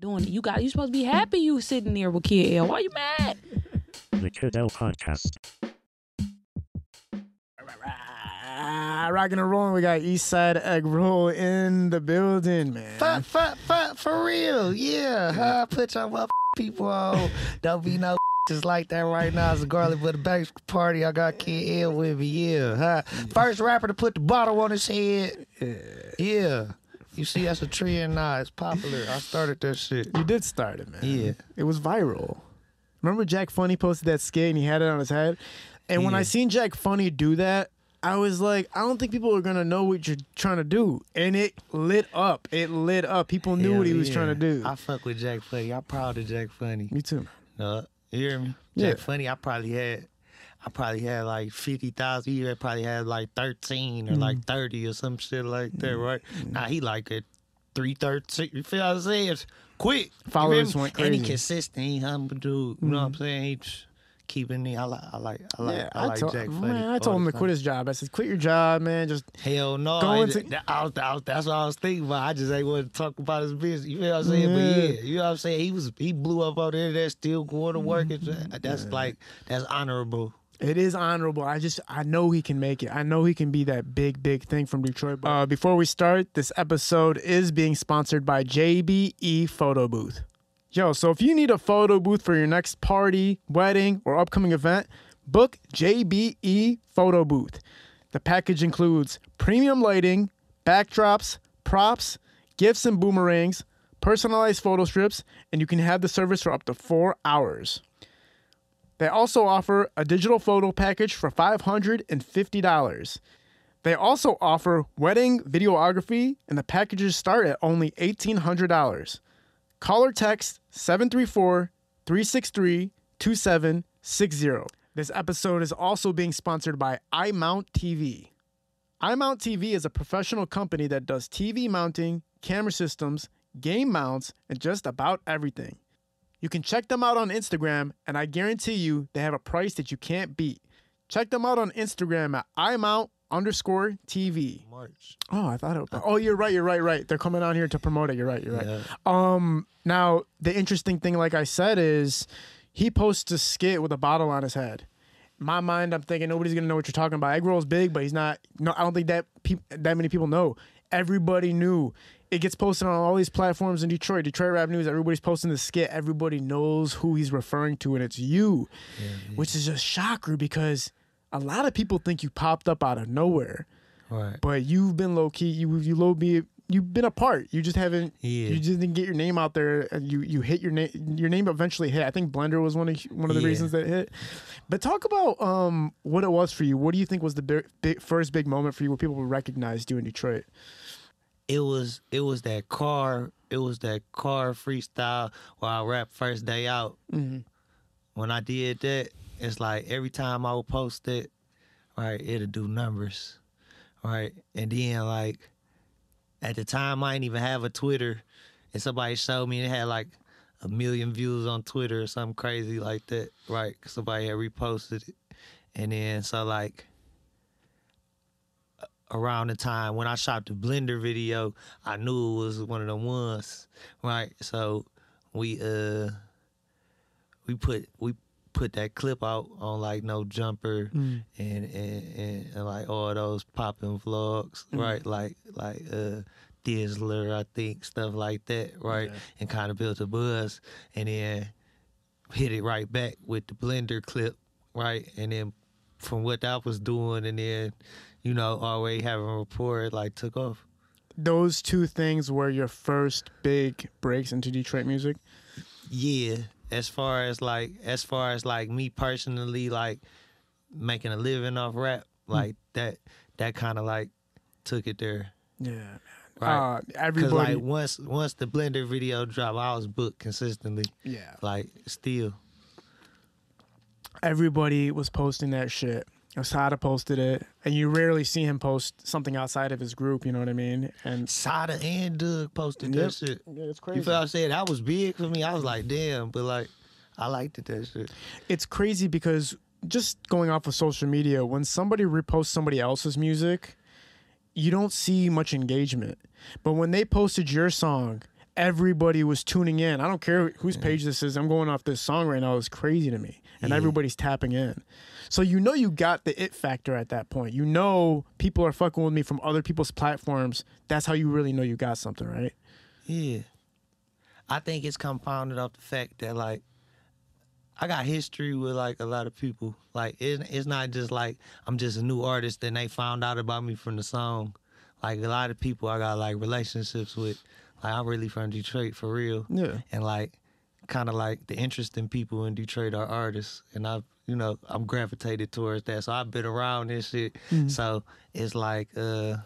doing it. You got you supposed to be happy you sitting there with Kid L. Why you mad? The Kid L Podcast. Ah, rocking and rolling. We got Eastside Eggroll in the building, man. Fuck, fuck, fuck, for real. Yeah. Huh? Put your mother people on. Don't be no just like that right now. It's a garlic for the back party. I got Kid L with me. Yeah. Huh? First rapper to put the bottle on his head. Yeah. You see, that's a tree and now. It's popular. I started that shit. You did start it, man. Yeah. It was viral. Remember Jack Funny posted that skit and he had it on his head? And when I seen Jack Funny do that, I was like, I don't think people are gonna know what you're trying to do. And it lit up. It lit up. People knew Hell what he was trying to do. I fuck with Jack Funny. I'm proud of Jack Funny. Me too. No, you hear me? Yeah. Jack Funny, I probably had I probably had like fifty thousand. He had probably had like thirteen or Mm. like thirty or some shit like that, right? Now he like at three thirteen. You feel what I'm saying? It's quick. Followers went And he. Mm. consistent. He humble dude. You know what I'm saying? He just keeping me. I like. I like. I like. yeah, I like told, Jack man, I told him to quit his job. I said, quit your job, man. Just Hell no. Go into- that- I was- I was- that's what I was thinking about. I just ain't want to talk about his business. You know what I'm saying? But Yeah. yeah, you know what I'm saying? He was he blew up on the internet, still going to work. and That's like that's honorable. It is honorable. I just I know he can make it. I know he can be that big big thing from Detroit. Uh, before we start, this episode is being sponsored by JBE Photo Booth. Yo, so if you need a photo booth for your next party, wedding, or upcoming event, book JBE Photo Booth. The package includes premium lighting, backdrops, props, gifts and boomerangs, personalized photo strips, and you can have the service for up to four hours. They also offer a digital photo package for $550. They also offer wedding videography, and the packages start at only $1,800. Call or text 734 363 2760. This episode is also being sponsored by iMount TV. iMount TV is a professional company that does TV mounting, camera systems, game mounts, and just about everything. You can check them out on Instagram, and I guarantee you they have a price that you can't beat. Check them out on Instagram at imount underscore TV. March. Oh, I thought it. Oh, you're right. You're right. Right. They're coming on here to promote it. You're right. You're right. Yeah. Um. Now the interesting thing, like I said, is he posts a skit with a bottle on his head. In my mind, I'm thinking nobody's gonna know what you're talking about. Egg roll's big, but he's not. No, I don't think that peop, that many people know. Everybody knew. It gets posted on all these platforms in Detroit. Detroit Rap News. Everybody's posting the skit. Everybody knows who he's referring to, and it's you, which is a shocker because a lot of people think you popped up out of nowhere Right. but you've been low key. You you low be you've been a part. You just haven't. Yeah. You just didn't get your name out there. And you you hit your name. Your name eventually hit. I think Blender was one of one of the Yeah. reasons that it hit. But talk about um what it was for you. What do you think was the big, big first big moment for you where people recognized you in Detroit? It was it was that car it was that car freestyle while I rap first day out. Mm-hmm. When I did that, it's like every time I would post it, right, it'll do numbers. Right. And then like at the time I didn't even have a Twitter and somebody showed me it had like a million views on Twitter or something crazy like that. right? Somebody had reposted it. And then so like around the time when I shot the Blender video, I knew it was one of the ones, right? So we uh we put we put that clip out on like no jumper and, and, and, and like all those popping vlogs, right? Like like uh Dizzler, I think, stuff like that, right? And kind of built a buzz and then hit it right back with the blender clip, right? And then from what I was doing and then, you know, already having a rapport, it like took off. Those two things were your first big breaks into Detroit music. Yeah. As far as like as far as like me personally like making a living off rap, like that that kinda like took it there. Yeah, man. Right. Uh, everybody. like once once the blender video dropped, I was booked consistently. yeah. Like still. everybody was posting that shit. Osada posted it, and you rarely see him post something outside of his group. You know what I mean? And Sada and Doug posted Yep. that shit. yeah, it's crazy. You feel I'm saying? That was big for me. I was like, damn, but like I liked it that shit. It's crazy because just going off of social media, when somebody reposts somebody else's music, you don't see much engagement. But when they posted your song, everybody was tuning in. I don't care whose page this is. I'm going off this song right now. It's crazy to me, and Yeah. everybody's tapping in. So you know you got the it factor at that point. You know people are fucking with me from other people's platforms. That's how you really know you got something, right? Yeah. I think it's compounded off the fact that like I got history with like a lot of people. Like it, it's not just like I'm just a new artist and they found out about me from the song. Like a lot of people I got like relationships with. Like I'm really from Detroit for real. Yeah. And like kind of like the interesting people in Detroit are artists and I've you know, I'm gravitated towards that. So I've been around this shit. So it's like uh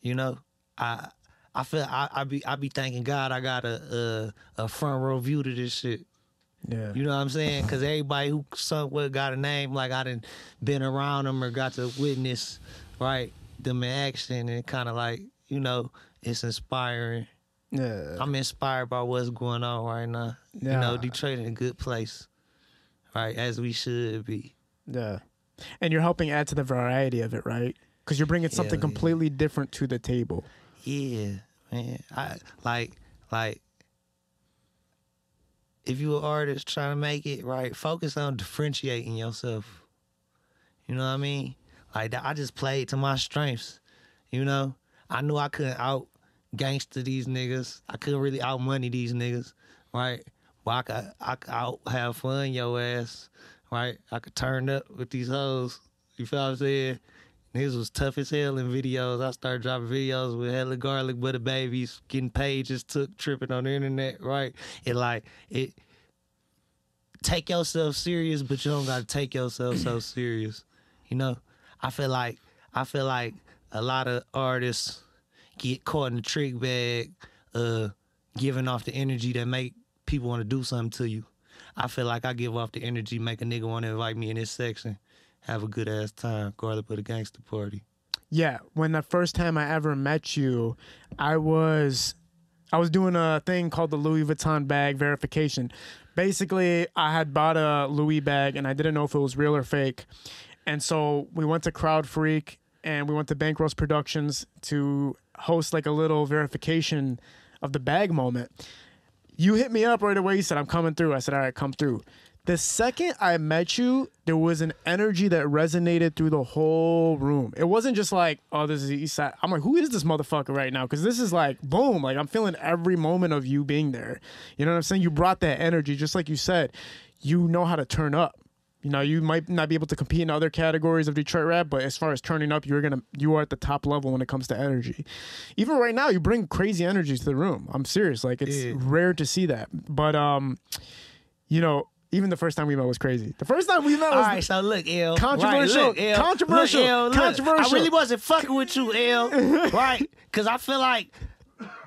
you know, I I feel I, I be I be thanking God I got a, a a front row view to this shit. Yeah. You know what I'm saying? Because everybody who somewhat got a name, like I done been around them or got to witness, right, them in action and kind of like, you know, it's inspiring. yeah. I'm inspired by what's going on right now. Yeah. You know. Detroit in a good place, right, as we should be. Yeah. And you're helping add to the variety of it, right? Because you're bringing something yeah. completely different to the table. Yeah, man. I like like if you're an artist trying to make it right, focus on differentiating yourself. You know what I mean? Like I just played to my strengths. You know, I knew I couldn't out gangster these niggas. I couldn't really out money these niggas, right? But I could, I could out have fun yo ass, right? I could turn up with these hoes. You feel what I'm saying? Niggas was tough as hell in videos. I started dropping videos with hella garlic butter babies, getting pages took, tripping on the internet, right? It like it take yourself serious, but you don't gotta take yourself so serious. You know? I feel like I feel like a lot of artists get caught in the trick bag, uh, giving off the energy that make people want to do something to you. I feel like I give off the energy, make a nigga want to invite me in this section, have a good ass time, garlic butter gangster party. Yeah, when the first time I ever met you, I was I was doing a thing called the Louis Vuitton bag verification. Basically, I had bought a Louis bag and I didn't know if it was real or fake. And so we went to Crowd Freak and we went to Bankroll's Productions to host like a little verification of the bag moment. You hit me up right away. You said, I'm coming through. I said, All right, come through. The second I met you, there was an energy that resonated through the whole room. It wasn't just like, oh, this is the East Side. I'm like, who is this motherfucker right now? Because this is like, boom, like I'm feeling every moment of you being there. You know what I'm saying? You brought that energy, just like you said. You know how to turn up. You know, you might not be able to compete in other categories of Detroit rap, but as far as turning up, you're gonna you are at the top level when it comes to energy. Even right now, you bring crazy energy to the room. I'm serious. Like it's Yeah. rare to see that. But um, you know, even the first time we met was crazy. The first time we met All was right, so look, L. Controversial, Right, look, L. controversial, Look, L, look, controversial. I really wasn't fucking with you, L. right? Because I feel like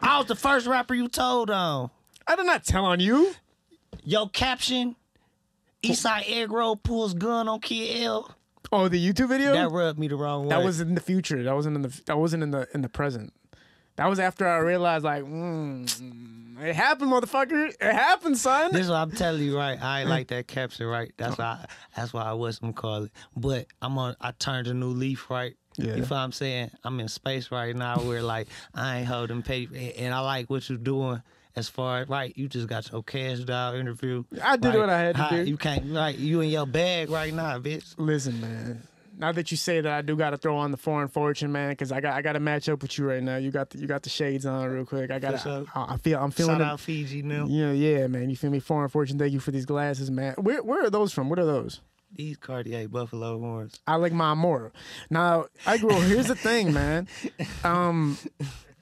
I was the first rapper you told on. I did not tell on you. Your caption, Eastside Eggroll pulls gun on Kid L. Oh, the YouTube video. That rubbed me the wrong way. That was in the future. That wasn't in the. That wasn't in the in the present. That was after I realized, like, mm, it happened, motherfucker. It happened, son. This is what I'm telling you, right? I ain't like that caption, right? That's why. That's why I wasn't call it. But I'm on. I turned a new leaf, right? Yeah. You feel what I'm saying? I'm in space right now where like I ain't holding paper, and- and I like what you're doing. As far as right, you just got your cash doll interview. I did what I had to How- do. You can't right. You in your bag right now, bitch. Listen, man. Now that you say that, I do got to throw on the foreign fortune, man, because I got I got to match up with you right now. You got the, you got the shades on real quick. I got. I, I feel I'm feeling Shout out Fiji now. Yeah, yeah, man. You feel me? Foreign fortune. Thank you for these glasses, man. Where where are those from? What are those? These Cartier Buffalo horns. I like my more. Now I grew. Here's the thing, man. Um,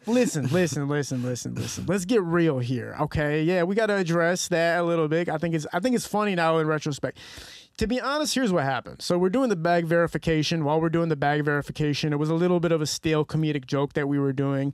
listen, listen, listen, listen, listen. Let's get real here, okay? Yeah, we got to address that a little bit. I think it's I think it's funny now in retrospect. To be honest, here's what happened. So we're doing the bag verification. While we're doing the bag verification, it was a little bit of a stale comedic joke that we were doing.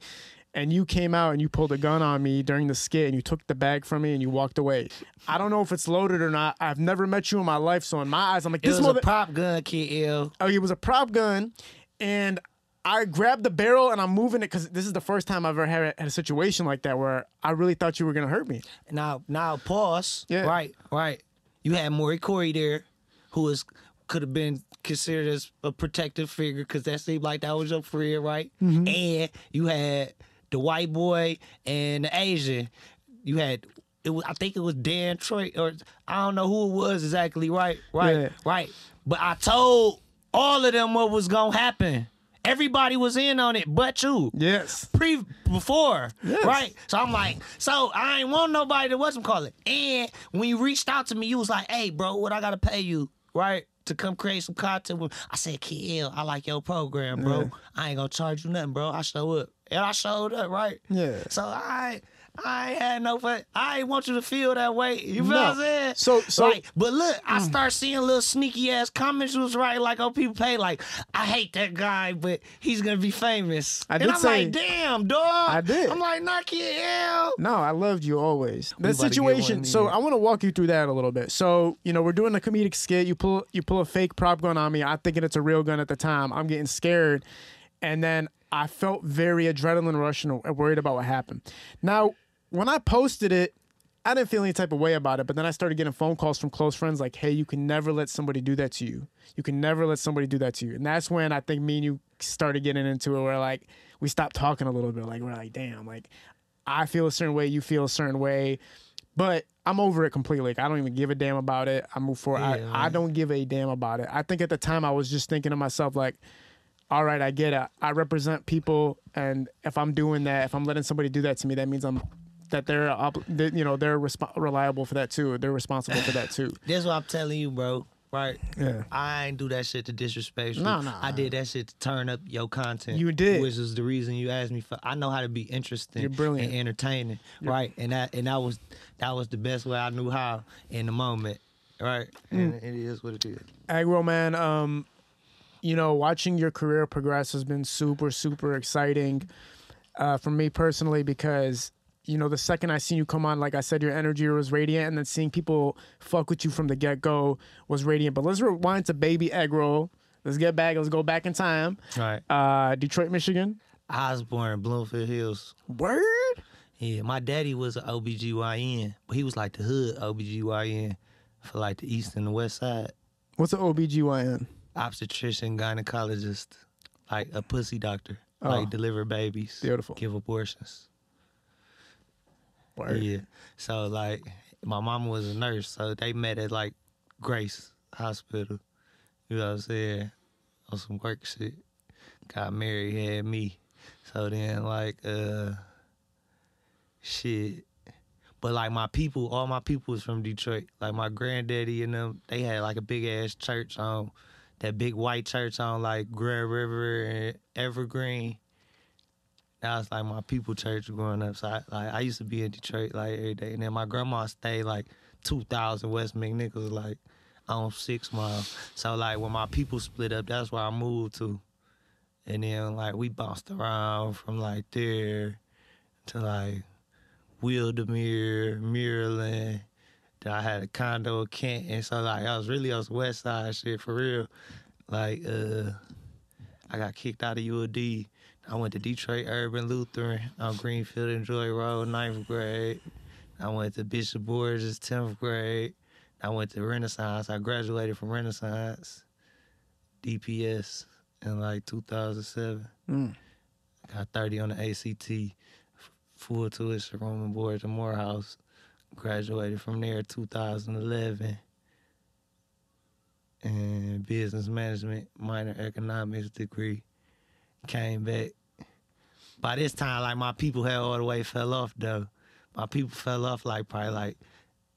And you came out and you pulled a gun on me during the skit and you took the bag from me and you walked away. I don't know if it's loaded or not. I've never met you in my life, so in my eyes, I'm like, It this was mother a prop gun, Kid L. oh, it was a prop gun, and I grabbed the barrel and I'm moving it because this is the first time I've ever had, had a situation like that where I really thought you were gonna hurt me. Now, now, pause. Yeah. Right, right. You had Maury Corey there, who was could have been considered as a protective figure because that seemed like that was your friend, right? Mm-hmm. And you had the white boy and the Asian. You had it was I think it was Dan Troy or I don't know who it was exactly. Right, right, Yeah. right. But I told all of them what was gonna happen. Everybody was in on it, but you Yes. pre before, Yes. right? So I'm like, so I ain't want nobody to what's call it. And when you reached out to me, you was like, hey, bro, what I gotta pay you, right? To come create some content with I said, Kill, I like your program, bro. Yeah. I ain't gonna charge you nothing, bro. I show up. And I showed up, right? Yeah. So I I ain't had no fun. I ain't want you to feel that way. You feel No. what I'm saying? So- so- Like, but look, I mm. start seeing little sneaky ass comments was right, like on people pay, like, I hate that guy, but he's gonna be famous. I and did I'm say- like, damn, dog. I did. I'm like, knock your hell. No, I loved you always. The about to get situation. So. I want to walk you through that a little bit. So you know, we're doing a comedic skit. You pull you pull a fake prop gun on me. I'm thinking it's a real gun at the time. I'm getting scared, and then I felt very adrenaline rush and worried about what happened. Now, when I posted it. I didn't feel any type of way about it, but then I started getting phone calls from close friends like, "Hey, you can never let somebody do that to you. You can never let somebody do that to you." And that's when I think me and you started getting into it, where like we stopped talking a little bit. Like we're like, "Damn, like I feel a certain way, you feel a certain way. But I'm over it completely. Like, I don't even give a damn about it. I move forward. Yeah, I, I don't give a damn about it. I think at the time I was just thinking to myself, like, all right, I get it. I represent people, and if I'm doing that, if I'm letting somebody do that to me, that means I'm that they're ob- that, you know they're resp- reliable for that too. They're responsible for that too. That's what I'm telling you, bro. Right? Yeah. I ain't do that shit to disrespect you. No, no. I did that shit to turn up your content. You did. Which is the reason you asked me for I know how to be interesting You're brilliant. and entertaining. Right. And that and that was that was the best way I knew how in the moment. Right. And Mm. it is what it is. Agro man, um, you know, watching your career progress has been super, super exciting uh, for me personally because you know the second I seen you come on, like I said, your energy was radiant, and then seeing people fuck with you from the get go was radiant. But let's rewind to baby Agro. Let's get back. Let's go back in time. Right. Uh, Detroit, Michigan. I was born in Bloomfield Hills. Word. Yeah, my daddy was an OBGYN, but he was like the hood OBGYN for like the east and the west side. What's an OBGYN? Obstetrician, gynecologist, like a pussy doctor, Oh. like deliver babies, Beautiful. give abortions. Word. Yeah. So like my mama was a nurse, so they met at like Grace Hospital. You know what I'm saying? On some work shit. Got married, had me. So then like uh shit. But like my people, all my people was from Detroit. Like my granddaddy and them, they had like a big ass church on that big white church on like Grand River and Evergreen. That was like my people church growing up. So I, like I used to be in Detroit like every day, and then my grandma stayed like two thousand West McNichols, like on Six Mile. So like when my people split up, that's where I moved to, and then like we bounced around from like there to like Wildemere, Maryland. Then I had a condo in and so like I was really on some West Side shit for real. Like uh, I got kicked out of UOD. I went to Detroit Urban Lutheran on Greenfield and Joy Road, ninth grade. I went to Bishop Borgess, 10th grade. I went to Renaissance. I graduated from Renaissance, DPS, in like 2007. Mm. Got 30 on the ACT, full tuition room and board at Morehouse. Graduated from there 2011. And business management, minor economics degree. Came back. By this time, like my people had all the way fell off though. My people fell off like probably like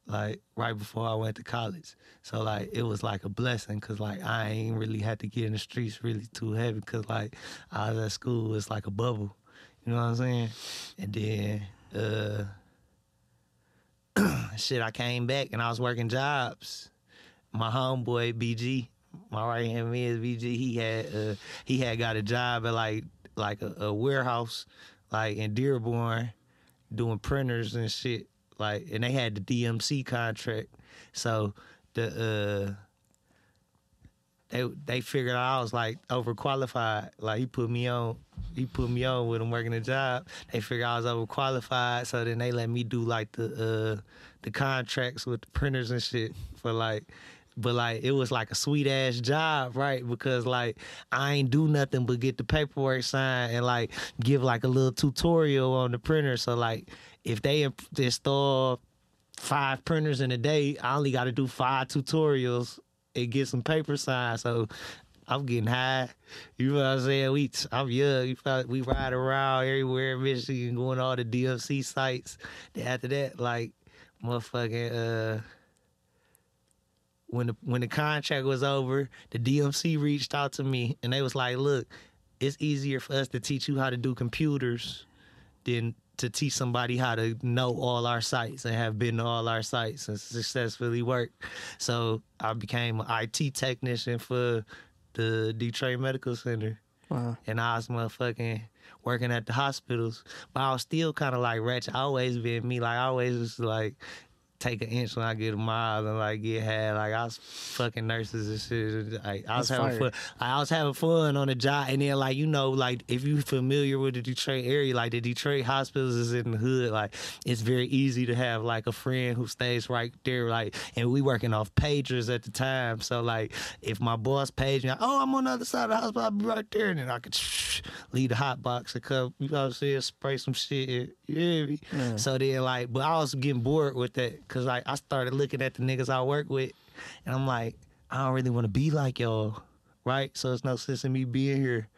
like right before I went to college. So like it was like a blessing because like I ain't really had to get in the streets really too heavy because like I was at school, it's like a bubble. You know what I'm saying? And then uh shit, I came back and I was working jobs. My homeboy BG, my right hand man BG, he had uh he had got a job at like like a, a warehouse like in Dearborn doing printers and shit. Like and they had the DMC contract. So the uh they they figured I was like overqualified. Like he put me on he put me on with him working a job. They figured I was overqualified, so then they let me do like the uh the contracts with the printers and shit for like but like it was like a sweet ass job, right? Because like I ain't do nothing but get the paperwork signed and like give like a little tutorial on the printer. So like if they install five printers in a day, I only got to do five tutorials and get some paper signed. So I'm getting high. You know what I'm saying? We, I'm young. We ride around everywhere in Michigan, going to all the DMC sites. Then after that, like, motherfucking, uh, when the when the contract was over, the DMC reached out to me and they was like, "Look, it's easier for us to teach you how to do computers than to teach somebody how to know all our sites and have been to all our sites and successfully work." So I became an IT technician for the Detroit Medical Center Wow. and I was motherfucking working at the hospitals. But I was still kind of like ratchet. I always been me. Like I always was like take an inch when I get a mile and like get had. Like I was fucking nurses and shit. Like I was That's having fire. fun. I was having fun on the job. And then like you know like if you familiar with the Detroit area, like the Detroit hospitals is in the hood. Like it's very easy to have like a friend who stays right there. Like and we working off pagers at the time. So like if my boss paged me, like, oh I'm on the other side of the hospital, I'll be right there. And then I could leave the hot box and come, you know what I'm saying, spray some shit. You hear me? So then like, but I was getting bored with that because like I started looking at the niggas I work with, and I'm like, I don't really want to be like y'all, right? So it's no sense in me being here,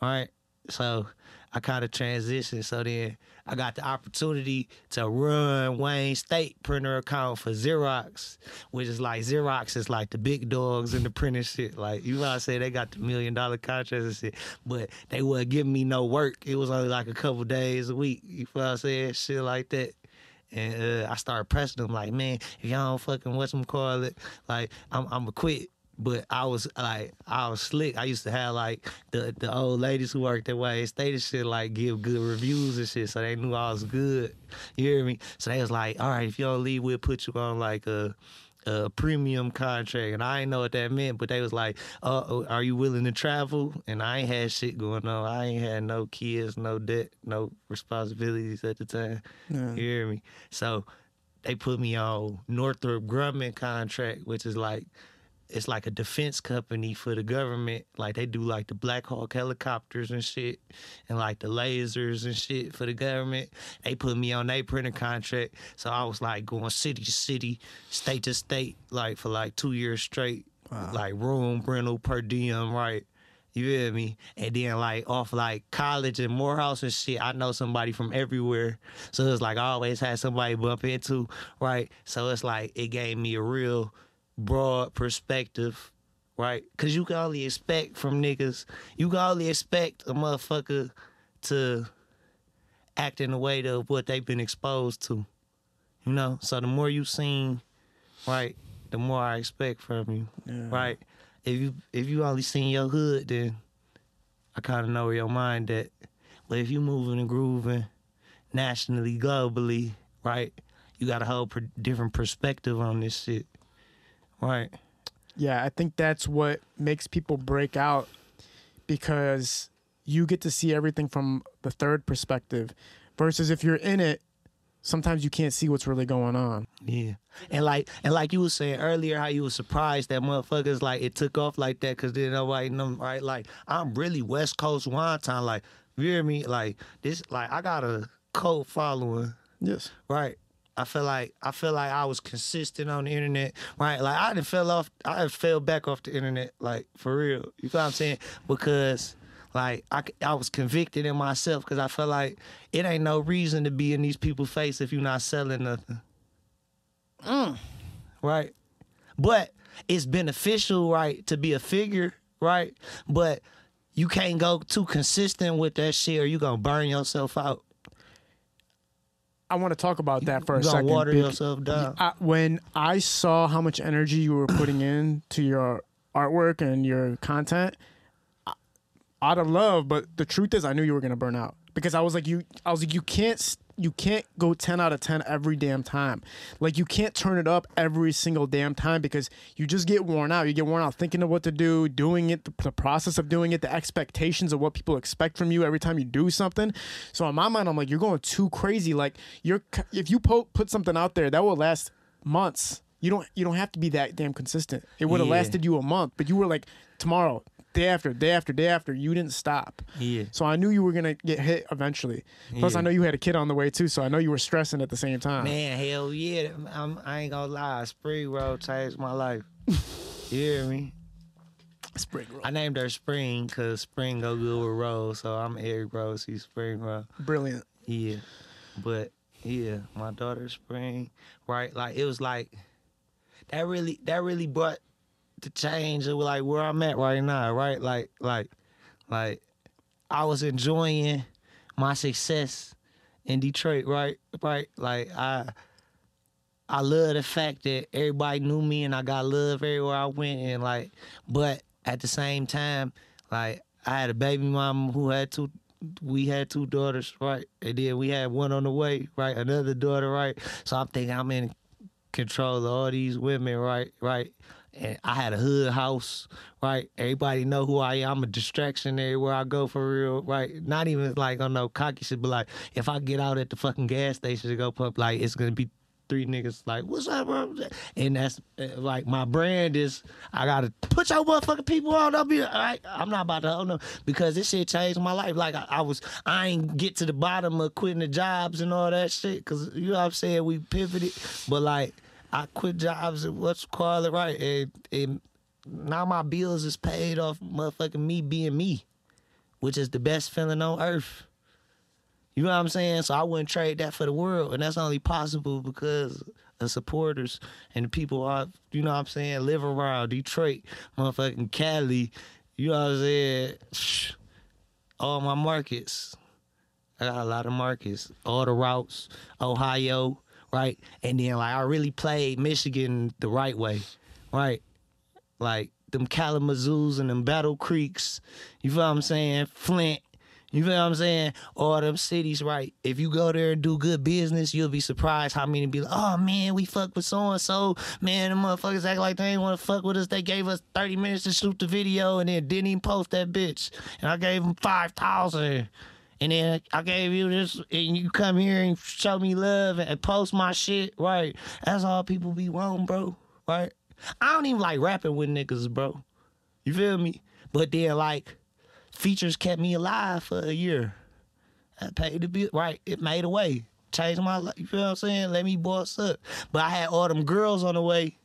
right? So I kind of transitioned. So then I got the opportunity to run Wayne State printer account for Xerox, which is like Xerox is like the big dogs in the printing shit. Like you know what I say, they got the million dollar contracts and shit, but they wasn't giving me no work. It was only like a couple days a week. You feel what I'm saying? Shit like that. And uh, I started pressing them like, man, if y'all don't fucking what's them call it, like I'm I'ma quit. But I was like, I was slick. I used to have like the the old ladies who worked at Wayne State and shit, like give good reviews and shit, so they knew I was good. You hear me? So they was like, all right, if you don't leave, we'll put you on like a a premium contract, and I didn't know what that meant, but they was like, "Oh, are you willing to travel?" And I ain't had shit going on. I ain't had no kids, no debt, no responsibilities at the time. Yeah. You hear me? So they put me on Northrop Grumman contract, which is like it's like a defense company for the government. Like they do like the Black Hawk helicopters and shit, and like the lasers and shit for the government. They put me on their printer contract, so I was like going city to city, state to state, like for like two years straight, like room rental per diem, right? You hear me? And then like off like college and Morehouse and shit, I know somebody from everywhere. So it's like I always had somebody bump into, right? So it's like it gave me a real broad perspective, right? Cause you can only expect from niggas, you can only expect a motherfucker to act in the way of what they've been exposed to. You know? So the more you seen, right, the more I expect from you. Right? If you if you only seen your hood, then I kinda know where your mind at. But if you moving and grooving nationally, globally, right, you got a whole per- different perspective on this shit. Right. Yeah, I think that's what makes people break out because you get to see everything from the third perspective versus if you're in it, sometimes you can't see what's really going on. Yeah, and like and like you was saying earlier, how you was surprised that motherfuckers like it took off like that because then nobody know right. Like I'm really West Coast wine time. Like you hear me? Like this. Like I got a cult following. Yes. Right. I feel like I feel like I was consistent on the internet, right? Like I didn't fell off, I fell back off the internet, like for real. You feel what I'm saying? Because like I, I was convicted in myself because I feel like it ain't no reason to be in these people's face if you're not selling nothing. Mm. Right. But it's beneficial, right, to be a figure, right? But you can't go too consistent with that shit or you gonna burn yourself out. I want to talk about that for you a second. water yourself down. I, when I saw how much energy you were putting in to your artwork and your content, I- out of love, but the truth is, I knew you were gonna burn out because I was like, you, I was like, you can't, you can't go ten out of ten every damn time. Like you can't turn it up every single damn time because you just get worn out. You get worn out thinking of what to do, doing it, the, the process of doing it, the expectations of what people expect from you every time you do something. So in my mind, I'm like, you're going too crazy. Like you're, if you po- put something out there that will last months You don't you don't have to be that damn consistent. It would have Yeah. lasted you a month, but you were like tomorrow, day after, day after, day after. You didn't stop. Yeah. So I knew you were gonna get hit eventually. Plus, I know you had a kid on the way too, so I know you were stressing at the same time. Man, hell yeah. I'm, I ain't gonna lie. Spring Roll changed my life. you hear me? Spring roll. I named her Spring because Spring go good with Roll. So I'm Eric Rose. She's Spring Roll. Brilliant. Yeah. But yeah, my daughter Spring, right? Like it was like that really that really brought the change like where I'm at right now, right? Like like like I was enjoying my success in Detroit, right? Right? Like I I love the fact that everybody knew me and I got love everywhere I went and like but at the same time, like I had a baby mom who had two we had two daughters, right? And then we had one on the way, right? Another daughter, right? So I'm thinking I'm in control of all these women, right? Right. And I had a hood house, right? Everybody know who I am. I'm a distraction everywhere I go for real, right? Not even like on no cocky shit, but like if I get out at the fucking gas station to go pump, like it's gonna be three niggas like, what's up, bro? And that's uh, like my brand is I gotta put your motherfucking people on. I'll be. I'm not about to hold no because this shit changed my life. Like I, I was, I ain't get to the bottom of quitting the jobs and all that shit because you know what I'm saying. We pivoted, but like I quit jobs and what's call it right, and, and now my bills is paid off motherfucking me being me, which is the best feeling on earth. You know what I'm saying? So I wouldn't trade that for the world, and that's only possible because of supporters and the people I, you know what I'm saying, live around Detroit, motherfucking Cali. You know what I'm saying? All my markets. I got a lot of markets. All the routes, Ohio, right? And then like I really played Michigan the right way, right? Like them Kalamazoo's and them Battle Creeks. You feel what I'm saying? Flint. You feel what I'm saying? All them cities, right? If you go there and do good business, you'll be surprised how many be like, oh man, we fuck with so and so. Man, the motherfuckers act like they ain't want to fuck with us. They gave us 30 minutes to shoot the video and then didn't even post that bitch. And I gave them 5,000. And then I gave you this, and you come here and show me love and post my shit, right? That's all people be wrong, bro, right? I don't even like rapping with niggas, bro. You feel me? But then, like, features kept me alive for a year. I paid the bill, right? It made a way, changed my life. You feel what I'm saying? Let me boss up. But I had all them girls on the way,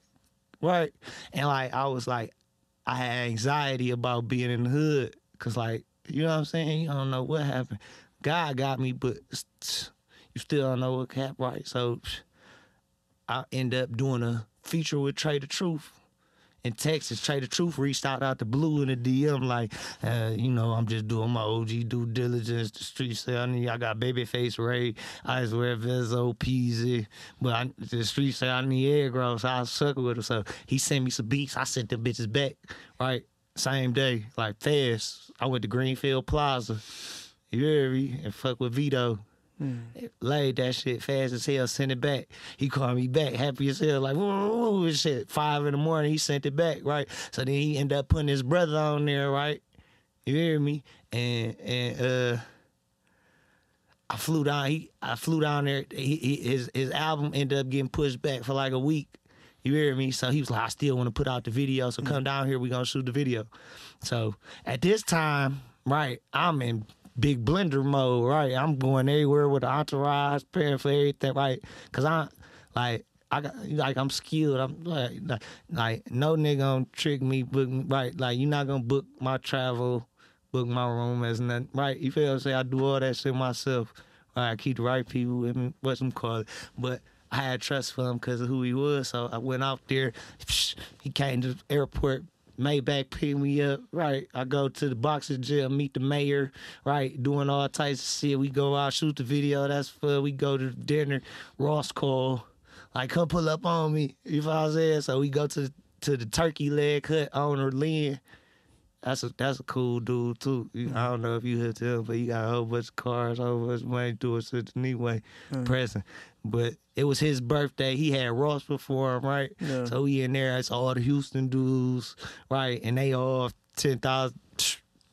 right? And like, I was like, I had anxiety about being in the hood, cause like, you know what I'm saying? You don't know what happened. God got me, but you still don't know what happened, right? So I end up doing a feature with Trae Tha Truth in Texas. Trae Tha Truth reached out out the blue in the DM like, uh, you know, I'm just doing my OG due diligence. The street say I got Babyface Ray, I swear Vezo, Peezy, but I, the street say I need egg rolls. So I suck with him. So he sent me some beats. I sent them bitches back, right? Same day, like fast. I went to Greenfield Plaza. You hear me? And fuck with Vito. Laid that shit fast as hell, sent it back. He called me back, happy as hell, like, whoa, shit. Five in the morning, he sent it back, right? So then he ended up putting his brother on there, right? You hear me? And and uh I flew down. He I flew down there. He, he, his his album ended up getting pushed back for like a week. You hear me? So he was like, I still want to put out the video. So come down here. We gonna shoot the video. So at this time, right, I'm in big blender mode. Right, I'm going everywhere with the entourage, preparing for everything. Right, cause I like. I got like I'm skilled. I'm like, like, like no nigga gonna trick me. Book right. Like you're not gonna book my travel, book my room as nothing. Right. You feel what I'm saying? I do all that shit myself. Right. I keep the right people with me. What's them called? But I had trust for him because of who he was. So I went out there. He came to the airport. Maybach picked me up, right? I go to the boxing gym, meet the mayor, right? Doing all types of shit. We go out, shoot the video. That's fun. We go to dinner. Ross call, like, come pull up on me. You know what I'm saying? So we go to to the turkey leg hut owner Lynn. That's a that's a cool dude too. You- I don't know if you heard him, but he got a whole bunch of cars, a whole bunch of money doing such anyway, present. But it was his birthday. He had Ross before him, right? Yeah. So we in there. It's all the Houston dudes, right? And they all ten thousand.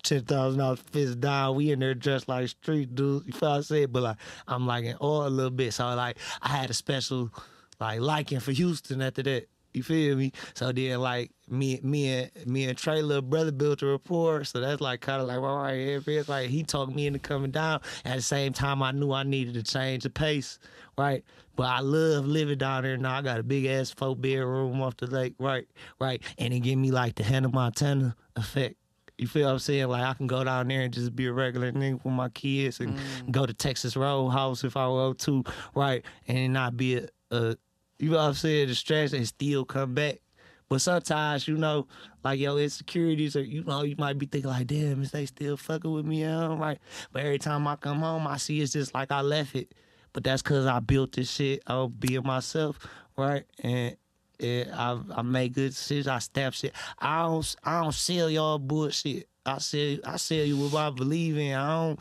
Ten thousand dollars fist down. We in there dressed like street dudes. You feel what I said? But like I'm like in all a little bit. So like I had a special like liking for Houston after that. You feel me? So then like me me and me and Trae little brother built a rapport. So that's like kind of like all right, it's like he talked me into coming down. At the same time, I knew I needed to change the pace, right? But I love living down there now. I got a big ass four bedroom off the lake, right? Right, and it give me like the Hannah Montana effect. You feel what I'm saying? Like I can go down there and just be a regular nigga with my kids and mm. go to Texas Roadhouse if I want to, right? And not be a, a you know what I'm saying, distraction and still come back. But sometimes, you know, like your insecurities or you know, you might be thinking like, damn, is they still fucking with me? Yeah, right. But every time I come home, I see it's just like I left it. But that's cause I built this shit. I'll myself, right? And and I I make good decisions. I step shit. I don't I don't sell y'all bullshit. I sell I sell you what I believe in. I don't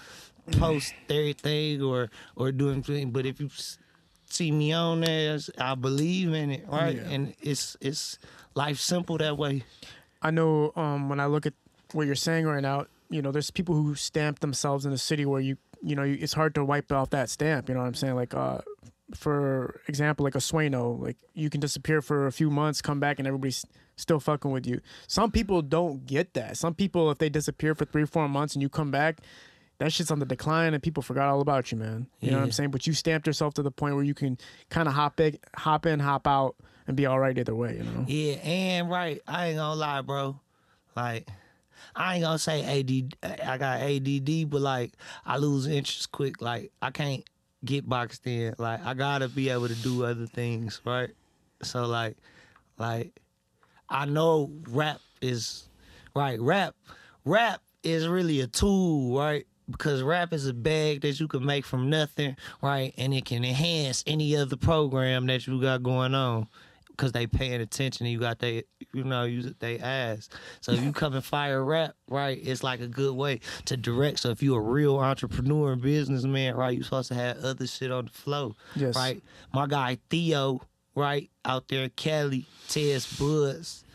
post everything or or do anything. But if you s- see me on there, I believe in it, right? Yeah. And it's it's life simple that way. I know um, when I look at what you're saying right now, you know, there's people who stamp themselves in a city where you, you know, it's hard to wipe off that stamp. You know what I'm saying? Like, uh, for example, like a Sueno, like you can disappear for a few months, come back, and everybody's still fucking with you. Some people don't get that. Some people, if they disappear for three, four months and you come back, that shit's on the decline and people forgot all about you, man. You know what I'm saying? But you stamped yourself to the point where you can kind of hop in, hop in, hop out, and be all right either way. You know? Yeah, and right, I ain't gonna lie, bro. Like, I ain't gonna say AD, I got ADD, but like, I lose interest quick. Like, I can't get boxed in. Like, I gotta be able to do other things, right? So like, like, I know rap is right. Rap, rap is really a tool, right? Because rap is a bag that you can make from nothing, right? And it can enhance any other program that you got going on. Cause they paying attention and you got they, you know, you they ass. So if you come and fire rap, right, it's like a good way to direct. So if you a real entrepreneur and businessman, right, you supposed to have other shit on the flow, Yes. right? My guy Theo, right, out there in Cali, Tez Buds,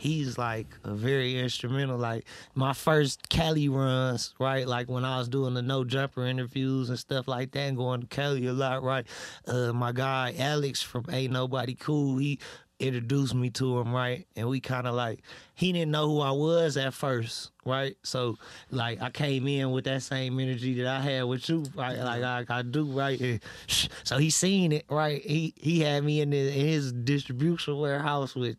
he's like a very instrumental. Like my first Cali runs, right? Like when I was doing the no jumper interviews and stuff like that, and going to Cali a lot, right? Uh, my guy Alex from Ain't Nobody Cool, he introduced me to him, right? And we kind of like he didn't know who I was at first, right? So like I came in with that same energy that I had with you, right? Like I, I do, right? And so he seen it, right? He he had me in, the, in his distribution warehouse with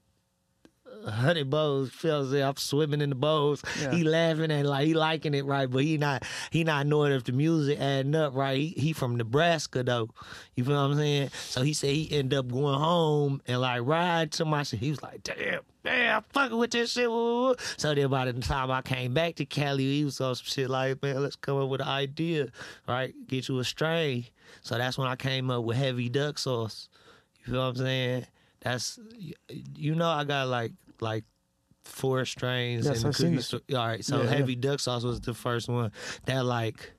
hundred bows. Feels like I'm swimming in the bows. Yeah. He laughing and like he liking it, right? But he not he not knowing if the music adding up, right? He, he from Nebraska though. You feel what I'm saying? So he said he ended up going home and like ride to my shit. He was like, damn. Man, I'm fucking with this shit. woo, woo." So then by the time I came back to Cali, he was on some shit like, man, let's come up with an idea, right? Get you a strain. So that's when I came up with heavy duck sauce. You feel what I'm saying? That's you know I got like like four strains Yes, in the I've seen cookie All right, so Yeah, yeah. heavy duck sauce was the first one that like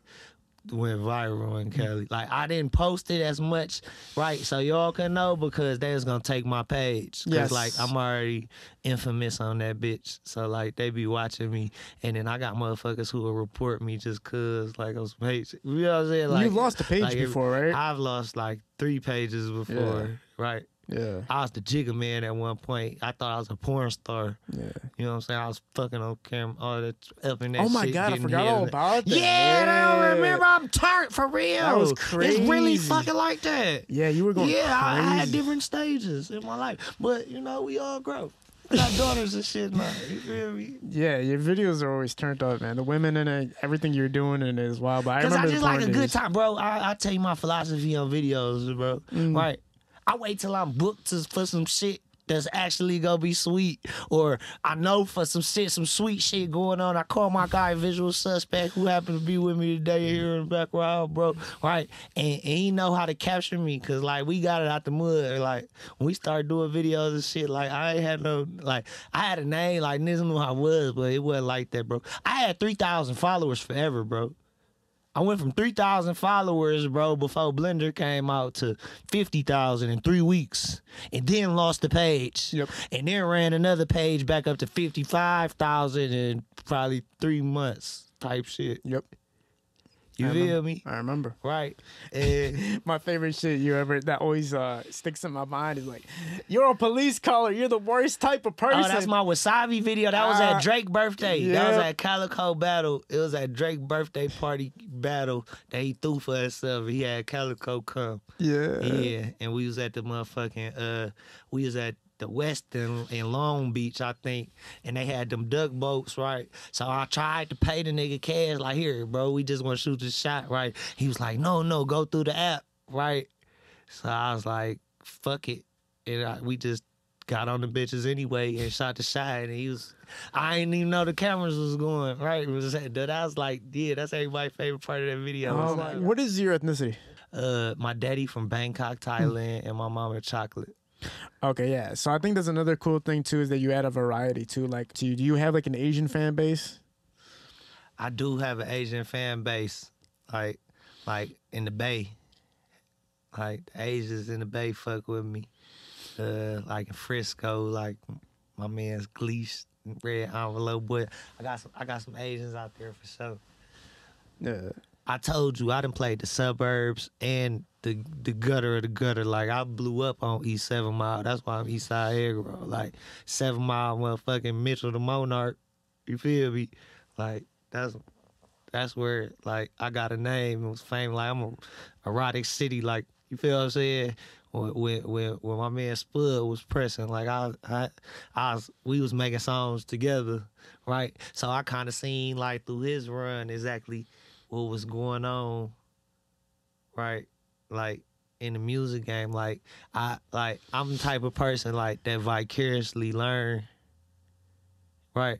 went viral in mm. Cali. Like I didn't post it as much, right? So y'all can know because they was gonna take my page. Cause Yes. like I'm already infamous on that bitch. So like they be watching me, and then I got motherfuckers who will report me just cause like I was page. You know what I'm saying? Like You've lost a page like, before, right? I've lost like three pages before, right? Yeah. I was the jigger man at one point. I thought I was a porn star. Yeah. You know what I'm saying? I was fucking on camera, all that up in that Oh my shit, god, I forgot all about that. Yeah, I don't remember. I'm turned for real. That was crazy. It's really fucking like that. Yeah, you were going yeah, I, I had different stages in my life, but you know, we all grow. I got daughters and shit now. You feel me? Yeah, your videos are always turned up, man. The women it, everything you're doing in it is wild. But I Cause I remember just like a good time, bro. I, I tell you my philosophy on videos, bro. Mm. Right. I wait till I'm booked to, for some shit that's actually gonna be sweet, or I know for some shit, some sweet shit going on. I call my guy visual suspect who happened to be with me today here in the background, bro. Right, and, and he know how to capture me, cause like we got it out the mud. Like when we started doing videos and shit, like I ain't had no like I had a name, like niggas knew who I was, but it wasn't like that, bro. I had three thousand followers forever, bro. I went from 3,000 followers, bro, before Blender came out to 50,000 in three weeks. And then lost the page. Yep. And then ran another page back up to 55,000 in probably three months type shit. Yep. You I feel remember. me? I remember. Right. And My favorite shit you ever that always uh, sticks in my mind is like, "You're a police caller. You're the worst type of person." Oh, that's my Wasabi video. That was Ah, at Drake birthday. That was at Calico Battle. It was at Drake birthday party battle that he threw for himself. He had Calico come. yeah. Yeah, and we was at the motherfucking uh, we was at the Westin in Long Beach, I think, and they had them duck boats, right? So I tried to pay the nigga cash, like, here, bro, we just want to shoot the shot, right? He was like, no, no, go through the app, right? So I was like, fuck it, and I, we just got on the bitches anyway and shot the shot, and he was. I didn't even know the cameras was going right. It was that I was like, yeah, that's everybody's favorite part of that video. My- like, what is your ethnicity? uh, my daddy from Bangkok, Thailand, and my mama chocolate. Okay, yeah. So I think that's another cool thing too is that you add a variety too. Like, do you, do you have like an Asian fan base? I do have an Asian fan base, like, like in the Bay. Like the Asians in the Bay fuck with me. Uh, like in Frisco, like my man's Gleesh, Red Envelope But I got some, I got some Asians out there for sure. Yeah. I told you I done played the suburbs and the the gutter of the gutter. Like I blew up on East Seven Mile. That's why I'm Eastside Eggroll. Like Seven Mile, motherfucking Mitchell the Monarch. You feel me? Like that's that's where like I got a name. It was famous. Like I'm a erotic city. Like you feel what I'm saying? When when, when my man Spud was pressing, like I I I was we was making songs together, right? So I kind of seen like through his run exactly what was going on, right? Like in the music game, like I like I'm the type of person like that vicariously learn, right?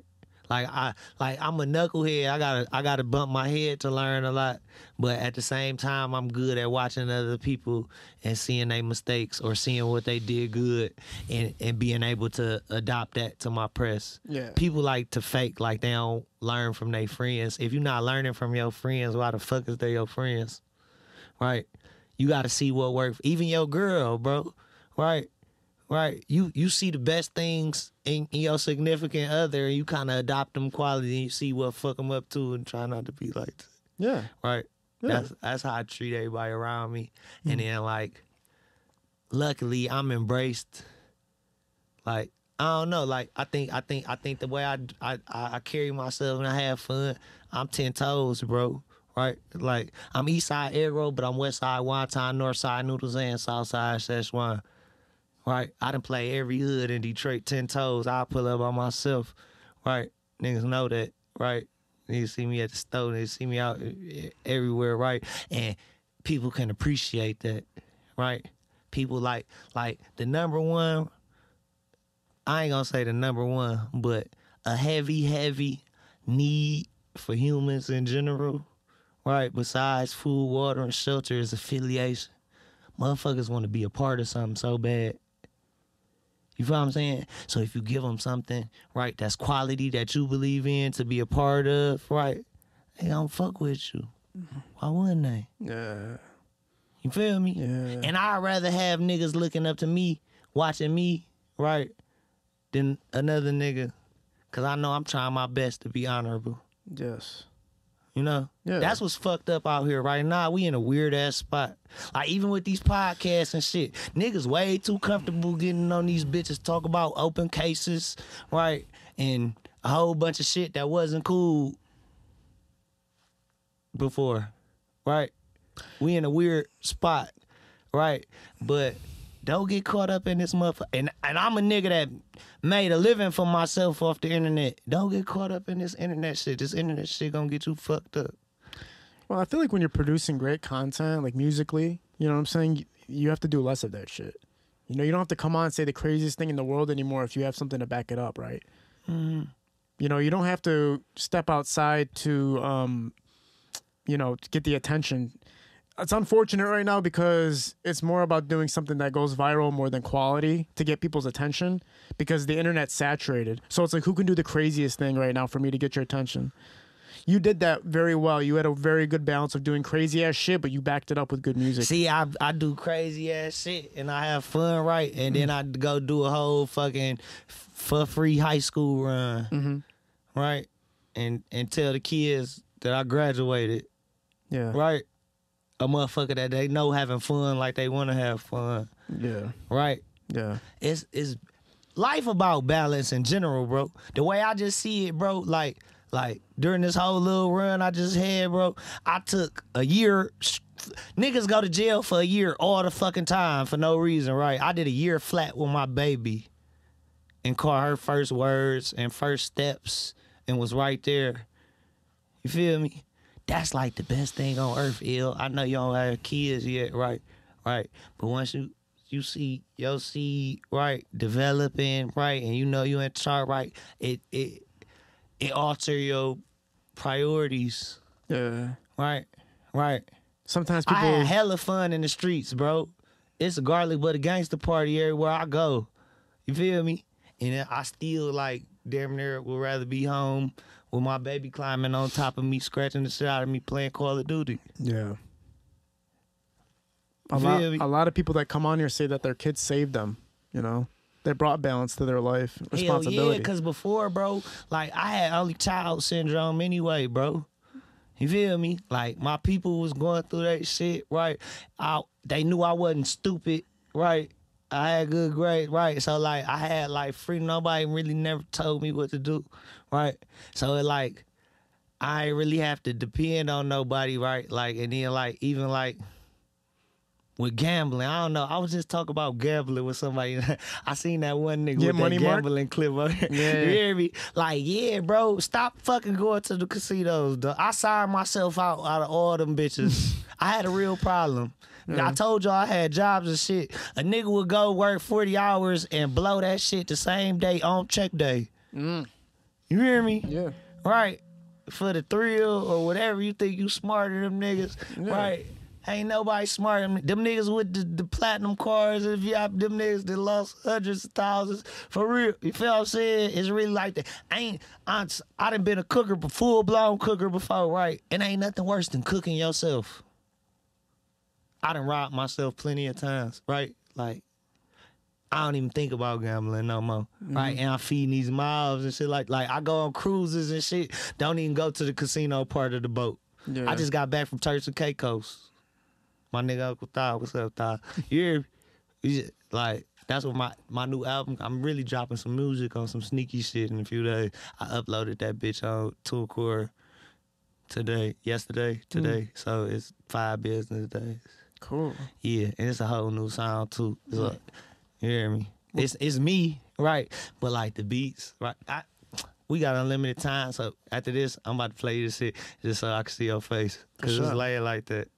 Like I like I'm a knucklehead. I gotta I gotta bump my head to learn a lot, but at the same time, I'm good at watching other people and seeing their mistakes or seeing what they did good and and being able to adopt that to my press Yeah. people like to fake like they don't learn from their friends. If you're not learning from your friends, why the fuck is they your friends? Right? You got to see what works. Even your girl, bro. Right? Right? You you see the best things in, in your significant other, and you kind of adopt them qualities, and you see what fuck them up to, and try not to be like, that. Yeah. right? Yeah. That's that's how I treat everybody around me, and hmm. then like, luckily I'm embraced. Like I don't know, like I think I think I think the way I I I I carry myself and I have fun, I'm ten toes, bro. Right, like I'm Eastside Eggroll, but I'm West Side Wonton, North Side Noodles, and South Side Szechuan. Right, I done play every hood in Detroit ten toes. I pull up by myself. Right, niggas know that. Right, niggas see me at the store, they see me out e- everywhere. Right, and people can appreciate that. Right, people like like the number one. I ain't gonna say the number one, but a heavy, heavy need for humans in general, right? Besides food, water, and shelter is affiliation. Motherfuckers want to be a part of something so bad. You feel what I'm saying? So if you give them something, right, that's quality that you believe in to be a part of, right, they gonna fuck with you. Mm-hmm. Why wouldn't they? Yeah. You feel me? Yeah. And I'd rather have niggas looking up to me, watching me, right, than another nigga. Cause I know I'm trying my best to be honorable. Yes. You know? Yeah. That's what's fucked up out here right now. We in a weird ass spot. Like even with these podcasts and shit, niggas way too comfortable getting on these bitches talk about open cases, right? And a whole bunch of shit that wasn't cool before. Right? We in a weird spot, right? But don't get caught up in this motherfucker. And and I'm a nigga that made a living for myself off the internet. Don't get caught up in this internet shit. This internet shit gonna get you fucked up. Well, I feel like when you're producing great content, like musically, you know what I'm saying? You, have to do less of that shit. You know, you don't have to come on and say the craziest thing in the world anymore if you have something to back it up, right? You know, you don't have to step outside to, um, you know, to get the attention. It's unfortunate right now because it's more about doing something that goes viral more than quality to get people's attention because the internet's saturated. So it's like, who can do the craziest thing right now for me to get your attention? You did that very well. You had a very good balance of doing crazy ass shit, but you backed it up with good music. See, I I do crazy ass shit and I have fun, right? And then I go do a whole fucking for free high school run, Mm-hmm. right? And and tell the kids that I graduated, Yeah. right? A motherfucker that they know having fun like they want to have fun, Yeah. right? Yeah. It's it's life about balance in general, bro. The way I just see it, bro, like like during this whole little run I just had, bro, I took a year. Niggas go to jail for a year all the fucking time for no reason, right? I did a year flat with my baby and caught her first words and first steps and was right there. You feel me? That's like the best thing on earth, ill. I know you don't have kids yet, right? Right. But once you you see your seed right developing right and you know you in chart right it it it alter your priorities Yeah. right right Sometimes i people. had hella fun in the streets bro it's a garlic but a gangster party everywhere i go you feel me and i still like damn near would rather be home with my baby climbing on top of me scratching the shit out of me playing call of duty yeah. A lot, a lot of people that come on here say that their kids saved them. You know, they brought balance to their life, Hell responsibility. yeah, because before, bro, like I had only child syndrome anyway, bro. You feel me? Like my people was going through that shit, right? I, they knew I wasn't stupid, right? I had good grades, right? So like I had like free. Nobody really never told me what to do, right? So it like I ain't really have to depend on nobody, right? Like and then like even like with gambling. I don't know. I was just talking about gambling with somebody. I seen that one nigga Yeah, with Money that Mark? gambling clip. on there. Yeah. you hear me? Like, yeah, bro, stop fucking going to the casinos. I signed myself out out of all them bitches. I had a real problem. I told y'all I had jobs and shit. A nigga would go work 40 hours and blow that shit the same day on check day. Mm. You hear me? yeah. right? For the thrill or whatever you think you smarter than them niggas, right? Ain't nobody smarter than them niggas with the, the platinum cars and VIP, them niggas that lost hundreds of thousands for real. You feel what I'm saying? It's really like that. I ain't I, I done been a cooker, but full blown cooker before, right? And ain't nothing worse than cooking yourself. I done robbed myself plenty of times, right? Like I don't even think about gambling no more, mm-hmm. right? And I'm feeding these mobs and shit like like I go on cruises and shit. Don't even go to the casino part of the boat. Yeah. I just got back from Turks and Caicos. My nigga Uncle Thigh, what's up, Thigh? You hear me? You just- like that's what my my new album. I'm really dropping some music on some sneaky shit in a few days. I uploaded that bitch on TuneCore today, yesterday, today. Mm. So it's five business days. Cool. Yeah, and it's a whole new sound too. It's like, you hear me? It's it's me, right? But like the beats, right? I, we got unlimited time, so after this, I'm about to play this shit just so I can see your face, cause sure. it's laid like that.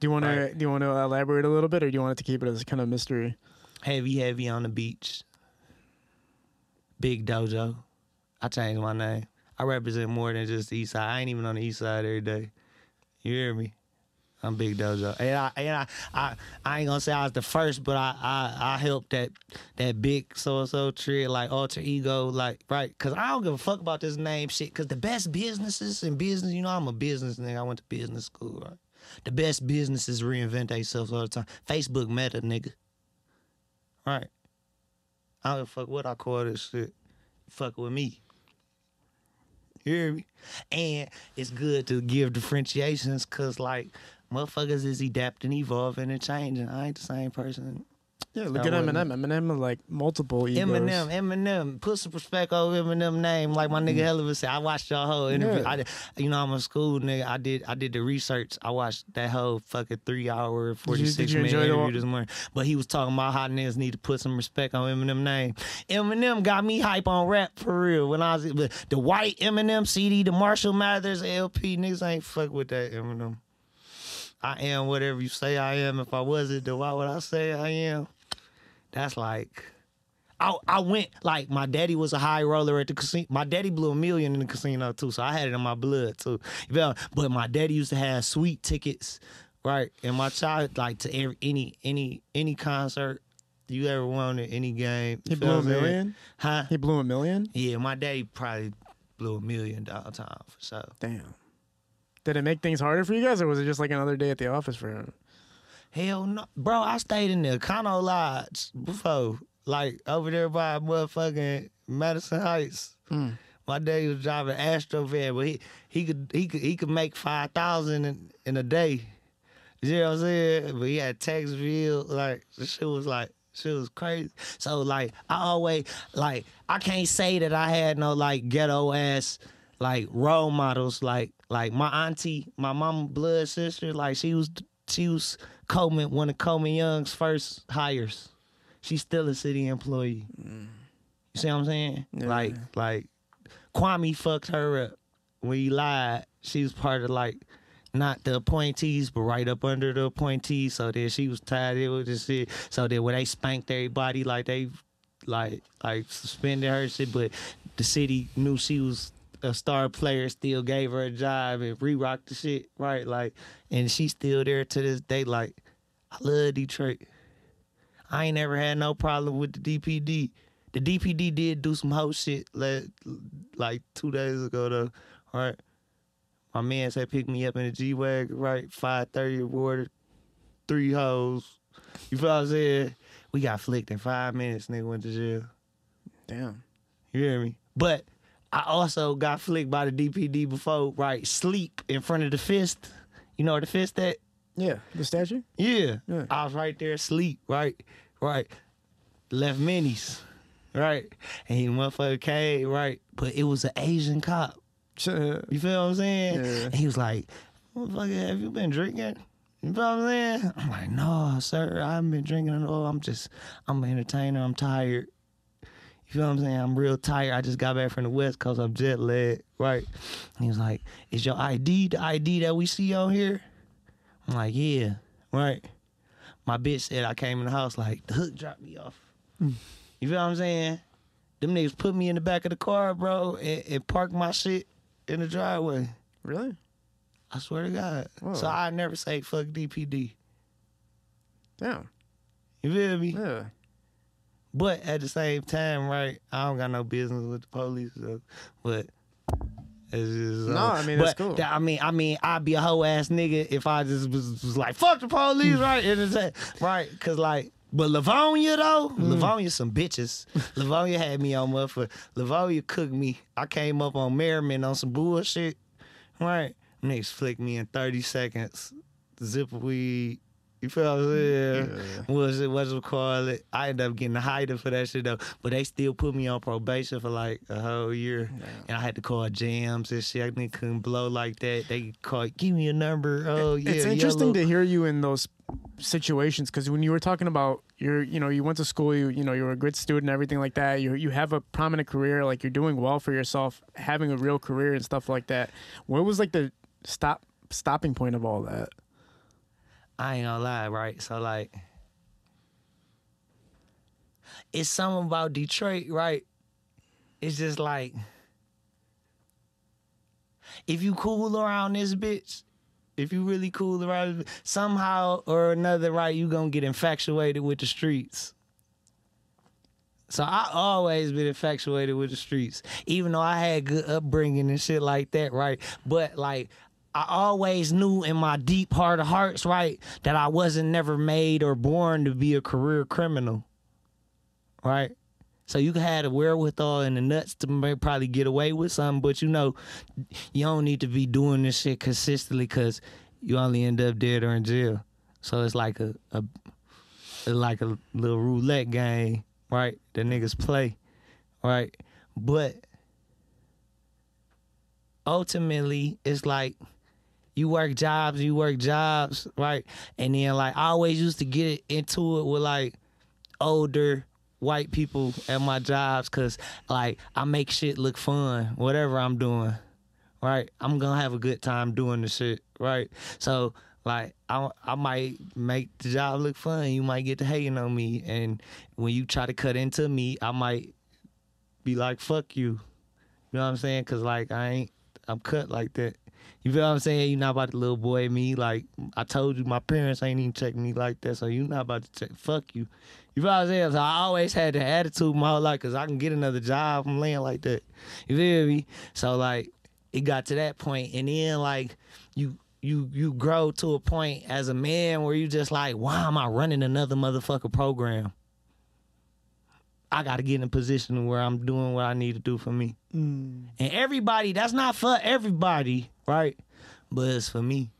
Do you want to? Do you want to elaborate a little bit, or do you want it to keep it as kind of mystery? Heavy, heavy on the beach. Big Dojo. I changed my name. I represent more than just the East Side. I ain't even on the East Side every day. You hear me? I'm Big Dojo, and I and I, I, I ain't gonna say I was the first, but I I, I helped that that big so and so tree like alter ego like right, cause I don't give a fuck about this name shit. Cause the best businesses in business, you know, I'm a business nigga. I went to business school, right? The best businesses reinvent themselves all the time. Facebook Meta, nigga. Right. I don't give a fuck what I call this shit. Fuck with me. You hear me? And it's good to give differentiations because, like, motherfuckers is adapting, evolving, and changing. I ain't the same person. Yeah, look at Eminem. Eminem has like multiple egos. Eminem, Eminem, put some respect on Eminem name. Like my nigga mm. Helliver said, I watched y'all whole interview. Yeah. I did, you know, I'm a school nigga. I did, I did the research. I watched that whole fucking three hour, forty six minute interview this morning. But he was talking about how niggas need to put some respect on Eminem name. Eminem got me hype on rap for real. When I was the white Eminem CD, the Marshall Mathers LP, niggas ain't fuck with that Eminem. I am whatever you say I am. If I wasn't, then why would I say I am? That's like I I went like my daddy was a high roller at the casino. My daddy blew a million in the casino too, so I had it in my blood too. You feel? But my daddy used to have sweet tickets, right? And my child like to every any any any concert you ever wanted, any game. He blew a what I'm saying? million. Huh? He blew a million. Yeah, my daddy probably blew a million downtown for sure. Damn. Did it make things harder for you guys, or was it just like another day at the office for him? Hell no, bro. I stayed in the Econo Lodge before, like over there by motherfucking Madison Heights. Hmm. My daddy was driving an Astro van, but he he could he could he could make five thousand in, in a day. You know what I'm saying? But he had tax bill, like the shit was like shit was crazy. So like I always like I can't say that I had no like ghetto ass like role models like like my auntie, my mama blood sister, like she was she was Coleman one of Coleman Young's first hires. She's still a city employee. You see what I'm saying? Yeah. Like like Kwame fucked her up when he lied. She was part of like not the appointees, but right up under the appointees. So then she was tied in with this shit. So then when they spanked everybody, like they like like suspended her shit, but the city knew she was a star player, still gave her a job and re-rocked the shit, right? Like, and she's still there to this day. Like, I love Detroit. I ain't never had no problem with the DPD. The DPD did do some whole shit like, like two days ago though, right? My man said pick me up in a G wagon, right? Five thirty water, three hoes. You feel what I'm saying? We got flicked in five minutes. Nigga went to jail. Damn. You hear me? But I also got flicked by the DPD before, right? Sleep in front of the fist. You know where the fist at? Yeah. The statue? Yeah. Yeah. I was right there asleep, right? Right. Left minis, right? And he motherfucker came, right? But it was an Asian cop. Sure. Uh, you feel what I'm saying? Yeah. And he was like, motherfucker, have you been drinking? You feel what I'm saying? I'm like, no, sir, I haven't been drinking at all. I'm just, I'm an entertainer. I'm tired. You feel what I'm saying? I'm real tired. I just got back from the West Coast. I'm jet lagged, right? And he was like, is your ID the ID that we see on here? I'm like, yeah, right. My bitch said I came in the house like, the hook dropped me off. Hmm. You feel what I'm saying? Them niggas put me in the back of the car, bro, and, and parked my shit in the driveway. Really? I swear to God. Whoa. So I never say fuck DPD. Damn. You feel me? Yeah. But at the same time, right? I don't got no business with the police, so, but it's just No, uh, I mean, that's but cool. I mean, I mean, I'd be a hoe ass nigga if I just was, was like fuck the police, right? And it's like, right? Cause like. But Livonia though, Mm. Livonia some bitches. Livonia had me on motherfucker. Livonia cooked me. I came up on Merriman on some bullshit. Right. Niggas flicked me in 30 seconds. Zip weed. You feel what I'm saying? Was it what's it call it? I ended up getting a hider for that shit though. But they still put me on probation for like a whole year. And I had to call jams and shit. I nigga couldn't blow like that. They called, give me a number. Oh yeah. it's interesting yellow. to hear you in those situations because when you were talking about you're you know you went to school you you know you're a good student and everything like that you you have a prominent career like you're doing well for yourself having a real career and stuff like that what was like the stop stopping point of all that I ain't gonna lie, right? So like it's something about Detroit, right? It's just like if you cool around this bitch, if you really cool around somehow or another, right, you gonna get infatuated with the streets. So I always been infatuated with the streets, even though I had good upbringing and shit like that, right? But like I always knew in my deep heart of hearts, right, that I wasn't never made or born to be a career criminal, right? So you have the wherewithal and the nuts to probably get away with something, but you know, you don't need to be doing this shit consistently because you only end up dead or in jail. So it's like a, a like a little roulette game, right? That niggas play, right? But ultimately, it's like you work jobs, you work jobs, right? And then like I always used to get into it with like older white people at my jobs because like I make shit look fun, whatever I'm doing, right? I'm gonna have a good time doing the shit, right? So like I I might make the job look fun. You might get to hating on me, and when you try to cut into me, I might be like, "Fuck you." You know what I'm saying? Cause like I ain't, I'm cut like that. You feel what I'm saying? You not about to little boy me. Like I told you, my parents ain't even check me like that. So you not about to check. Fuck you. You feel what I'm saying? So I always had the attitude my whole life because I can get another job from laying like that. You feel me? So like it got to that point, and then like you you you grow to a point as a man where you just like, why am I running another motherfucker program? I got to get in a position where I'm doing what I need to do for me. Mm. And everybody, that's not for everybody, right? But it's for me,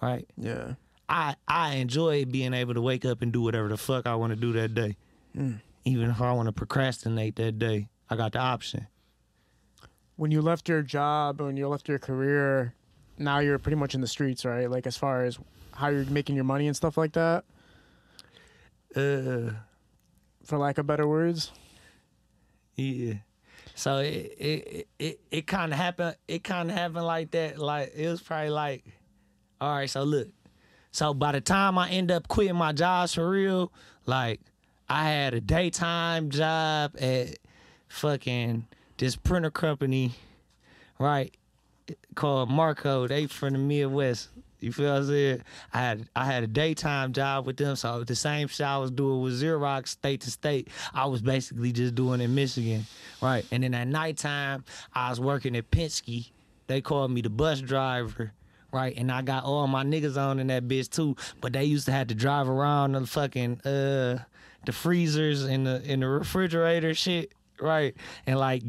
right? Yeah. I I enjoy being able to wake up and do whatever the fuck I want to do that day. Even if I want to procrastinate that day, I got the option. When you left your job, when you left your career, now you're pretty much in the streets, right? Like as far as how you're making your money and stuff like that, Uh, for lack of better words. yeah. So it it it, it kind of happened. It kind of happened like that. Like it was probably like, all right. So look. So by the time I end up quitting my jobs for real, like I had a daytime job at fucking this printer company, right? Called Marco. They from the Midwest. You feel what I'm saying? I had I had a daytime job with them, so the same shit I was doing with Xerox state to state, I was basically just doing in Michigan, right? And then at nighttime, I was working at Penske. They called me the bus driver, right? And I got all my niggas on in that bitch too, but they used to have to drive around the fucking uh the freezers and the in the refrigerator shit, right? And like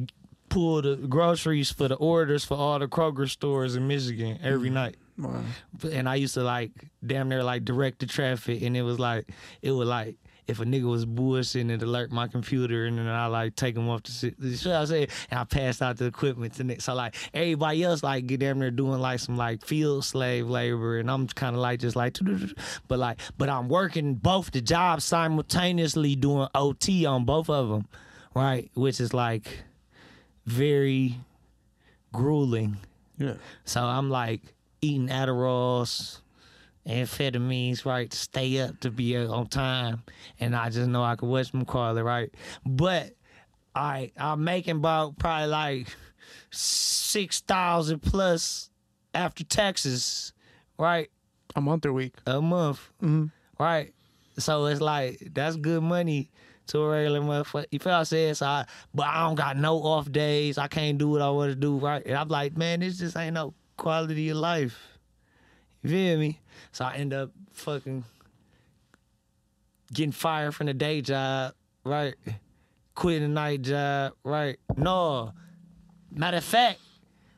pull the groceries for the orders for all the Kroger stores in Michigan every night. Wow. And I used to like damn near like direct the traffic, and it was like it was like if a nigga was bullshitting, it alert my computer, and then I like take him off the shit. You know what I'm saying? And I passed out the equipment to Nick. So like everybody else like get damn near doing like some like field slave labor, and I'm kind of like just like, but like but I'm working both the jobs simultaneously doing OT on both of them, right? Which is like very grueling. Yeah. So I'm like eating Adderalls, amphetamines, right, to stay up to be on time. And I just know I could watch call right? But I I'm making about probably like six thousand plus after taxes, right? A month or week. A month. Mhm. Right. So it's like that's good money to a regular motherfucker. You feel what I'm saying? So I, but I don't got no off days. I can't do what I want to do, right? And I'm like, man, this just ain't no quality of life. You feel me? So I end up fucking getting fired from the day job, right? Quitting the night job, right? No. Matter of fact,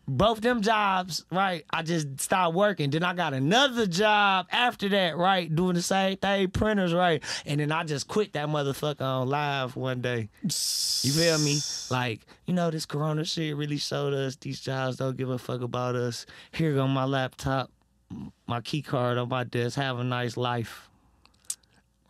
both them jobs, right? I just stopped working. Then I got another job after that, right? Doing the same thing, printers, right? And then I just quit that motherfucker on live one day. You feel me? Like, you know, this corona shit really showed us these jobs don't give a fuck about us. Here go my laptop, my key card on my desk. Have a nice life.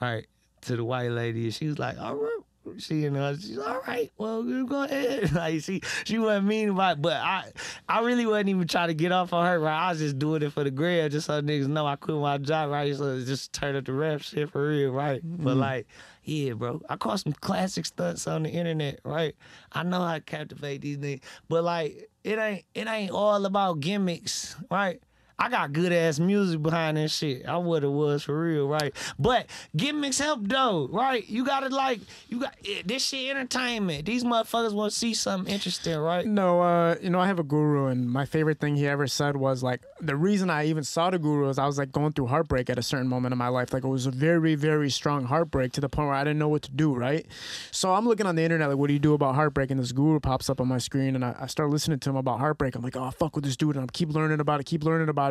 Right. To the white lady. And she was like, all right. She you know she's all right. Well, go ahead. Like she she wasn't mean about, it, but I I really wasn't even trying to get off on her. Right, I was just doing it for the gram, just so niggas know I quit my job. Right, so just turn up the rap shit for real. Right, but mm-hmm. like yeah, bro, I caught some classic stunts on the internet. Right, I know how to captivate these niggas, but like it ain't it ain't all about gimmicks. Right. I got good ass music behind this shit. I what it was for real, right? But gimmicks help though, right? You gotta like, you got eh, this shit entertainment. These motherfuckers want to see something interesting, right? No, uh, you know, I have a guru, and my favorite thing he ever said was like, the reason I even saw the guru is I was like going through heartbreak at a certain moment in my life. Like it was a very, very strong heartbreak to the point where I didn't know what to do, right? So I'm looking on the internet, like, what do you do about heartbreak? And this guru pops up on my screen, and I, I start listening to him about heartbreak. I'm like, oh, fuck with this dude, and I keep learning about it, keep learning about it.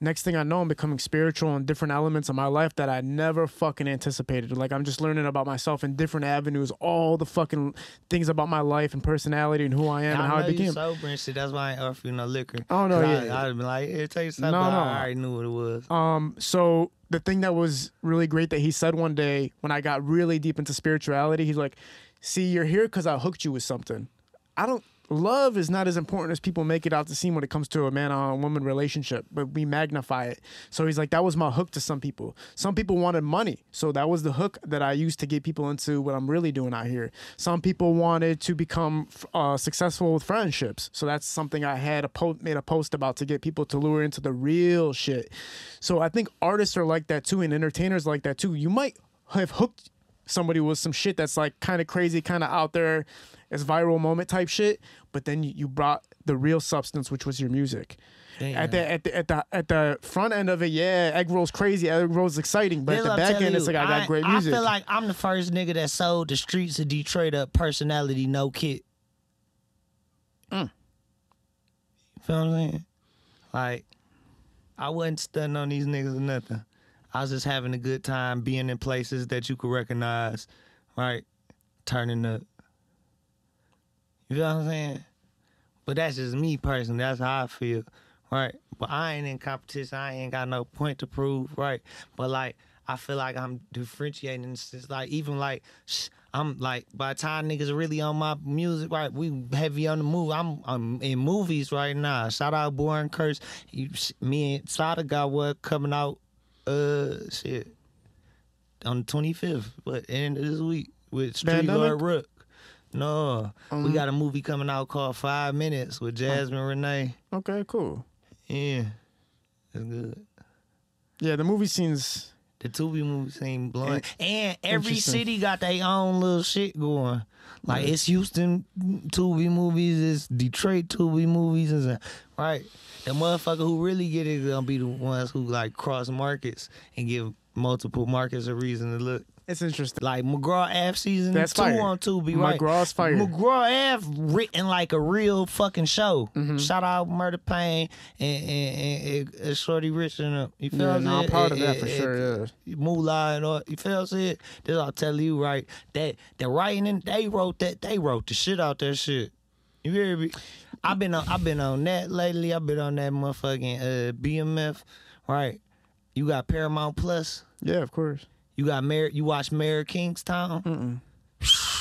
Next thing I know, I'm becoming spiritual in different elements of my life that I never fucking anticipated. Like I'm just learning about myself in different avenues, all the fucking things about my life and personality and who I am and how I I know you became. sober and shit. That's why I ain't offer you no liquor. Oh, no, yeah. I, I'd have been like, here, take something. No, no. I already knew what it was. Um, so the thing that was really great that he said one day when I got really deep into spirituality, he's like, "See, you're here because I hooked you with something. I don't. Love is not as important as people make it out to seem when it comes to a man on woman relationship, but we magnify it. So he's like, that was my hook to some people. Some people wanted money, so that was the hook that I used to get people into what I'm really doing out here. Some people wanted to become uh, successful with friendships, so that's something I had a po- made a post about to get people to lure into the real shit. So I think artists are like that too, and entertainers like that too. You might have hooked somebody with some shit that's like kind of crazy, kind of out there, as viral moment type shit. But then you, you brought the real substance, which was your music. Damn. At the at the at the at the front end of it, yeah, egg rolls crazy, egg rolls exciting, but This at the back telling end, it's like I got great music. I feel like I'm the first nigga that sold the streets of Detroit a personality no kit. Mm. Feel what I'm saying? Like, I wasn't stunting on these niggas or nothing. I was just having a good time being in places that you could recognize, right? Turning up. You know what I'm saying? But that's just me personally. That's how I feel, right? But I ain't in competition. I ain't got no point to prove, right? But like, I feel like I'm differentiating. It's like even like sh- I'm like by the time niggas really on my music, right? We heavy on the move. I'm I'm in movies right now. Shout out Born Curse. You, me and Sada got what coming out. Uh, shit. On the 25th, but end of this week with Street? Lord Rook. No, we Um, got a movie coming out called Five Minutes with Jasmine Renee. okay, cool. Yeah, it's good. Yeah, the movie scenes. The Tubi movie seem blowing, and every city got their own little shit going. Like it's Houston Tubi movies, it's Detroit Tubi movies, and right. The motherfucker who really get it gonna be the ones who like cross markets and give multiple markets a reason to look. It's interesting. Like McGraw F season That's two fire. on Tubi, right? McGraw's fire. McGraw F written like a real fucking show. Mm-hmm. Shout out Murder Pain and, and, and, and Shorty Rich and uh, you feel Yeah, no, I'm proud of that for sure. Yeah. Moolah and all. You feel saying? This I'll tell you right. That the writing and they wrote that they wrote the shit out that shit. You hear me? I've been on I've been on that lately. I've been on that motherfucking uh, BMF. Right. You got Paramount Plus. Yeah, of course. You got Mayor. You watch Mayor Kingstown. Mm.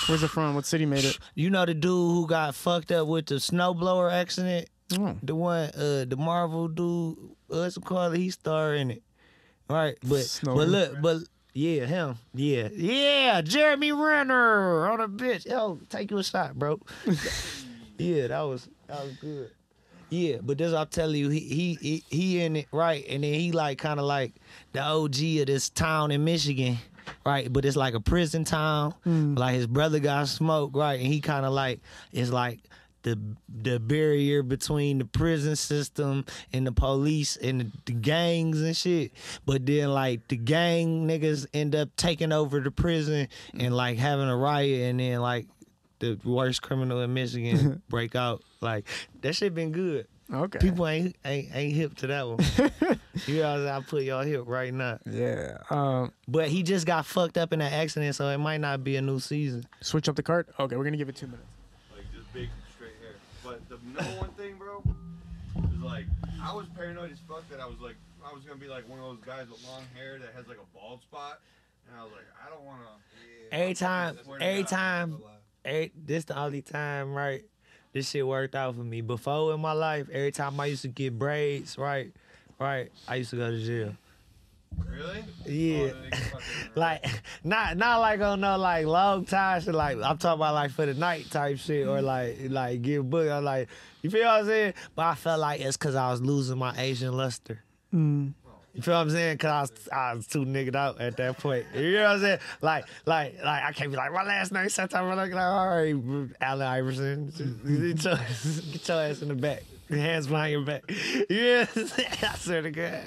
Where's it from? What city made it? You know the dude who got fucked up with the snowblower accident. Oh. The one, uh, the Marvel dude, what's it called? He star in it, right? But Snow- but look, but yeah, him, yeah, yeah, Jeremy Renner on a bitch. Yo, take you a shot, bro. yeah, that was that was good. Yeah, but this I'll tell you, he he he, he in it right, and then he like kind of like the OG of this town in Michigan, right? But it's like a prison town. Mm. Like his brother got smoked, right? And he kind of like it's like the the barrier between the prison system and the police and the, the gangs and shit. But then like the gang niggas end up taking over the prison and like having a riot, and then like the worst criminal in Michigan break out. Like that shit been good. Okay. People ain't ain't, ain't hip to that one. you know, what I'm saying? I put y'all hip right now. Yeah. Um, But he just got fucked up in that accident, so it might not be a new season. switch up the cart. Okay, we're gonna give it two minutes. like just big straight hair. But the number one thing, bro, is like I was paranoid as fuck that I was like I was gonna be like one of those guys with long hair that has like a bald spot, and I was like I don't wanna. Every time, Swear every time, I'm not every, this the only time, right? This shit worked out for me. Before in my life, every time I used to get braids, right, right, I used to go to jail. Really? Yeah. Oh, then they can fucking- like not not like on no like long time shit like I'm talking about like for the night type shit or mm-hmm. like like get booked. I'm like you feel what I'm saying? But I felt like it's cause I was losing my Asian luster. Mm. You feel what I'm saying? Cause I was, I was too niggered out at that point. You know what I'm saying? Like, like, like I can't be like my last name. Sometimes I'm like, all right, Allen Iverson, get your, get your ass in the back, Your hands behind your back. Yeah, I swear to God.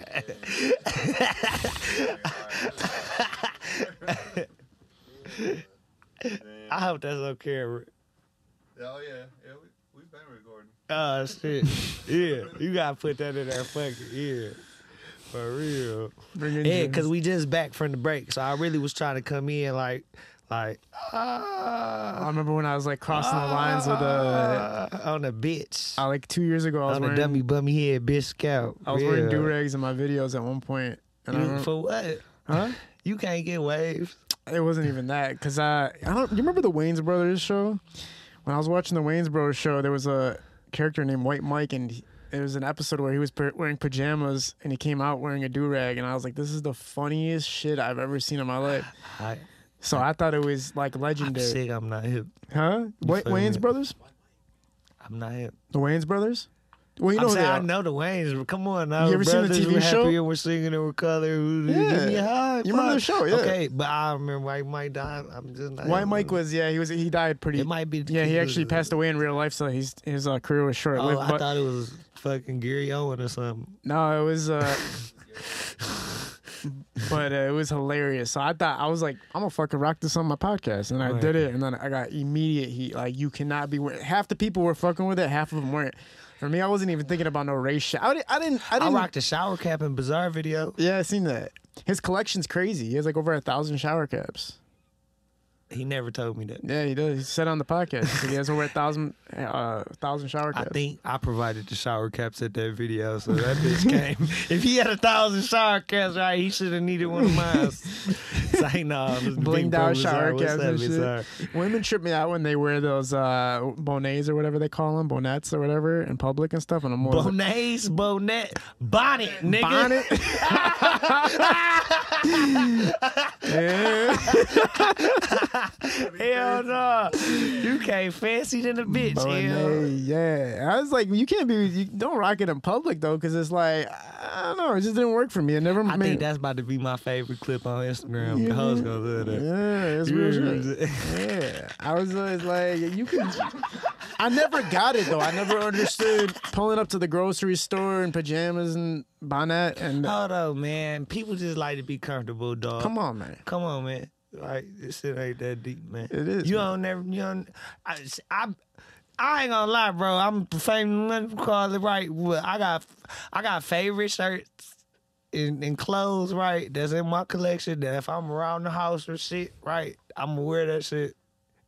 I hope that's okay. Oh yeah, yeah. We we've been recording. Oh shit. Yeah, you gotta put that in there. Fuck it. Yeah. For real. Bring Yeah, James. cause we just back from the break, so I really was trying to come in like, like, I ah, remember when I was like crossing the lines with uh, ah, on the bitch, uh, like two years ago. I was on the wearing dummy bummy head bitch scout. I was wearing Yeah. do rags in my videos at one point, and You- For what? huh? You can't get waves. It wasn't even that because I I don't. You remember the Wayans Brothers show? When I was watching the Wayans Brothers show, there was a character named White Mike, and he, there was an episode where he was pa- wearing pajamas and he came out wearing a do rag, and I was like, "This is the funniest shit I've ever seen in my life." I, So I thought it was like I'm legendary, sick. I'm not hip. huh? Wa- Wayans? Brothers, I'm not hip. the Wayans Brothers. Well, you I'm know saying I know the Wayans. but Come on now. You ever seen the TV we're show? Happy and we're singing and we're color. Yeah. Give me high You remember the show, yeah. Okay, but I remember White Mike died. I'm just not. White Mike was yeah he was he died pretty. It might be. yeah, he actually passed away in real life, so he's his uh, career was short Oh, lived. I but thought it was fucking Gary Owen or something. no, it was. uh But uh, it was hilarious. So I thought I was like, I'm gonna fucking rock this on my podcast, and I Right. did it, and then I got immediate heat. Like you cannot be. Half the people were fucking with it, half of them weren't. For me, I wasn't even thinking about no race shit. I didn't. I didn't. I I didn't. rocked the shower cap in Bizarre video. Yeah, I seen that. His collection's crazy. He has like over a thousand shower caps. He never told me that. Yeah, he does. He said on the podcast he said he has over a thousand, uh, thousand shower caps. I think I provided the shower caps at that video, so that bitch came. if he had a thousand shower caps, right, he should have needed one of mine. it's like, no, Blinged out shower caps and shit. Women trip me out when they wear those uh, bonnets or whatever they call them, bonnets or whatever in public and stuff. And I'm more like, Bonnets, bonnet, bonnet, nigga. bonnet. Hell no. You can't fancy than a bitch. Bonnet, Hell. yeah. I was like, you can't be, you don't rock it in public though, because it's like, I don't know, it just didn't work for me. It never I made. think that's about to be my favorite clip on Instagram. Yeah. The gonna love that. Yeah, it's real shit. Yeah, I was always like, you can. I never got it though. I never understood pulling up to the grocery store in pajamas and bonnet and. Hold on, man. People just like to be comfortable, dog. Come on, man. Come on, man. Like this shit ain't that deep, man. It is, You man. don't never. You don't. I, I, I ain't gonna lie, bro. I'm famous. Call it right. I got, I got favorite shirts and, and clothes, right? That's in my collection. That if I'm around the house or shit, right, I'm gonna wear that shit.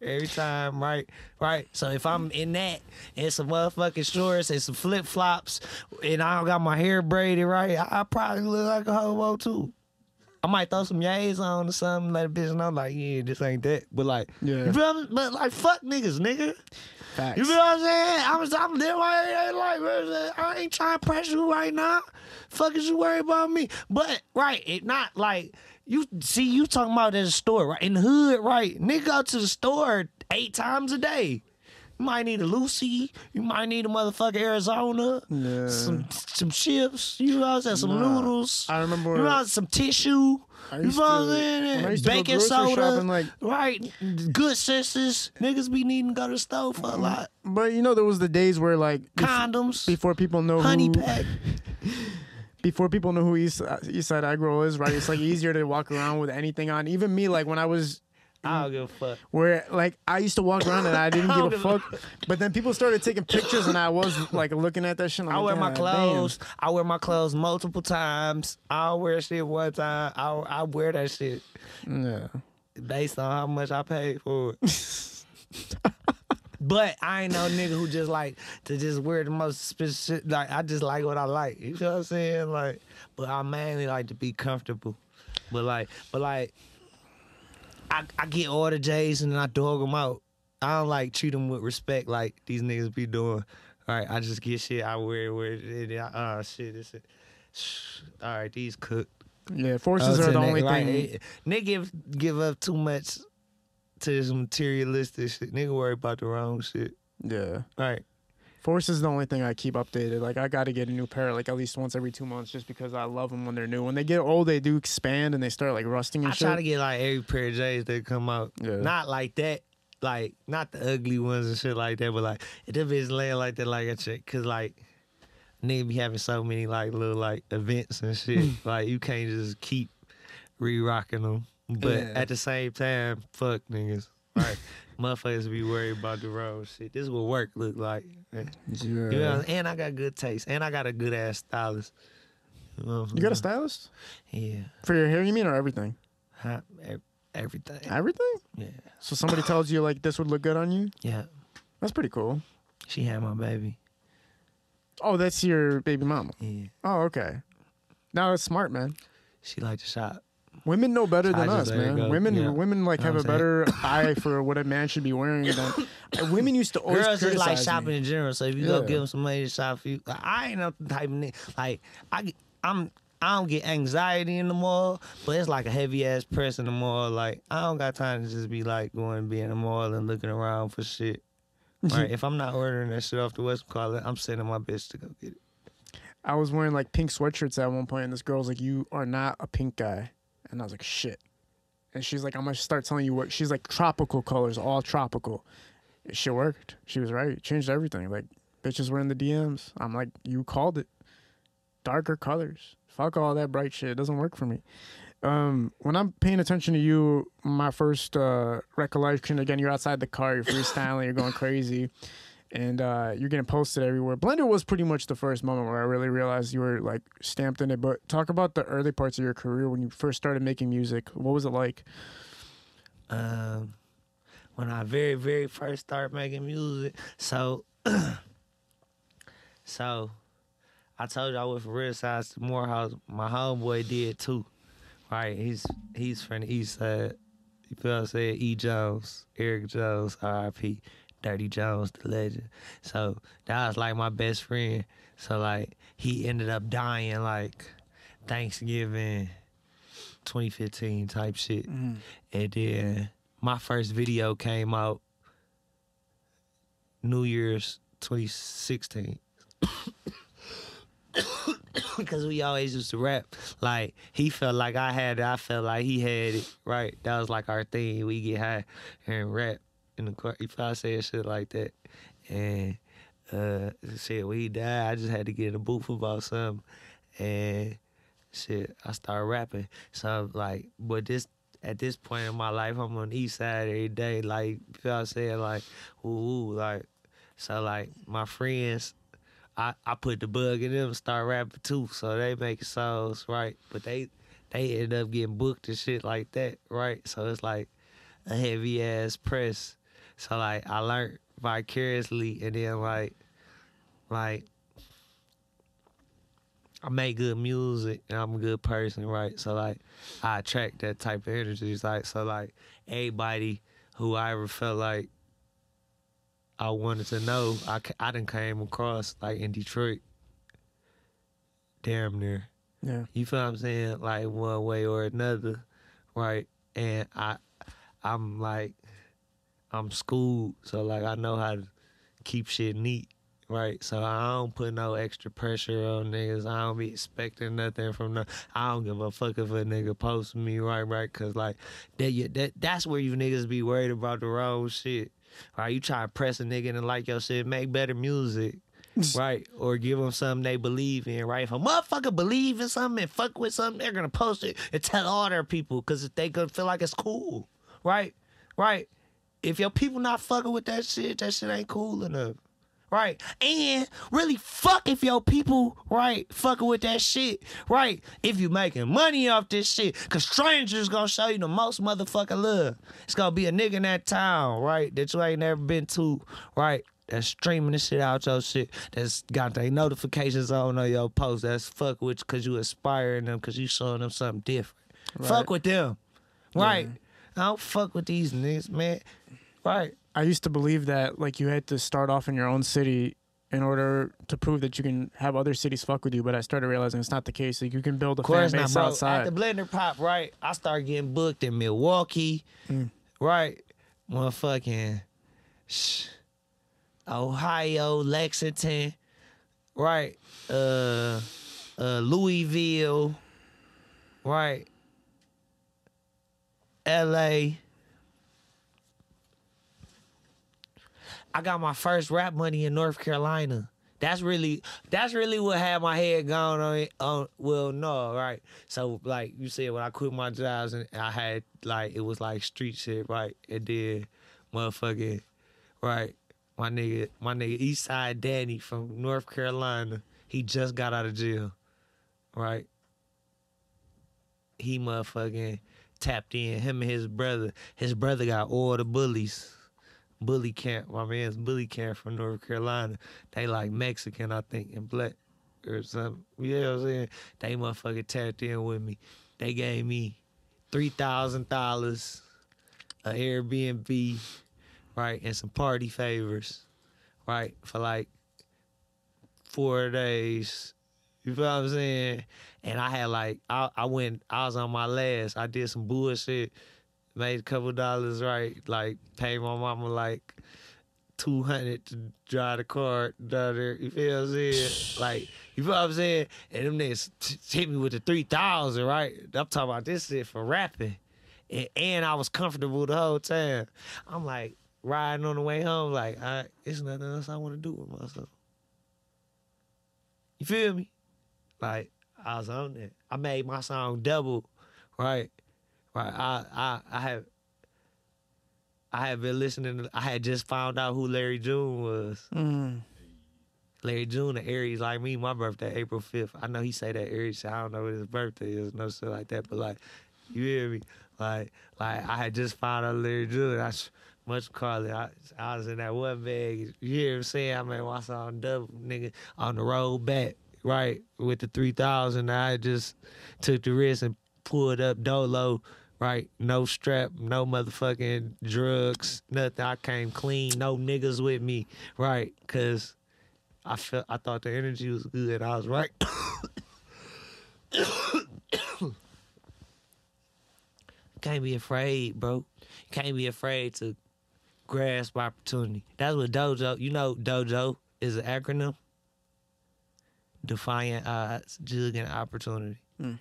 Every time, right, right. So if I'm in that and some motherfucking shorts and some flip flops, and I don't got my hair braided right, I, I probably look like a hobo too. I might throw some yays on or something, let a bitch know like, yeah, this ain't that. But like, Yeah. you feel? But like, fuck niggas, nigga. Facts. You feel what I'm saying? I'm, I'm there like, like, I ain't trying to pressure you right now. Fuck is you worry about me? But right, it not like you see you talking about at a store, right? In the hood, right? Nigga go to the store eight times a day. You might need a Lucy. You might need a motherfucking Arizona. Yeah. Some some chips. You know what I'm saying? Some Nah. noodles. I remember- You know some tissue. I You know what I'm saying? used to go Baking soda. shopping, like- right. Good sisters. Niggas be needing to go to the store for a mm, lot. But you know, there was the days where like Condoms. before people know honey who, pack. before people know who East uh, Eastside Eggroll is, right? It's like easier to walk around with anything on. Even me, like when I was I don't give a fuck. where like I used to walk around and I didn't I give a give a fuck. But then people started taking pictures and I was like looking at that shit. like, wear my "God clothes. I wear my clothes multiple times. I don't wear shit one time. I I wear that shit damn." Yeah. based on how much I paid for it. but I ain't no nigga who just like to just wear the most specific. Like I just like what I like. You know what I'm saying? Like, but I mainly like to be comfortable. But like, but like, I I get all the J's and then I dog them out. I don't like treat them with respect like these niggas be doing. All right, I just get shit. I wear wear it. and I- Oh shit, this. it. All right, these cooked. Yeah, forces Oh, are the only thing. eh, Nigga give give up too much to this materialistic shit. Nigga worry about the wrong shit. Yeah. Right. Force is the only thing I keep updated. Like I got to get a new pair like at least once every two months, just because I love them when they're new. When they get old, they do expand and they start like rusting and shit. I shit. try to get like every pair of J's that come out. Yeah. Not like that. Like not the ugly ones and shit like that, but like if them bitches laying like that, like a chick, cause like nigga be having so many like little like events and shit. like you can't just keep re-rocking them. But Yeah. at the same time, fuck niggas. Right. Motherfuckers be worried about the wrong shit. This is what work look like. You know, and I got good taste, and I got a good ass stylist. You, know, You got a stylist Yeah, for your hair? You mean or everything? Huh, everything. Everything. Yeah, So somebody tells you like this would look good on you. yeah. That's pretty cool. She had my baby. Oh, that's your baby mama. Yeah, Oh, okay. Now it's smart, man. she liked to shop. Women know better than us, man. go. Women, Yeah. women like have a what I'm better eye for what a man should be wearing. Than women used to always Girls just like shopping me. in general. So if you go Yeah. give them some money to shop for you, like, I ain't no type of nigga. Like I, get- I'm. I don't get anxiety in the mall, but it's like a heavy ass press in the mall. Like I don't got time to just be like going and be in the mall and looking around for shit. Right? if I'm not ordering that shit off the West Call I'm sending my bitch to go get it. I was wearing like pink sweatshirts at one point, and this girl's like, "You are not a pink guy," and I was like, "Shit." And she's like, "I'm gonna start telling you what." She's like, "Tropical colors, all tropical." She worked. She was right. Changed everything. Like bitches were in the DMs. I'm like, "You called it." Darker colors. Fuck all that bright shit. It doesn't work for me. Um, when I'm paying attention to you, my first uh, recollection again, you're outside the car, you're freestyling, you're going crazy and uh, you're getting posted everywhere. Blender was pretty much the first moment where I really realized you were like stamped in it. But talk about the early parts of your career when you first started making music. What was it like? Um, when I very very first started making music, so so I told you I was from Red Sides to Morehouse. My homeboy did too. Right, he's he's from the east side. You feel what I'm saying? E. Jones, Eric Jones, R.I.P. Dirty Jones, the legend. So that was like my best friend. So like he ended up dying like Thanksgiving 2015 type shit. Mm. And then my first video came out New Year's 2016. Because we always used to rap. Like he felt like I had it, I felt like he had it. Right. That was like our thing. We get high and rap in the car. If I say shit like that, and uh, shit, when he died, I just had to get in the booth about something, and shit, I started rapping. So like, but this at this point in my life, I'm on the east side every day. Like, what I'm saying? Like, ooh, ooh, like, so like my friends. I, I put the bug in them start rapping too, so they make songs, right? But they they end up getting booked and shit like that, right? So it's like a heavy ass press. So like I learned vicariously and then like like I make good music and I'm a good person, right? So like I attract that type of energy. It's like so like everybody who I ever felt like I wanted to know, I I didn't came across like in Detroit. Damn near. Yeah. You feel what I'm saying? Like one way or another, right? And I I'm like I'm schooled, so like I know how to keep shit neat, right? So I don't put no extra pressure on niggas. I don't be expecting nothing from them. I don't give a fuck if a nigga posts me, right, right? Cause like that, you, that that's where you niggas be worried about the wrong shit. Right, you try to press a nigga and like your shit, make better music. right, or give them something they believe in, right? If a motherfucker believe in something and fuck with something, they're gonna post it and tell all their people because they gonna feel like it's cool, right? Right? If your people not fucking with that shit, that shit ain't cool enough. Right. And really fuck if your people, right, fucking with that shit. Right. If you making money off this shit. Cause strangers gonna show you the most motherfucking love. It's gonna be a nigga in that town, right, that you ain't never been to, right? That's streaming the shit out your shit. That's got their notifications on on your post. That's fuck with you cause you inspiring them cause you showing them something different. Right. Fuck with them. Right. I don't fuck with these niggas, man. Right. I used to believe that like you had to start off in your own city in order to prove that you can have other cities fuck with you. But I started realizing it's not the case. Like you can build a fan not, base bro. outside. At the Blender Pop, right? I started getting booked in Milwaukee, Mm. right? Motherfucking sh- Ohio, Lexington, right? Uh, uh, Louisville, right? L.A. I got my first rap money in North Carolina. That's really that's really what had my head going on on well no, right. So like you said when I quit my jobs and I had like it was like street shit, right? And then motherfucking right, my nigga my nigga Eastside Danny from North Carolina, he just got out of jail. Right? He motherfucking tapped in, him and his brother. His brother got all the bullies bully camp. My man's bully camp from North Carolina. They like Mexican, I think, and black or something. You know what I'm saying? They motherfucking tapped in with me. They gave me three thousand dollars, a Airbnb, right, and some party favors, right, for like four days. You feel what I'm saying? And I had like I, I went I was on my last. I did some bullshit made a couple dollars, right? Like pay my mama like two hundred to drive the car down there. You feel what I'm saying? Like you feel what I'm saying? And them niggas t- hit me with the three thousand, right? I'm talking about this shit for rapping, and, and I was comfortable the whole time. I'm like riding on the way home, like I, it's nothing else I want to do with myself. You feel me? Like I was on that. I made my song double, right? Right. I I I have I had been listening. To, I had just found out who Larry June was. Mm. Larry June, an Aries like me. My birthday April fifth. I know he say that Aries. I don't know what his birthday is, no shit like that. But like, you hear me? Like, like I had just found out Larry June. I much call it. I, I was in that one bag. You hear what I'm saying? I made my song double, nigga, on the road back, right with the three thousand. I just took the risk and pulled up dolo. Right, no strap, no motherfucking drugs, nothing. I came clean, no niggas with me. Right, cause I felt I thought the energy was good. I was right. Can't be afraid, bro. Can't be afraid to grasp opportunity. That's what dojo. You know, dojo is an acronym. Defiant odds, jugging opportunity. Hmm.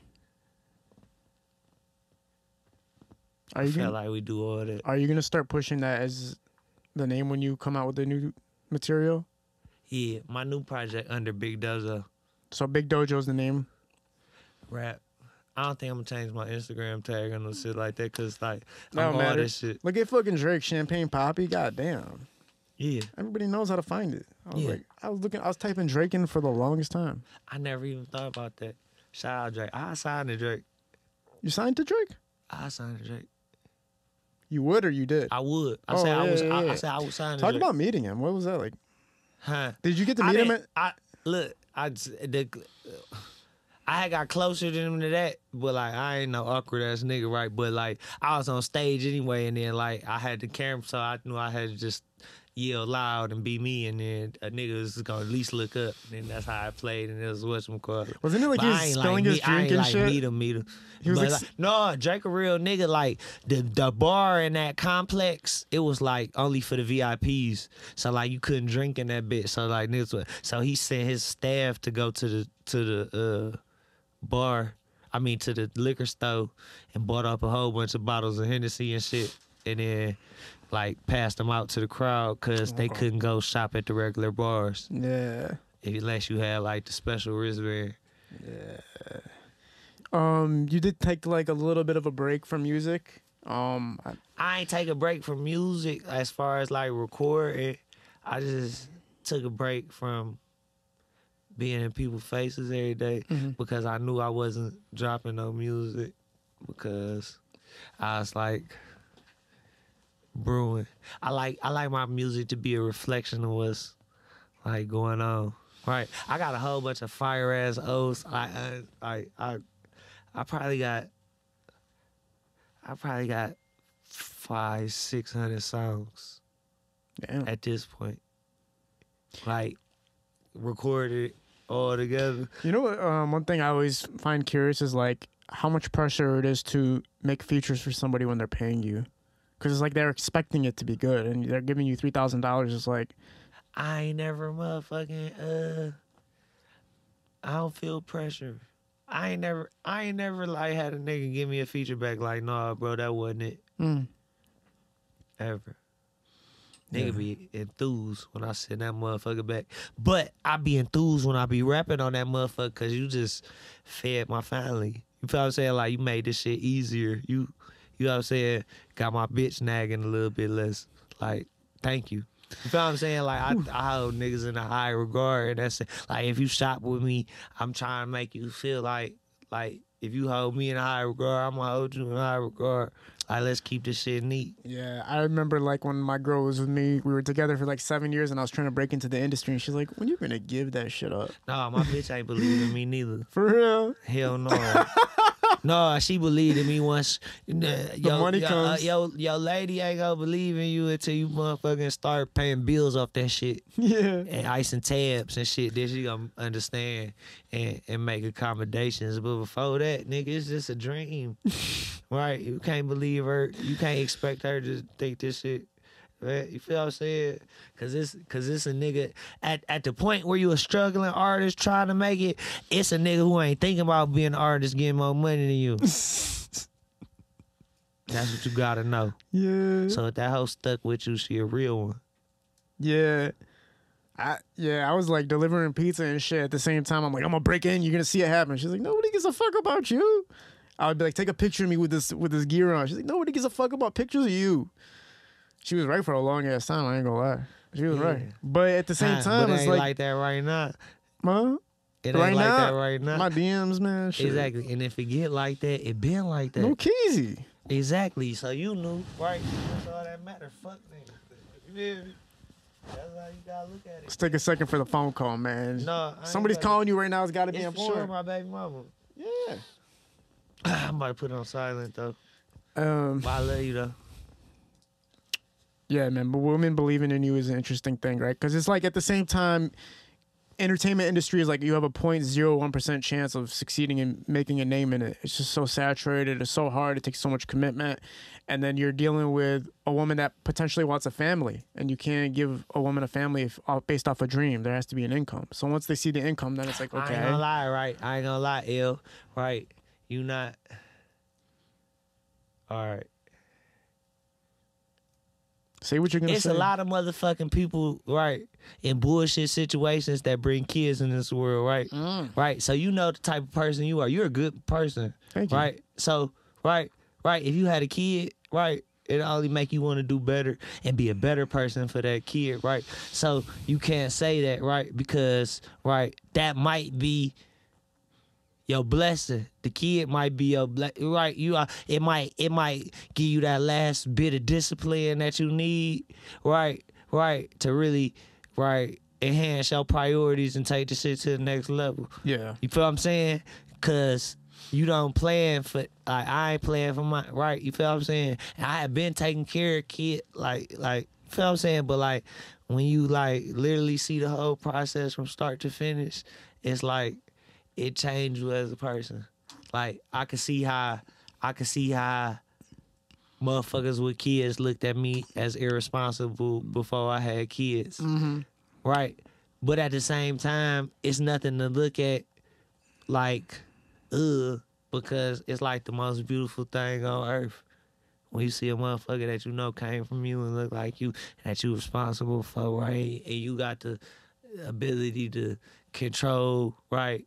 Are I you feel gonna, like we do all that. are you gonna start pushing that as the name when you come out with the new material? Yeah, my new project under Big Dojo So Big Dojo's the name. rap. I don't think I'm gonna change my Instagram tag or no shit like that, cause like No I'm all this shit. Look at fucking Drake, Champagne Papi. God damn. Yeah, Everybody knows how to find it. I was Yeah. like, I was looking, I was typing Drake in for the longest time. I never even thought about that. Shout out Drake. I signed to Drake. You signed to Drake? I signed to Drake. You would or you did? I would. I Oh, said I was. yeah, I, yeah. I said I would sign Talk about meeting him. What was that like? huh? Did you get to I meet him? At, I look. I the. I had got closer to him to that, but like I ain't no awkward ass nigga, right? But like I was on stage anyway, and then like I had the camera, so I knew I had to just yell loud and be me, and then a nigga is gonna at least look up, and that's how I played, and it was what's called. wasn't it like But he was ain't spilling like his me, I drink ain't and like shit? meet him, meet him. He was like- no, Drake a real nigga. Like the the bar in that complex, it was like only for the VIPs. So like you couldn't drink in that bitch. So like niggas, would- so he sent his staff to go to the to the uh, bar. I mean to the liquor store and bought up a whole bunch of bottles of Hennessy and shit, and then like passed them out to the crowd because they couldn't go shop at the regular bars Yeah. unless you had like the special wristband. Yeah. Um, you did take like a little bit of a break from music. Um, I- I ain't take a break from music as far as like recording. I just took a break from being in people's faces every day because I knew I wasn't dropping no music because I was like brewing. I like I like my music to be a reflection of what's like going on. Right. I got a whole bunch of fire ass O's. I I I I, I probably got I probably got five, six hundred songs damn. at this point. Like recorded all together. You know what? Um, one thing I always find curious is like how much pressure it is to make features for somebody when they're paying you, because it's like they're expecting it to be good, and they're giving you three thousand dollars. It's like, I ain't never motherfucking uh I don't feel pressure. I ain't never I ain't never like had a nigga give me a feature back like, nah, bro, that wasn't it. mm, Ever. Nigga be enthused when I send that motherfucker back. But I be enthused when I be rapping on that motherfucker because you just fed my family. You feel what I'm saying? Like you made this shit easier. You you know what I'm saying? Got my bitch nagging a little bit less. Like, thank you. You feel what I'm saying? Like I, I hold niggas in a high regard. And that's it. Like if you shop with me, I'm trying to make you feel like like if you hold me in a high regard, I'm gonna hold you in a high regard. Like let's keep this shit neat. yeah. I remember like when my girl was with me, we were together for like seven years, and I was trying to break into the industry, and she's like, "When you gonna give that shit up?" Nah, my bitch ain't believing me neither. For real? Hell no. no, she believed in me once. The money yo, comes. Uh, yo, yo, lady ain't gonna believe in you until you motherfucking start paying bills off that shit Yeah. and icing tabs and shit. Then she gonna understand and, and make accommodations. But before that, nigga, it's just a dream, right? You can't believe her. You can't expect her to think this shit Man, you feel what I'm saying? Cause it's cause it's a nigga at, at the point where you a struggling artist trying to make it, it's a nigga who ain't thinking about being an artist getting more money than you. That's what you gotta know. Yeah. So if that hoe stuck with you, she a real one. Yeah. I yeah, I was like delivering pizza and shit at the same time. I'm like, I'm gonna break in, you're gonna see it happen. She's like, Nobody gives a fuck about you. I would be like, take a picture of me with this with this gear on. She's like, Nobody gives a fuck about pictures of you. She was right for a long ass time, I ain't gonna lie. She was Yeah. right. But at the same time, it's ain't like, like, that right now. huh? It ain't Right like now, that right now. My DMs, man. Shit. Exactly. And if it get like that, it been like that. No keezy. Exactly. So you knew, right? That's all that matter. Fuck niggas. You feel me? That's how you gotta look at Let's take a second for the phone call, man. No, Somebody's gonna- calling you right now. It's got to be for sure my baby mama. Yeah. I'm about to put it on silent though. Um. But I love you though. Yeah, man. But women believing in you is an interesting thing, right? Because it's like at the same time, entertainment industry is like you have a 0.01 percent chance of succeeding and making a name in it. It's just so saturated. It's so hard. It takes so much commitment, and then you're dealing with a woman that potentially wants a family, and you can't give a woman a family if, uh, based off a dream. There has to be an income. So once they see the income, then it's like okay. I ain't gonna lie, right? I ain't gonna lie, ill. Right. You not Alright. Say what you're gonna It's say. a lot of motherfucking people, right, in bullshit situations that bring kids in this world, right? Mm. Right. So you know the type of person you are. You're a good person. Thank you. Right. So, right, right. If you had a kid, right, it only make you want to do better and be a better person for that kid, right? So you can't say that, right? Because, right, that might be your blessing. The kid might be a ble- right. You are. It might. It might give you that last bit of discipline that you need. Right. Right. To really, right, enhance your priorities and take the shit to the next level. Yeah. You feel what I'm saying? Cause you don't plan for like I ain't playing for my right. You feel what I'm saying? I have been taking care of kid like like you feel what I'm saying. But like when you like literally see the whole process from start to finish, it's like it changed you as a person. Like I could see how I could see how motherfuckers with kids looked at me as irresponsible before I had kids. Mm-hmm. Right. But at the same time, it's nothing to look at like, ugh, because it's like the most beautiful thing on earth. When you see a motherfucker that you know came from you and look like you, that you responsible for, right? And you got the ability to control, right?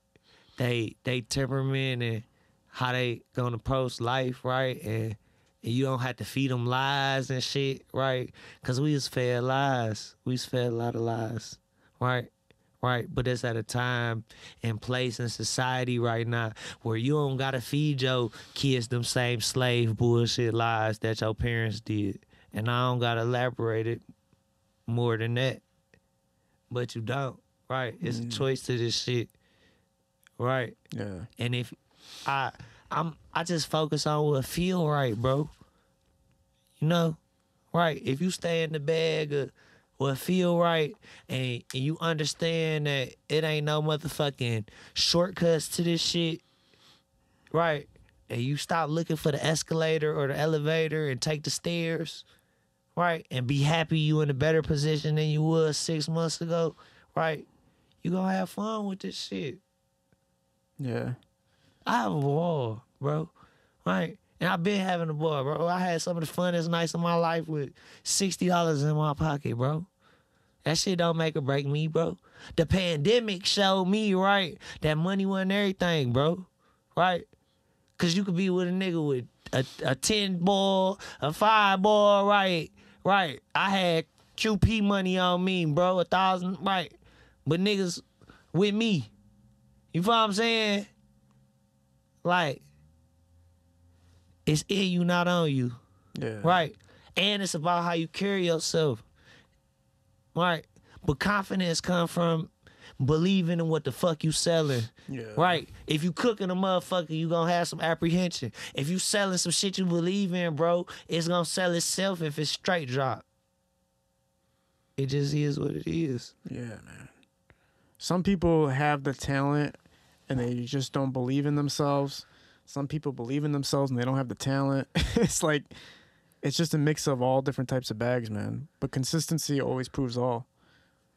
They they temperament and how they gonna approach life, right? And and you don't have to feed them lies and shit, right? Cause we was fed lies. We was fed a lot of lies, right? Right, but it's at a time and place in society right now where you don't gotta feed your kids them same slave bullshit lies that your parents did, and I don't gotta elaborate it more than that. But you don't, right? It's a mm. choice to this shit, right? Yeah. And if I I'm I just focus on what feel right, bro. You know? Right. If you stay in the bag of what feel right and, and you understand that it ain't no motherfucking shortcuts to this shit, right? And you stop looking for the escalator or the elevator and take the stairs, right? And be happy you in a better position than you was six months ago, right? You gonna have fun with this shit. Yeah. I have a ball, bro. Right? And I've been having a ball, bro. I had some of the funnest nights of my life with sixty dollars in my pocket, bro. That shit don't make or break me, bro. The pandemic showed me, right, that money wasn't everything, bro. Right? Cause you could be with a nigga with a, a 10 ball, a five ball, right? Right. I had QP money on me, bro, a thousand, right. But niggas with me. You feel what I'm saying? Like, it's in you, not on you. Yeah. Right. And it's about how you carry yourself. Right. But confidence come from believing in what the fuck you selling. Yeah. Right. If you cooking a motherfucker, you gonna have some apprehension. If you selling some shit you believe in, bro, it's gonna sell itself if it's straight drop. It just is what it is. Yeah, man. Some people have the talent and they just don't believe in themselves. Some people believe in themselves and they don't have the talent. it's like it's just a mix of all different types of bags, man. But consistency always proves all.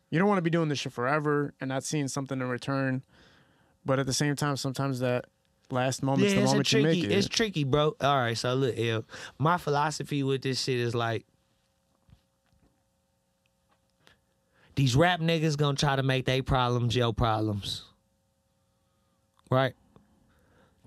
You don't want to be doing this shit forever and not seeing something in return. But at the same time, sometimes that last moment's yeah, the moment you make it. It's tricky, bro. All right, so look, L. My philosophy with this shit is like, these rap niggas gonna try to make their problems your problems, right?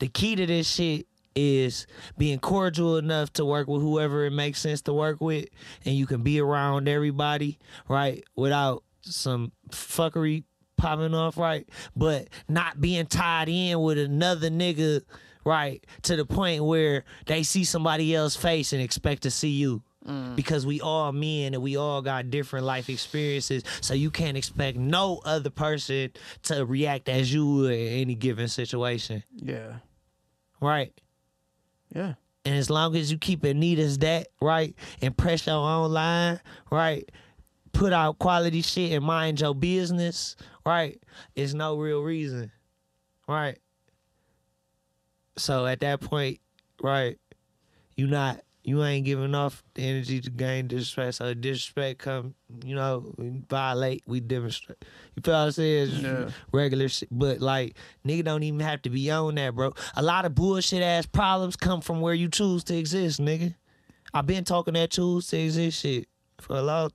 The key to this shit is being cordial enough to work with whoever it makes sense to work with, and you can be around everybody, right, without some fuckery popping off, right? But not being tied in with another nigga, right, to the point where they see somebody else's face and expect to see you. Mm. Because we all men and we all got different life experiences, so you can't expect no other person to react as you would in any given situation, yeah. right? Yeah. And as long as you keep it neat as that, right, and press your own line, right, put out quality shit and mind your business, right, it's no real reason, right. So at that point, right, you not you ain't giving off the energy to gain disrespect. So disrespect come, you know, we violate, we demonstrate. You feel what I'm saying? Yeah. Regular shit. But like nigga don't even have to be on that, bro. A lot of bullshit ass problems come from where you choose to exist, nigga. I've been talking that choose to exist shit for a lot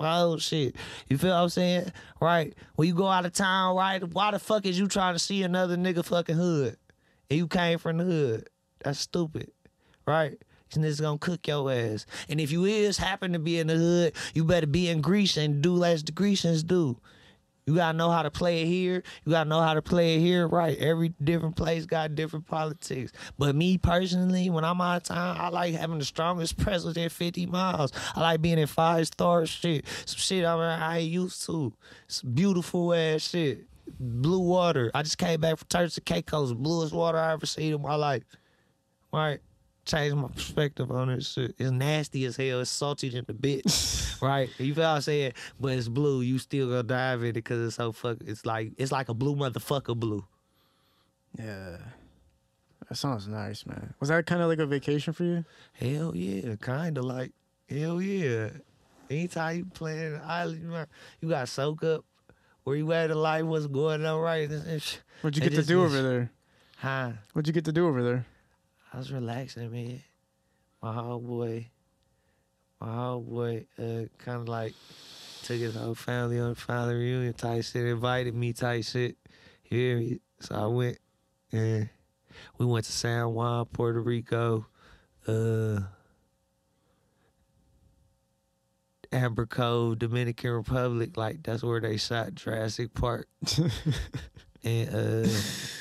of shit. You feel what I'm saying? Right? When you go out of town, right? Why the fuck is you trying to see another nigga fucking hood? And you came from the hood. That's stupid. Right? These niggas gonna cook your ass. And if you is happen to be in the hood, you better be in Greece and do as the Grecians do. You gotta know how to play it here. You gotta know how to play it here, right? Every different place got different politics. But me personally, when I'm out of town, I like having the strongest presence within 50 miles. I like being in five star shit. Some shit I, mean, I ain't used to. It's beautiful ass shit. Blue water. I just came back from Turks and Caicos. Bluest water I ever seen in my life. Right? Changed my perspective on this shit. It's nasty as hell. It's salty than the bitch. right? You feel what I'm saying? But it's blue. You still gonna dive in it because it's so fuck. It's like it's like a blue motherfucker blue. Yeah. That sounds nice, man. Was that kind of like a vacation for you? Hell yeah, kind of like hell yeah. Anytime you playing the island, you got- to soak up where you at in life, what's going on right. and- and sh- What'd you get to do over there? Huh? What'd you get to do over there? I was relaxing, man. My homeboy, my homeboy, uh, kind of like took his whole family on family reunion type shit, invited me type shit. Hear me? So I went, and we went to San Juan, Puerto Rico, uh, Amber Cove, Dominican Republic. Like that's where they shot Jurassic Park. and uh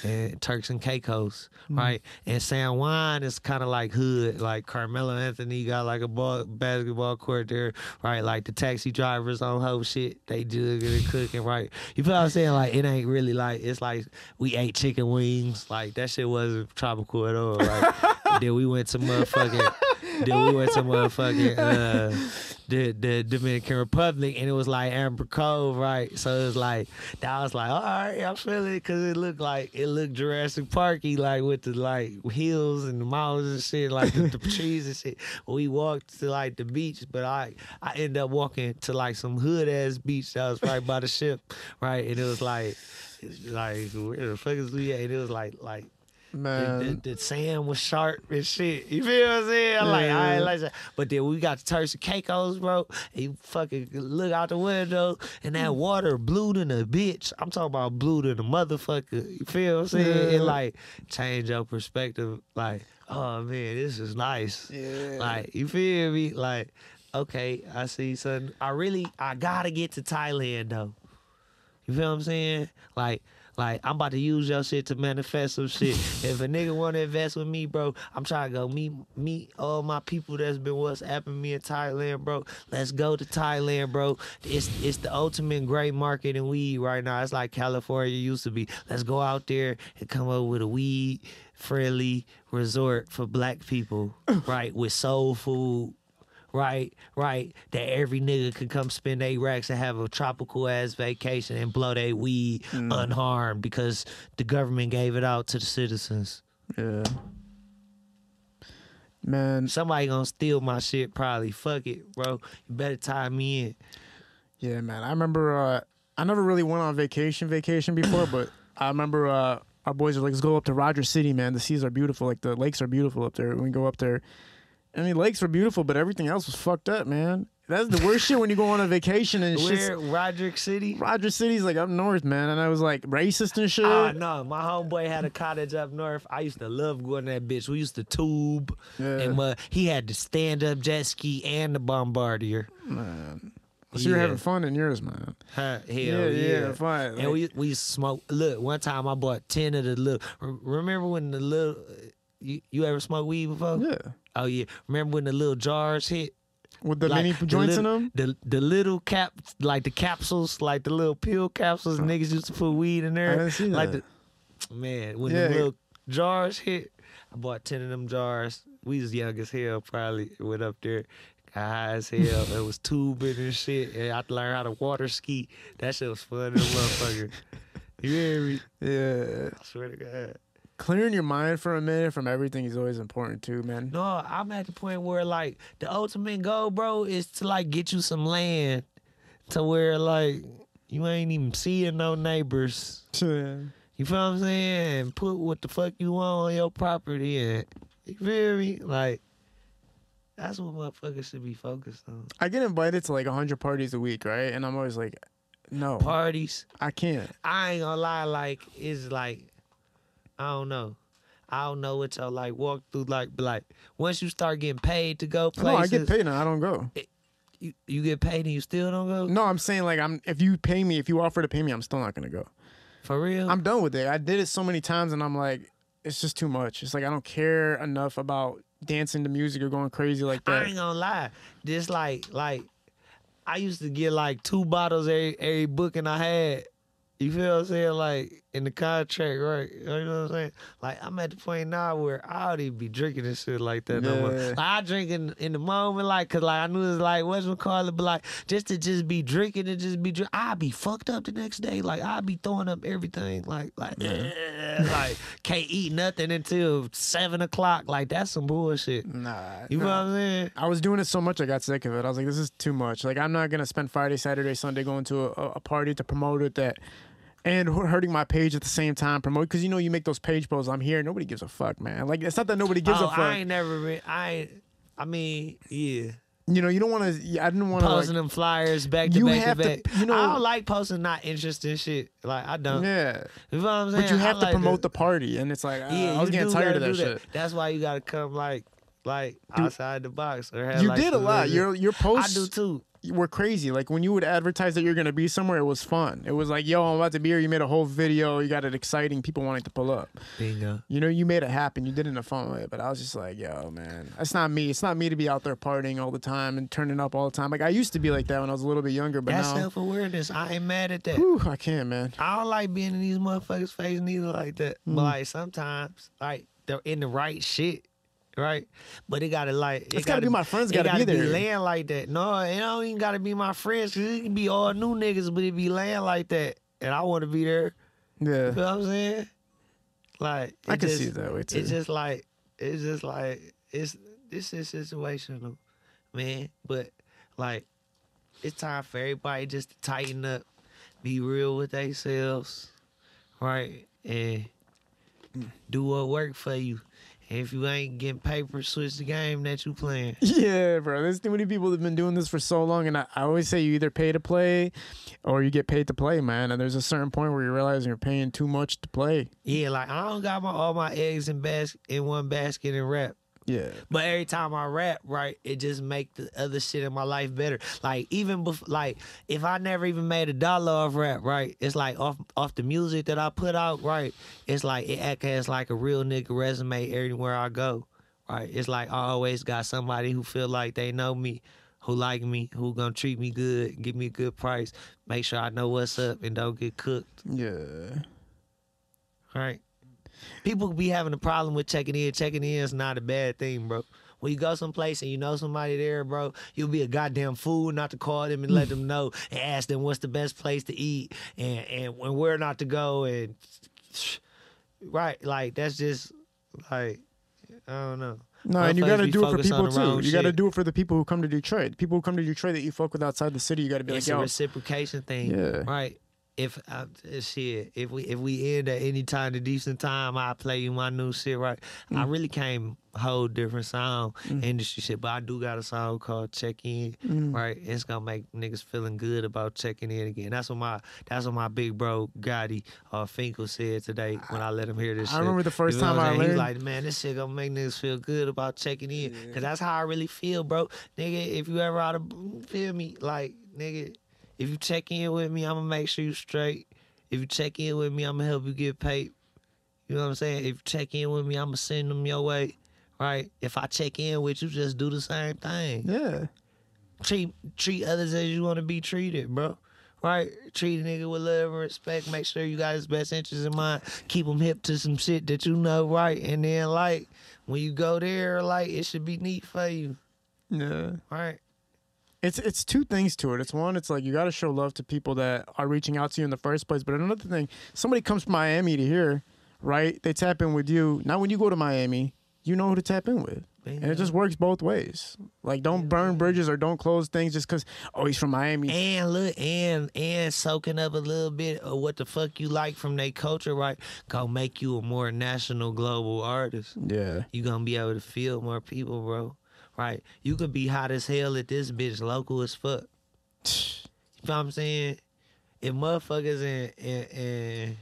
and Turks and Caicos, right? And San Juan is kind of like hood, like Carmelo Anthony got like a ball basketball court there, right? Like the taxi drivers on whole shit, they jugging and cooking, right? You feel what I'm saying? Like it ain't really like it's like we ate chicken wings, like that shit wasn't tropical at all. Like then we went to motherfucking, then we went to motherfucking. uh the, the Dominican Republic, and it was like Amber Cove, right? So it was like that was like, all right, I'm feeling it because it looked like it looked Jurassic Parky, like with the like hills and the mountains and shit, like the, the trees and shit. We walked to like the beach, but I I ended up walking to like some hood ass beach that was right by the ship, right? And it was like. Like where the fuck is we at? And it was like like Man. the, the sand was sharp and shit. You feel what I'm saying? I'm like, I ain't like that. But then we got to Turks and Caicos, bro. And you fucking look out the window and that hmm. water blue than a bitch. I'm talking about blue than a motherfucker. You feel what I'm saying? It like change your perspective. Like, oh man, this is nice. Yeah. Like, you feel me? Like, okay, I see something. I really, I gotta get to Thailand though. You feel what I'm saying? Like, like I'm about to use your shit to manifest some shit. if a nigga want to invest with me, bro, I'm trying to go meet meet all my people that's been WhatsApping me in Thailand, bro. Let's go to Thailand, bro. It's it's the ultimate great market in weed right now. It's like California used to be. Let's go out there and come up with a weed friendly resort for black people, right? With soul food, right, right, that every nigga could come spend eight racks and have a tropical ass vacation and blow their weed unharmed because the government gave it out to the citizens. Yeah. Man, Somebody gonna steal my shit probably. Fuck it, bro. You better tie me in. yeah, man. I remember. Uh, I never really went on vacation, vacation before, but I remember uh, our boys are like, "Let's go up to Rogers City, man. The seas are beautiful. Like the lakes are beautiful up there. We go up there, and mean, lakes were beautiful, but everything else was fucked up, man. That's the worst shit when you go on a vacation and shit. Where Roderick City? Rogers City's like up north, man, and I was like racist and shit. Oh no, my homeboy had a cottage up north. I used to love going to that bitch. We used to tube, Yeah. and uh, he had the stand up jet ski and the bombardier. man. So you're having fun in yours, man. Huh, hell yeah, yeah, yeah, fine. And Like- we we used smoke. Look, one time I bought ten of the little. Remember when the little you, you ever smoked weed before? yeah, Oh yeah. Remember when the little jars hit? with the Like, mini the joints in little- them. The the little cap, like the capsules, like the little pill capsules. Niggas used to put weed in there. I didn't see Like that. the man, when Yeah. the little jars hit, I bought ten of them jars. We was young as hell. Probably went up there. High as hell. it was tubing and shit. And I learned how to water ski. That shit was fun as a motherfucker. You hear me? Yeah, I swear to God. Clearing your mind for a minute from everything is always important too, man. No, I'm at the point where like the ultimate goal, bro, is to like get you some land to where like you ain't even seeing no neighbors. Yeah. You feel what I'm saying? Put what the fuck you want on your property and you feel me? Like that's what motherfuckers should be focused on. I get invited to like hundred parties a week, right? And I'm always like, no, Parties. I can't. I ain't gonna lie, like it's like I don't know. I don't know what y'all like walk through like but like once you start getting paid to go places. No, I get paid and I don't go. You, you get paid and you still don't go? No, I'm saying like I'm. If you pay me, if you offer to pay me, I'm still not gonna go. For real? I'm done with it. I did it so many times, and I'm like, it's just too much. It's like I don't care enough about dancing to music or going crazy like that. I ain't gonna lie. Just like like I used to get like two bottles every every booking I had. You feel what I'm saying? Like in the contract, right? You know what I'm saying? Like I'm at the point now where I don't even be drinking this shit like that no more. Like I drink in, in the moment, like cause like I knew it was like what's we call it, but like just to just be drinking and just be drink, I'd be fucked up the next day. Like I'd be throwing up everything. Like like eh, like can't eat nothing until seven o'clock. Like that's some bullshit. Nah, You know what. I'm saying? I was doing it so much, I got sick of it. I was like, this is too much. Like, I'm not gonna spend Friday, Saturday, Sunday going to a, a party to promote it that, and hurting my page at the same time. Promote because you know you make those page posts. I'm here. Nobody gives a fuck, man. Like, it's not that nobody gives oh, a fuck. I ain't never been. I. I mean, yeah, you know, you don't want to. I didn't want to. posting Like, them flyers back to You back have to to- back. you know- I don't like posting not interesting shit. Like I don't. yeah, You know what I'm saying? but you I have to like promote the party, and it's like, Yeah, ah, I was getting tired of that shit. That's why you gotta come like like Dude, outside the box or have You like, did a lot. Your your I posts do too. Were crazy. Like when you would advertise that you're gonna be somewhere, it was fun. It was like, yo, I'm about to be here. You made a whole video. You got it exciting. People wanting to pull up. Bingo. You know, you made it happen. You did it in a fun way. But I was just like, yo, man, that's not me. It's not me to be out there partying all the time and turning up all the time. Like I used to be like that when I was a little bit younger, but That's now, self awareness. I ain't mad at that. whew, I can't, man. I don't like being in these motherfuckers' face neither like that. Mm. But like sometimes, like they're in the right shit, right? But it gotta like it It's gotta be my friends gotta gotta be there. laying like that. No, it don't even gotta be my friends. Cause it can be all new niggas, but it be laying like that, and I want to be there. Yeah, You know what I'm saying? Like I can just- see it that way too. It's just like it's just like it's this is situational, man. But like it's time for everybody just to tighten up, be real with themselves, right? And mm. do what work for you. If you ain't getting paper, switch the game that you playing. Yeah, bro. There's too many people that have been doing this for so long, and I, I always say you either pay to play, or you get paid to play, man. And there's a certain point where you realize you're paying too much to play. Yeah, like I don't got my all my eggs in bas- in one basket and rap. Yeah, But every time I rap, right, it just make the other shit in my life better. Like even like if I never even made a dollar off rap, right, it's like off off the music that I put out, right, it's like it act as like a real nigga resume everywhere I go, right. It's like I always got somebody who feel like they know me, who like me, who gonna treat me good, give me a good price, make sure I know what's up and don't get cooked. yeah. Right. People be having a problem with checking in. Checking in is not a bad thing, bro. When you go someplace and you know somebody there, bro, you'll be a goddamn fool not to call them and let them know and ask them what's the best place to eat and and when where not to go and right, like that's just like I don't know. No, and you got to do it for people too. You got to do it for the people who come to Detroit. People who come to Detroit that you fuck with outside the city, you got to be it's like, a yo, reciprocation thing, Yeah. right? If uh, shit, if we if we end at any time the decent time, I play you my new shit, right? Mm. I really can't hold different sound industry shit, but I do got a song called Check In, Mm. right? It's gonna make niggas feeling good about checking in again. That's what my that's what my big bro Gotti uh, Finkel said today when I let him hear this. I shit. remember the first You know time I'm I saying? He's like, man, this shit gonna make niggas feel good about checking in, cause that's how I really feel, bro. Nigga, if you ever out of feel me, like nigga, if you check in with me, I'm gonna make sure you straight. If you check in with me, I'm gonna help you get paid. You know what I'm saying? If you check in with me, I'm gonna send them your way. Right? If I check in with you, just do the same thing. yeah, Treat treat others as you want to be treated, bro. Right? Treat a nigga with love and respect. Make sure you got his best interests in mind. Keep him hip to some shit that you know, right? And then, like, when you go there, like, it should be neat for you, yeah. right? It's it's two things to it. It's one, it's like you got to show love to people that are reaching out to you in the first place. But another thing, somebody comes from Miami to here, right? They tap in with you. Now, when you go to Miami, you know who to tap in with. And it just works both ways. Like, don't burn bridges or don't close things just because, oh, he's from Miami. And look, and and soaking up a little bit of what the fuck you like from their culture, right? Gonna make you a more national, global artist. yeah. You gonna be able to feel more people, bro. Right? You could be hot as hell at this bitch, local as fuck. You know what I'm saying? If motherfuckers in in, in,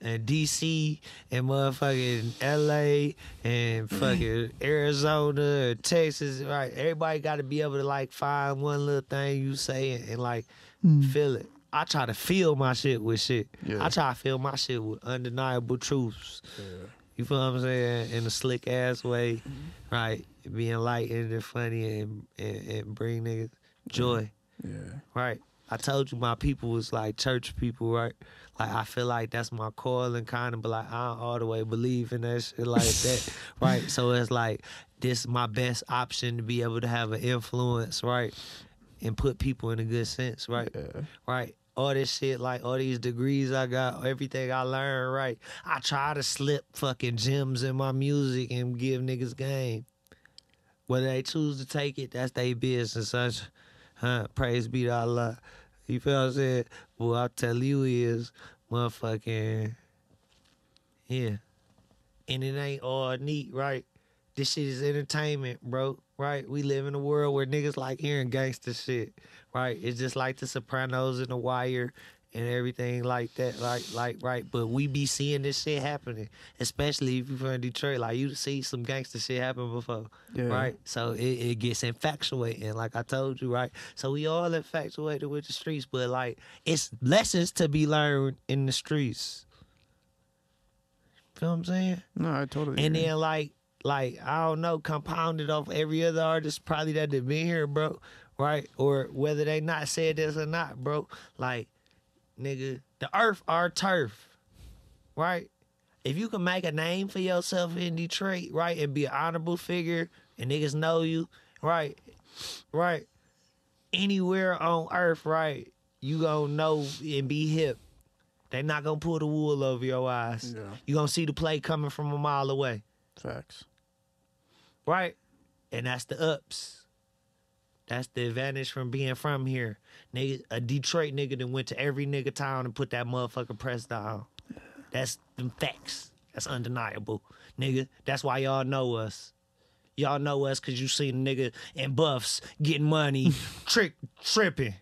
in DC and motherfucking LA and fucking Arizona or Texas, right? Everybody got to be able to like find one little thing you say and, and, like hmm. feel it. I try to feel my shit with shit. Yeah. I try to feel my shit with undeniable truths. You feel what I'm saying? In a slick ass way, right? Being light and funny and, and, and bring niggas joy. Mm-hmm. Yeah. Right. I told you my people was like church people, right? Like I feel like that's my calling kind of, but like I don't all the way believe in that shit like that, right? So it's like this my best option to be able to have an influence, right? And put people in a good sense, right? Yeah. Right. All this shit, like all these degrees I got, everything I learned, right? I try to slip fucking gems in my music and give niggas game. Whether they choose to take it, that's their business. Such, huh? Praise be to Allah. You feel what I'm saying? What I tell you is, motherfucking, yeah. And it ain't all neat, right? This shit is entertainment, bro. Right? We live in a world where niggas like hearing gangster shit, right? It's just like The Sopranos and The Wire and everything like that, like, like, right? But we be seeing this shit happening, especially if you're from Detroit. Like, you see some gangster shit happen before, Yeah. right? So it, it gets infatuating, like I told you, right? So we all infatuated with the streets, but like, it's lessons to be learned in the streets. Feel what I'm saying? No, I totally. And agree. then like like I don't know, compounded off every other artist probably that have been here, bro. Right? Or whether they not said this or not, bro. Like, nigga, the earth our turf. Right? If you can make a name for yourself in Detroit, right, and be an honorable figure and niggas know you, right, right, anywhere on earth, right, you gonna know and be hip. They not gonna pull the wool over your eyes. Yeah. You gonna see the play coming from a mile away, Facts. right? And that's the ups. That's the advantage from being from here. Nigga, a Detroit nigga that went to every nigga town and put that motherfucking press down. That's them facts. That's undeniable. Nigga, that's why y'all know us. Y'all know us cause you seen a nigga in buffs getting money, trick tripping.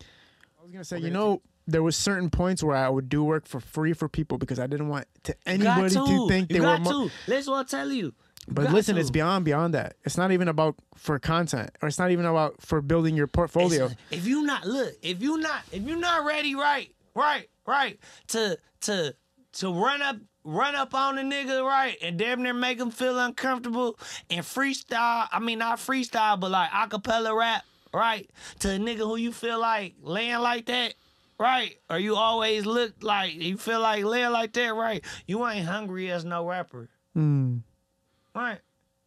I was gonna say, you know, there was certain points where I would do work for free for people because I didn't want to anybody got to think you they were. got Mo- to. Listen what I tell you. But listen, to. it's beyond beyond that. It's not even about for content, or it's not even about for building your portfolio. It's- if you not look, if you not, if you not ready, right, right, right, to to to run up, run up on the nigga, right, and damn near make him feel uncomfortable and freestyle. I mean, not freestyle, but like acapella rap, right, to a nigga who you feel like laying like that. Right, or you always look like you feel like laying like that, right? You ain't hungry as no rapper, Mm. Right?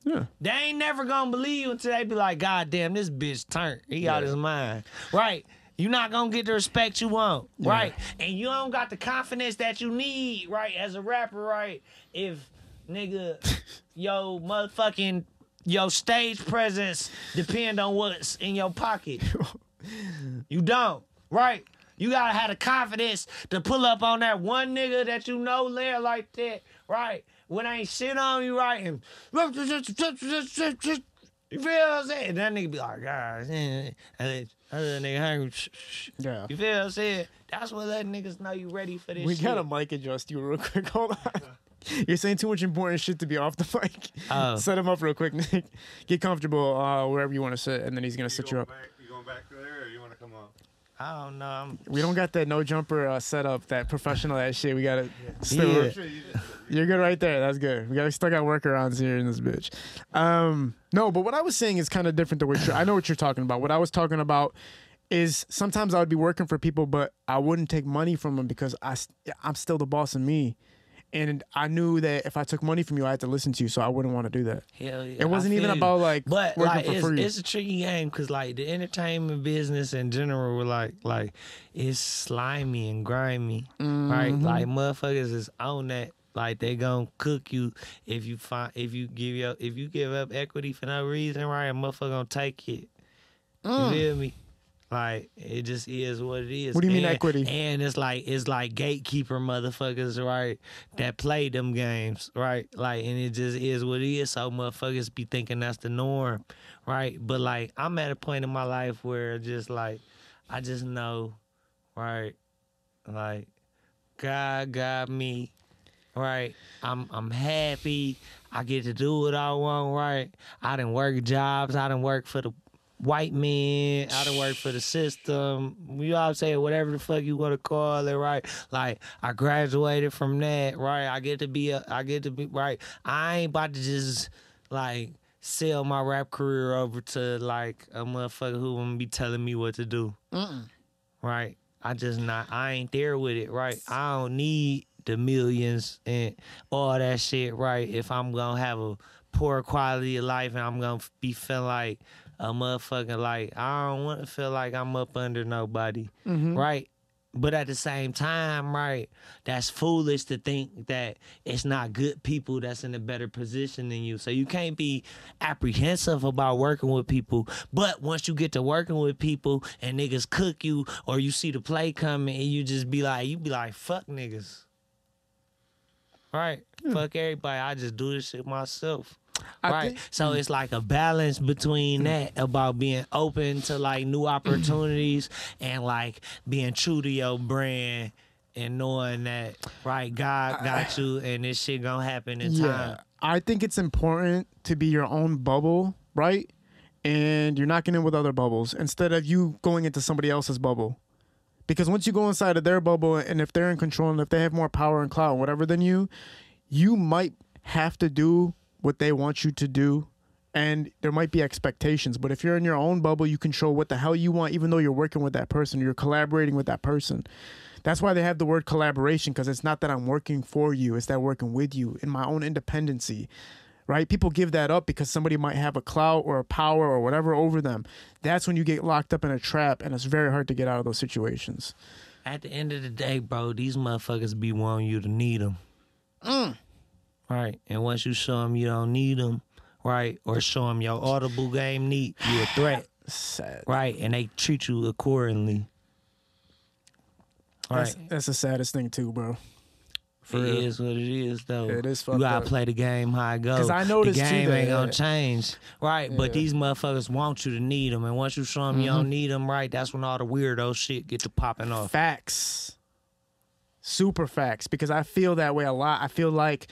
Yeah. They ain't never gonna believe you until they be like, God damn, this bitch turned. He out his mind. Right. you not gonna get the respect you want. Right. And you don't got the confidence that you need, right, as a rapper, right? If nigga, yo motherfucking your stage presence depend on what's in your pocket. You don't, right? You gotta have the confidence to pull up on that one nigga that you know there like that, right? When ain't shit on you, right? And you feel what I'm saying? That nigga be like, guys, and then other nigga hungry. Yeah. You feel what I'm saying? That's what letting niggas know you ready for this We shit. gotta mic adjust you real quick. Hold on. You're saying too much important shit to be off the mic. Oh. Set him up real quick, Nick. Get comfortable uh, wherever you want to sit, and then he's gonna sit you up. Back, you going back to there, or you want to come up? I don't know. I'm, We don't got that no jumper uh, set up, that professional ass shit. We got it. Still, Yeah. Sure, you just- You're good right there. That's good. We got still got workarounds here in this bitch. Um, no, but what I was saying is kind of different than what you're, I know what you're talking about. What I was talking about is sometimes I would be working for people, but I wouldn't take money from them because I I'm still the boss of me, and I knew that if I took money from you, I had to listen to you, so I wouldn't want to do that. hell yeah. It wasn't even you. about like But working like for it's, free. it's a tricky game because like the entertainment business in general, were like like it's slimy and grimy, right? Mm-hmm. Like motherfuckers is on that. Like they gonna cook you if you find if you give your if you give up equity for no reason, right? A motherfucker gonna take it. Mm. You feel me? Like it just is what it is. What do you mean And- equity? And it's like it's like gatekeeper motherfuckers, right? That play them games, right? Like and it just is what it is. So motherfuckers be thinking that's the norm, right? But like I'm at a point in my life where just like I just know, right? Like God got me, right? I'm I'm happy. I get to do what I want, right? I didn't work jobs. I didn't work for the white men. I didn't work for the system. You all say Whatever the fuck you want to call it, right? Like I graduated from that, right? I get to be a, I get to be right. I ain't about to just like sell my rap career over to like a motherfucker who gonna be telling me what to do. Right? I just not. I ain't there with it. Right? I don't need the millions and all that shit. Right? If I'm gonna have a poor quality of life and I'm gonna be feeling like a motherfucker like I don't want to feel like I'm up under nobody, mm-hmm. right? But at the same time, right, that's foolish to think that it's not good people that's in a better position than you. So you can't be apprehensive about working with people. But once you get to working with people and niggas cook you or you see the play coming and you just be like, you be like, fuck niggas. Right? Fuck everybody. I just do this shit myself. I right. think- so it's like a balance between that about being open to like new opportunities and like being true to your brand and knowing that right God got you and this shit gonna happen in time. I think it's important to be your own bubble, right? And you're not getting in with other bubbles instead of you going into somebody else's bubble. Because once you go inside of their bubble, and if they're in control and if they have more power and clout, whatever than you, you might have to do what they want you to do. And there might be expectations. But if you're in your own bubble, you control what the hell you want, even though you're working with that person, you're collaborating with that person. That's why they have the word collaboration because it's not that I'm working for you, it's that working with you in my own independency. Right? People give that up because somebody might have a clout or a power or whatever over them. That's when you get locked up in a trap and it's very hard to get out of those situations. At the end of the day, bro, these motherfuckers be wanting you to need them. Mm. Right. And once you show them you don't need them, right, or show them your audible game neat, you a threat. Sad. Right. And they treat you accordingly. Right. That's, that's the saddest thing too, bro. For It real. is what it is, though. It is You gotta up. play the game how it goes. 'Cause I noticed, the too, game that- ain't gonna change, right? But these motherfuckers want you to need them, and once you show them you Mm-hmm. don't need them, right? That's when all the weirdo shit get to popping off. Facts. Super facts. Because I feel that way a lot. I feel like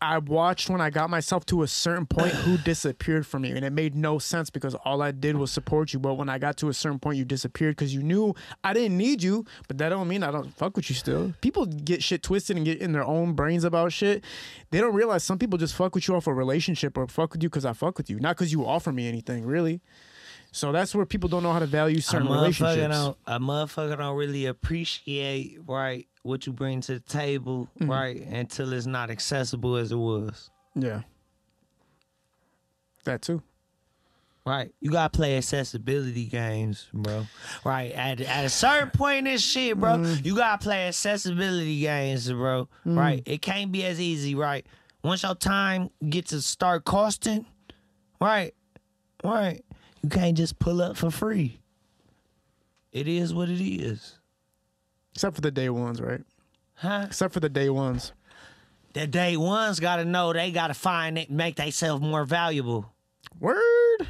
I watched when I got myself to a certain point who disappeared from me. And it made no sense because all I did was support you. But when I got to a certain point, you disappeared because you knew I didn't need you. But that don't mean I don't fuck with you still. People get shit twisted and get in their own brains about shit. They don't realize some people just fuck with you off a relationship or fuck with you because I fuck with you. Not because you offer me anything, really. So that's where people don't know how to value certain relationships. don't, a motherfucker don't really appreciate right what you bring to the table, Mm-hmm. right, until it's not accessible as it was. Yeah. That too. Right, you gotta play accessibility games, bro. Right, at at a certain point in this shit, bro, Mm-hmm. you gotta play accessibility games, bro. Right, it can't be as easy, right. once your time gets to start costing, right, right, you can't just pull up for free. It is what it is, Except for the day ones, right? huh? Except for the day ones. The day ones gotta know they gotta find it, make themselves more valuable. Word.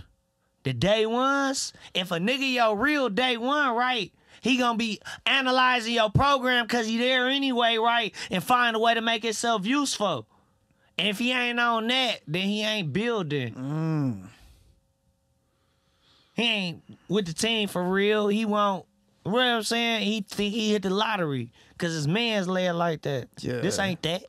The day ones, if a nigga your real day one, right, he gonna be analyzing your program cause he there anyway, right, and find a way to make himself useful. And if he ain't on that, then he ain't building. Mm. He ain't with the team for real. He won't. You know what I'm saying? He think he hit the lottery cause his man's led like that. Yeah. This ain't that.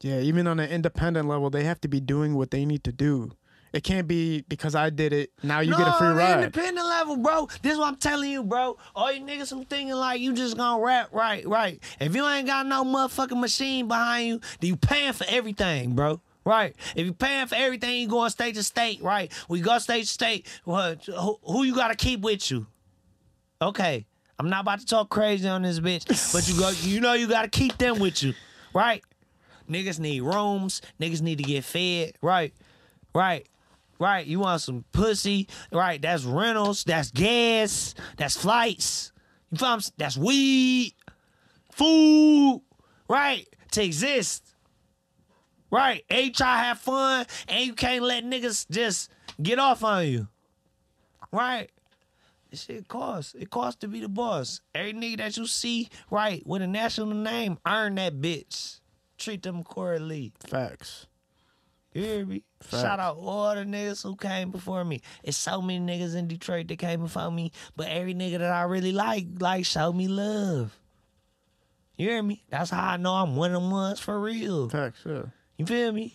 Yeah, even on an independent level, they have to be doing what they need to do. It can't be because I did it. Now you get a free ride. Independent level, bro. This is what I'm telling you, bro. All you niggas some thinking like you just gonna rap right, right. If you ain't got no motherfucking machine behind you, then you paying for everything, bro. Right. If you're paying for everything, you going state to state, right? We go state to state. Who, who you gotta keep with you? Okay. I'm not about to talk crazy on this bitch, but you go you know you gotta keep them with you. Right? Niggas need rooms, niggas need to get fed, right? Right. Right, you want some pussy, right? That's rentals, that's gas, that's flights. You feel what I'm s- That's weed, food, right? To exist. Right. Try to have fun and you can't let niggas just get off on you. Right. This shit costs. It costs to be the boss. Every nigga that you see, right, with a national name, earn that bitch. Treat them accordingly. Facts. You hear me? Shout out all the niggas who came before me. It's so many niggas in Detroit that came before me, but every nigga that I really like, like, showed me love. You hear me? That's how I know I'm one of them ones for real. Facts. Yeah. You feel me?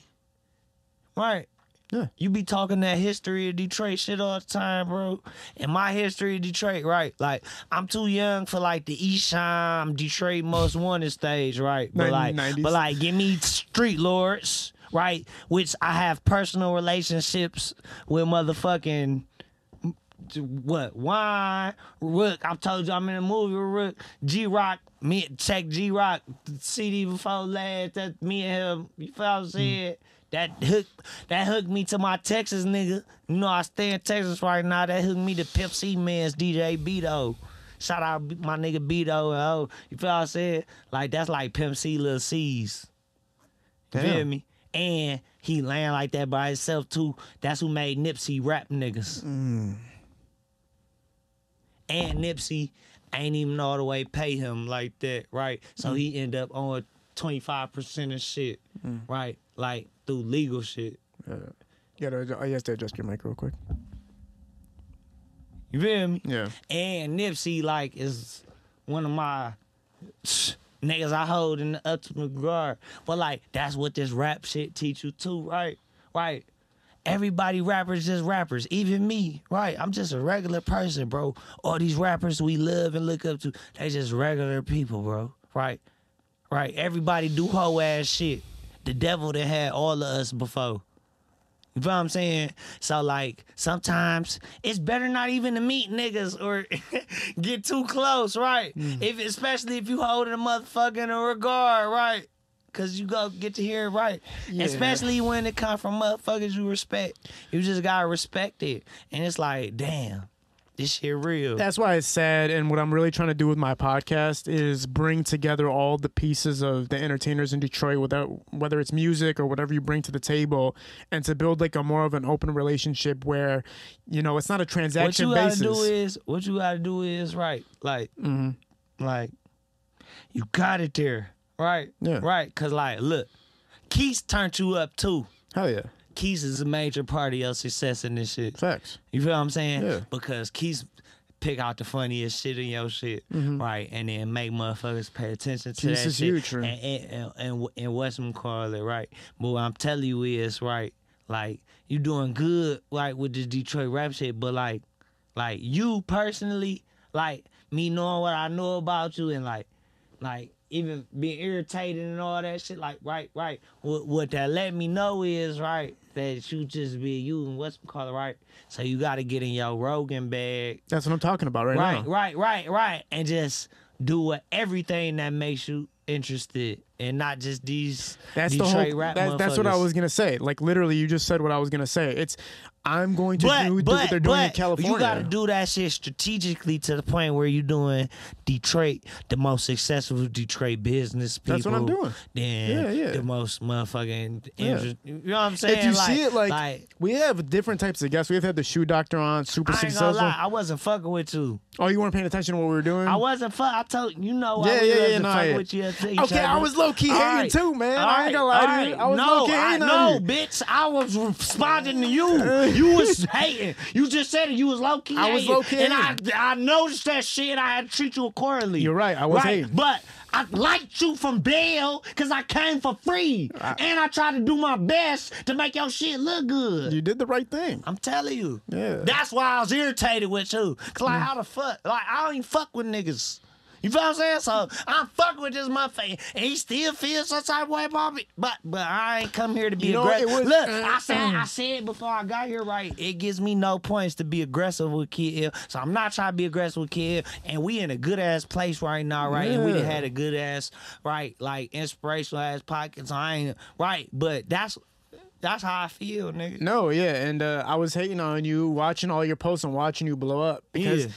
Right. Yeah. You be talking that history of Detroit shit all the time, bro. And my history of Detroit, right? Like, I'm too young for like the Esham Detroit Most Wanted stage, right? But like, 1990s. but like, give me Street Lordz, right? Which I have personal relationships with motherfucking what wine Rook. I told you I'm in a movie with Rook. G Rock, me check G Rock CD before last. That me and him. You feel what I'm hmm. saying? That hook that hooked me to my Texas nigga. You know I stay in Texas right now. That hooked me to Pimp C Man's DJ Beto. Shout out my nigga Beto and oh, you feel what I'm saying? Like that's like Pimp C Lil C's. You feel me? And he land like that by himself too. That's who made Nipsey rap niggas. Mm. And Nipsey ain't even all the way pay him like that, right? So he end up on 25% of shit, mm. right? Like through legal shit. Yeah. oh, you have to adjust your mic real quick. You feel me? Yeah. And Nipsey like is one of my niggas I hold in the ultimate regard. But like that's what this rap shit teach you too, right? Right. Everybody rappers just rappers, even me, right? I'm just a regular person, bro. All these rappers we love and look up to, they just regular people, bro. Right? Right. Everybody do hoe ass shit. The devil that had all of us before. You feel what I'm saying? So like sometimes it's better not even to meet niggas or get too close, right? Mm. If especially if you hold a motherfucker in a regard, right? Cause you go get to hear it right. Especially when it come from motherfuckers you respect. You just gotta respect it. And it's like, damn, this shit real. That's why it's sad. And what I'm really trying to do with my podcast is bring together all the pieces of the entertainers in Detroit, without whether it's music or whatever you bring to the table, and to build like a more of an open relationship where, you know, it's not a transaction. what you gotta basis. do is what you gotta do is right. Like mm-hmm. like you got it there. Right? Yeah. Right. Cause like look, Keith turned you up too. Hell yeah, Keith is a major part of your success in this shit. facts. You feel what I'm saying? Yeah. Because Keith pick out the funniest shit in your shit, mm-hmm. right? And then make motherfuckers pay attention to Keith that is shit. right? And and, and, and, what's them call it, right? But what I'm telling you is, right, like, you doing good, like, with this Detroit rap shit, but like, like, you personally, like, me knowing what I know about you and like, like, even being irritated and all that shit, like, right, right. What, what that let me know is, right, that you just be you and what's called right? So you got to get in your Rogan bag That's what I'm talking about right, right, now. right, right, right, and just do what everything that makes you interested and not just these That's Detroit the whole. rap That's, that's what I was gonna say. Like literally, you just said what I was gonna say. It's I'm going to but, do, but, what they're doing in California. You got to do that shit strategically to the point where you're doing Detroit, the most successful Detroit business people. That's what I'm doing. Then Yeah, yeah. the most motherfucking Yeah. You know what I'm saying? if you see it like, like we have different types of guests. We've had the shoe doctor on, super I ain't gonna successful. lie, I wasn't fucking with you. Oh, you weren't paying attention to what we were doing. I wasn't fuck. I told you know. Yeah, I yeah, yeah, wasn't no, fucking yeah. with you. until each Okay, I was low-key All hating too, man. All I ain't gonna lie to you. I was no, low-key I, hating on no, bitch. I was responding to you. You was hating. You just said it. You was low key. Hating. I was low-key and I, hating. I noticed that shit. I had to treat you accordingly. You're right, I was right? hating. But I liked you from bail because I came for free, and I tried to do my best to make your shit look good. You did the right thing. I'm telling you. Yeah. That's why I was irritated with you. Cause like mm. how the fuck? Like I don't even fuck with niggas. You feel what I'm saying? So I'm fucking with this motherfucker, and he still feels some type of way about me. But but I ain't come here to be You know, aggressive. was- Look, I said I said before I got here, right? It gives me no points to be aggressive with Kid. So I'm not trying to be aggressive with Kid. And we in a good ass place right now, right? And we done had a good ass, right, like inspirational ass pockets. I ain't right, but that's that's how I feel, nigga. No, yeah, and uh, I was hating on you, watching all your posts and watching you blow up because Yeah.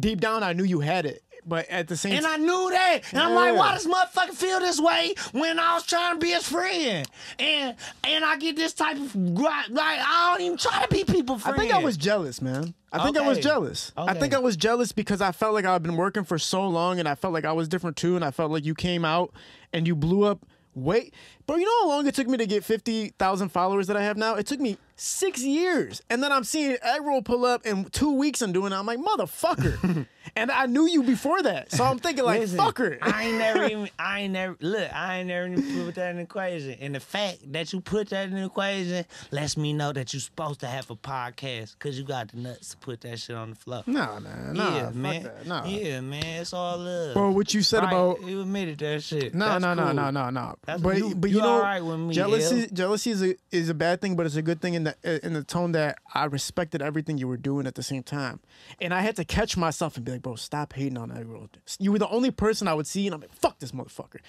deep down I knew you had it, but at the same time And I knew that. And I'm like, why does motherfucker feel this way when I was trying to be his friend? And and I get this type of like I don't even try to be people I think I was jealous, man. I think I was Okay. jealous. I think I was jealous because I felt like I've been working for so long, and I felt like I was different too, and I felt like you came out and you blew up. Wait, bro, you know how long it took me to get fifty thousand followers that I have now? It took me six years, and then I'm seeing Eggroll pull up in two weeks. I'm doing it. I'm like, motherfucker, and I knew you before that, so I'm thinking like, Listen, fucker. I ain't never even I ain't never look, I ain't never even put that in the equation. And the fact that you put that in the equation lets me know that you're supposed to have a podcast because you got the nuts to put that shit on the floor. Nah, man, nah, yeah, man. that, nah. Yeah, man. It's all love. Bro, what you said Right, about you admitted that shit. No, no, no, no, no, no. But you- but you you know, alright with me, jealousy jealousy is a is a bad thing, but it's a good thing in the in the tone that I respected everything you were doing at the same time, and I had to catch myself and be like, bro, stop hating on that girl. You were the only person I would see, and I'm like, fuck this motherfucker.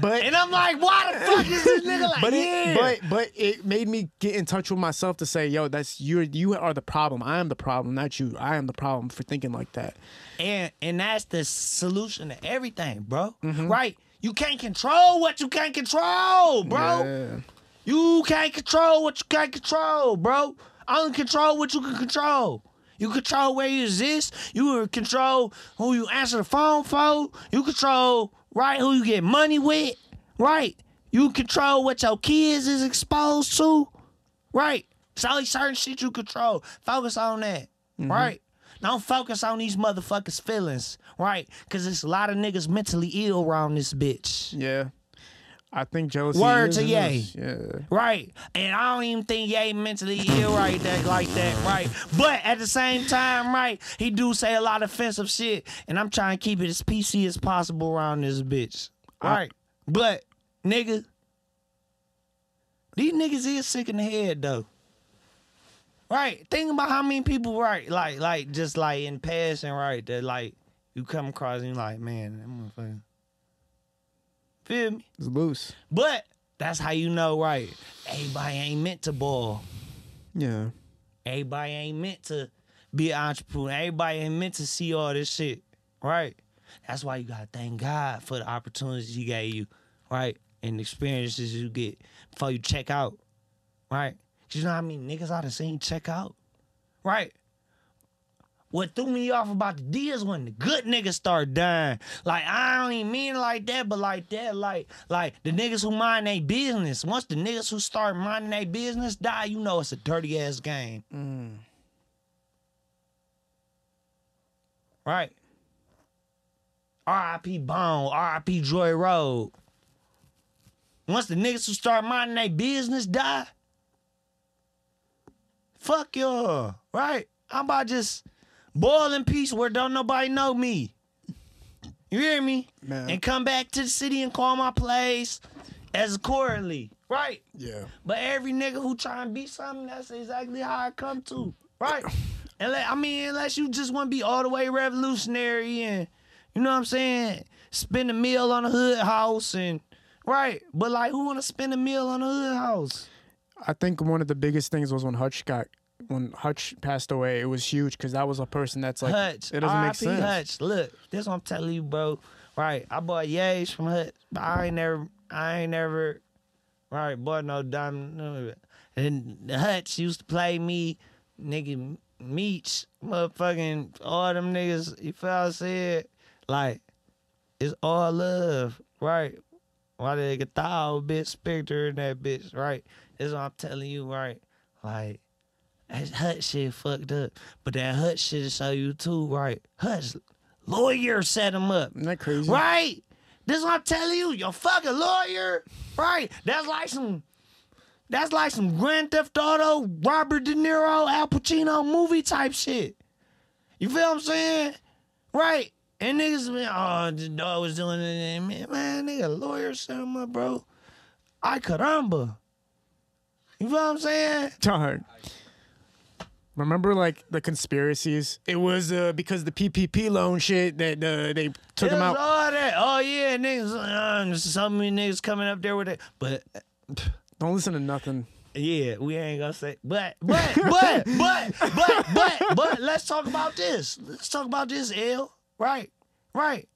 But And I'm like, why the fuck is this nigga like but yeah. it, but but it made me get in touch with myself to say, yo, that's you. You are the problem. I am the problem, not you. I am the problem for thinking like that. And and that's the solution to everything, bro. Mm-hmm. Right? You can't control what you can't control, bro. Yeah. You can't control what you can't control, bro. I only control what you can control. You control where you exist. You control who you answer the phone for. You control right who you get money with. Right. You control what your kids is exposed to. Right. It's only certain shit you control. Focus on that. Mm-hmm. Right. Don't focus on these motherfuckers' feelings. Right. Cause there's a lot of niggas mentally ill around this bitch. Yeah. I think jealousy. Word is to Ye. Yeah. Right. And I don't even think Ye mentally ill right that like that, right? But at the same time, right, he do say a lot of offensive shit. And I'm trying to keep it as PC as possible around this bitch. Right. but, nigga, these niggas is sick in the head though. Right. Think about how many people, right, like, like just like in passing, right, that like you come across and you like, man, that motherfucker. Feel me? It's loose. But that's how you know, right? Everybody ain't meant to ball. Yeah. Everybody ain't meant to be an entrepreneur. Everybody ain't meant to see all this shit, right? That's why you gotta thank God for the opportunities He gave you, right? And the experiences you get before you check out, right? 'Cause you know how mean? niggas I done seen check out, right? What threw me off about the D is when the good niggas start dying. Like I don't even mean it like that, but like that, like like the niggas who mind their business. Once the niggas who start minding their business die, you know it's a dirty ass game. Mm. Right. R.I.P. Bone, R.I.P. Joy Road. Once the niggas who start minding their business die, fuck y'all, right? I'm about just boil in peace where don't nobody know me. You hear me? Man. And come back to the city and call my place as accordingly, right? Yeah. But every nigga who try and be something, that's exactly how I come to. Right? And I mean, unless you just want to be all the way revolutionary and You know what I'm saying? Spend a meal on a hood house and right. But like who wanna spend a meal on a hood house? I think one of the biggest things was when Hutch got when Hutch passed away. It was huge because that was a person that's like Hutch. it doesn't make R.I.P. sense. Hutch. Look, this what I'm telling you, bro. Right. I bought Yays from Hutch, but I ain't never I ain't never right bought no diamond. And Hutch used to play me, nigga Meech, motherfucking all them niggas, you feel I said? Like, it's all love, right? Why they get thou bitch Spectre in that bitch, right? That's what I'm telling you, right? Like, that Hutch shit fucked up. But that Hutch shit show you too, right? Hutch lawyer set him up. Isn't that crazy? Right? This is what I'm telling you. Your fucking lawyer. Right? That's like some that's like some Grand Theft Auto, Robert De Niro, Al Pacino movie type shit. You feel what I'm saying? Right. And niggas oh, the dog was doing it. Man, man, nigga, lawyer set him up, bro. I caramba. You feel what I'm saying? Dog. Remember, like the conspiracies? It was uh, because the PPP loan shit that uh, they took him out. all that. Oh yeah, niggas. Uh, so many niggas coming up there with it. But Don't listen to nothing. yeah, we ain't gonna say. But but but but but but but let's talk about this. Let's talk about this. L. Right, right.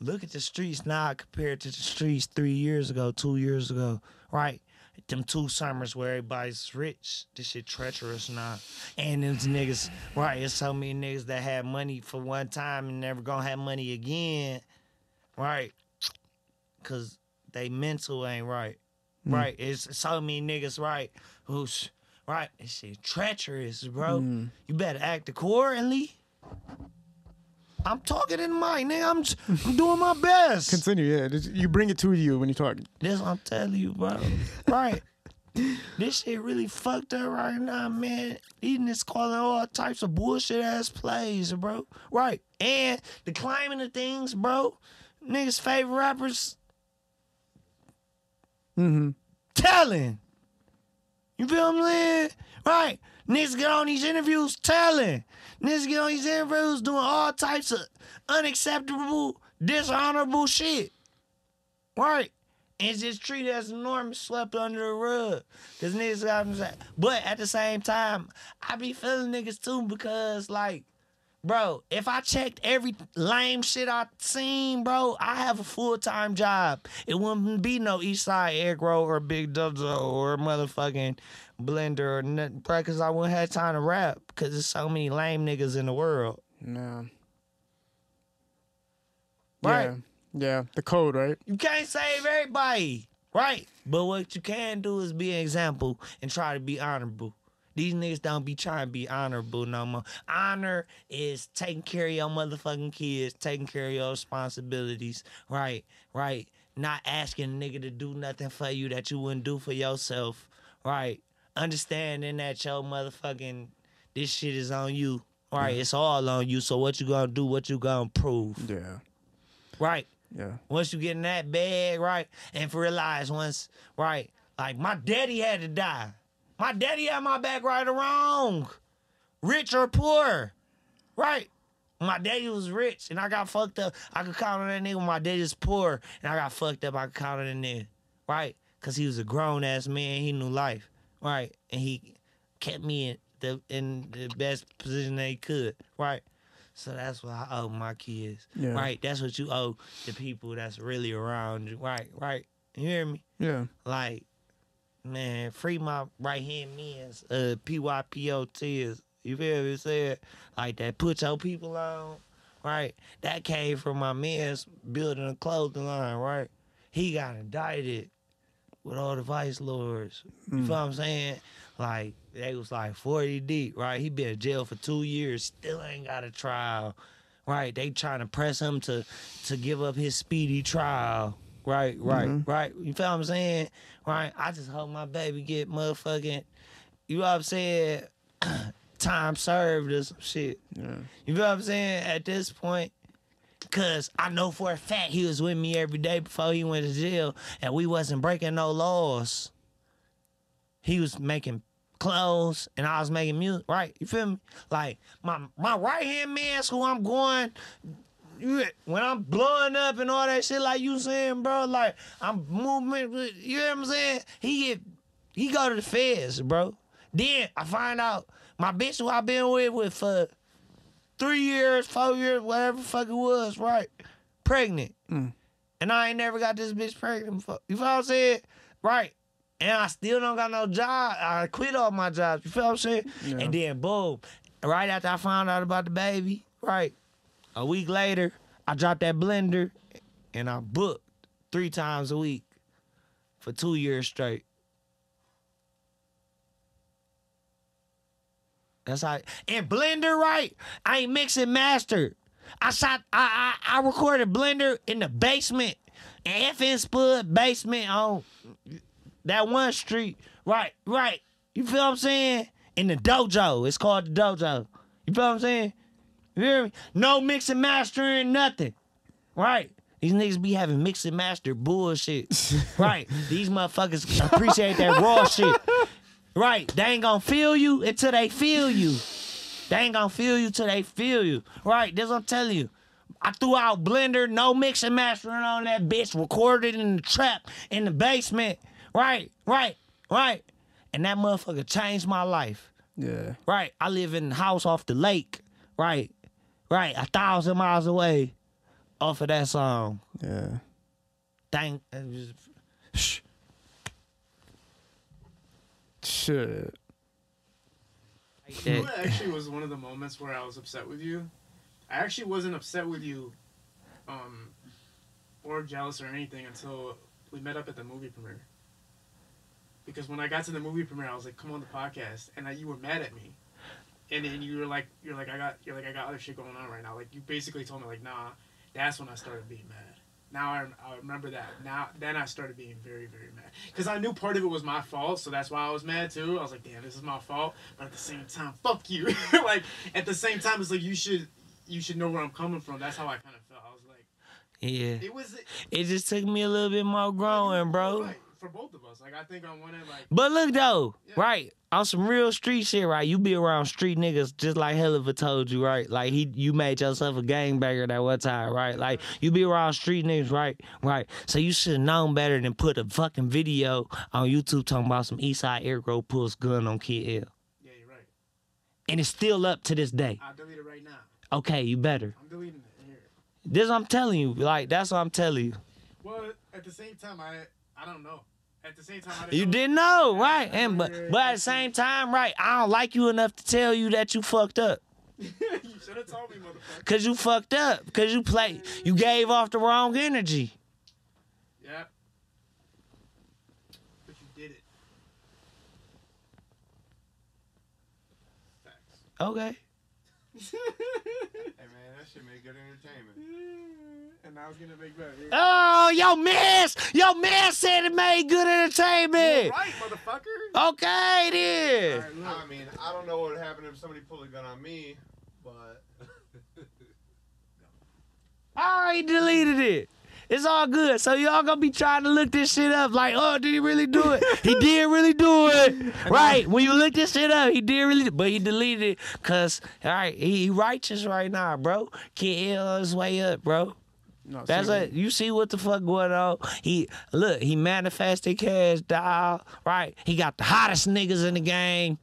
Look at the streets now compared to the streets three years ago, two years ago. Right. Them two summers where everybody's rich, this shit treacherous now. And them niggas, right, it's so many niggas that had money for one time and never gonna have money again. Right. Cause they mental ain't right. Mm. Right. It's so many niggas, right, who's right. This shit treacherous, bro. Mm. You better act accordingly. I'm talking in my nigga. I'm, I'm doing my best. Continue, yeah. You bring it to you when you talk. This I'm telling you, bro. Right. this shit really fucked up right now, man. These niggas calling all types of bullshit ass plays, bro. Right. And the climbing of things, bro. Niggas' favorite rappers Mm-hmm. telling. You feel what I'm saying? Right. Niggas get on these interviews telling. Niggas get on these interviews doing all types of unacceptable, dishonorable shit. Right. And it's just treated as normal, swept under the rug. Cause niggas got But at the same time, I be feeling niggas too because like, bro, if I checked every lame shit I seen, bro, I have a full time job. It wouldn't be no Eastside Eggroll or Big Dojo or motherfucking Blender or nothing, bro, cause I wouldn't have time to rap because there's so many lame niggas in the world. Yeah. Right. Yeah. Yeah. The code, right? You can't save everybody, right? But what you can do is be an example and try to be honorable. These niggas don't be trying to be honorable no more. Honor is taking care of your motherfucking kids, taking care of your responsibilities, right? Right? Not asking a nigga to do nothing for you that you wouldn't do for yourself, right? Understanding that your motherfucking this shit is on you, right? It's all on you. So what you gonna do? What you gonna prove, Yeah. right? Yeah. Once you get in that bag, right, and realize once, right, like my daddy had to die. My daddy had my back right or wrong, rich or poor, right. My daddy was rich and I got fucked up. I could count on that nigga. My daddy's poor and I got fucked up. I could count on that nigga, right? Cause he was a grown ass man. He knew life, right, and he kept me in the in the best position that he could, right. So that's what I owe my kids. Yeah. Right. That's what you owe the people that's really around you. Right. Right. You hear me? Yeah. Like, man, free my right hand men's uh PYPOT is you feel me saying? Like that put your people on. Right. That came from my man's building a clothing line, right? He got indicted with all the vice lords. You feel what I'm saying? Like they was like 40 deep, right? He been in jail for two years, still ain't got a trial. Right? They trying to press him to to give up his speedy trial. Right, right, mm-hmm. right. You feel what I'm saying? Right. I just hope my baby get motherfucking you know what I'm saying? Time served or some shit. Yeah. You know what I'm saying? At this point, cause I know for a fact he was with me every day before he went to jail, and we wasn't breaking no laws. He was making clothes, and I was making music. Right? You feel me? Like my my right hand man's who I'm going when I'm blowing up and all that shit, like you saying, bro, like I'm moving, you know what I'm saying? He get, he go to the feds, bro. Then I find out my bitch who I been with with for three years, four years, whatever the fuck it was, right? Pregnant. Mm. And I ain't never got this bitch pregnant before. You feel what I'm saying? Right. And I still don't got no job. I quit all my jobs. You feel what I'm saying? Yeah. And then boom. Right after I found out about the baby, right? A week later, I dropped that blender and I booked three times a week for two years straight. That's how. And Blender, right? I ain't mixing master. I shot. I I, I recorded Blender in the basement, in FN Spud basement on that one street. Right, right. You feel what I'm saying? In the dojo. It's called the dojo. You feel what I'm saying? You hear me? No mixing mastering, nothing. Right. These niggas be having mix and master bullshit. right. These motherfuckers appreciate that raw shit. Right. They ain't gonna feel you until they feel you. They ain't gonna feel you till they feel you. Right. This I'm telling you. I threw out Blender, no mix and mastering on that bitch, recorded in the trap in the basement. Right, right, right. And that motherfucker changed my life. Yeah. Right. I live in a house off the lake. Right. Right. A thousand miles away off of that song. Yeah. Thank. Shh. Shit. That- You know what actually was one of the moments where I was upset with you. I actually wasn't upset with you, um, or jealous or anything until we met up at the movie premiere. Because when I got to the movie premiere, I was like, "Come on the podcast," and I, you were mad at me, and then you were like, "You're like, I got, you're like, I got other shit going on right now." Like you basically told me like, "Nah." That's when I started being mad. Now I, I remember that. Now then I started being very very mad because I knew part of it was my fault, so that's why I was mad too. I was like, "Damn, this is my fault," but at the same time, fuck you. like at the same time, it's like you should you should know where I'm coming from. That's how I kind of felt. I was like, yeah. it was It just took me a little bit more growing, bro. Right, for both of us. Like I think on one end, like But look though, Yeah. right? On some real street shit, right? You be around street niggas just like Helliver told you, right? Like he you made yourself a gangbanger that one time, right? Like you be around street niggas, right? Right. So you should have known better than put a fucking video on YouTube talking about some Eastside Eggroll pulls gun on Kid L. yeah, you're right. And it's still up to this day. I'll delete it right now. Okay, you better. I'm deleting it here. This I'm telling you. Like that's what I'm telling you. Well, at the same time, I I don't know. At the same time, I didn't You know. didn't know, right? And but but at the same time, right? I don't like you enough to tell you that you fucked up. you should have told me, motherfucker. Cause you fucked up. Cause you played. You gave off the wrong energy. Yeah. But you did it. Facts. Okay. Hey man, that shit make good entertainment. And now it's gonna make better. Oh, yo, man. Yo, man said it made good entertainment. Right, motherfucker. Okay, then. Alright, look. I mean, I don't know what would happen if somebody pulled a gun on me, but I already deleted it. It's all good. So y'all gonna be trying to look this shit up like, oh, did he really do it? he did really do it. Right. When you look this shit up, he did really but he deleted it cause all right, he, he righteous right now, bro. Kid L on his way up, bro. No, That's it. You see what the fuck going on? He look, he manifested cash doll, right? He got the hottest niggas in the game,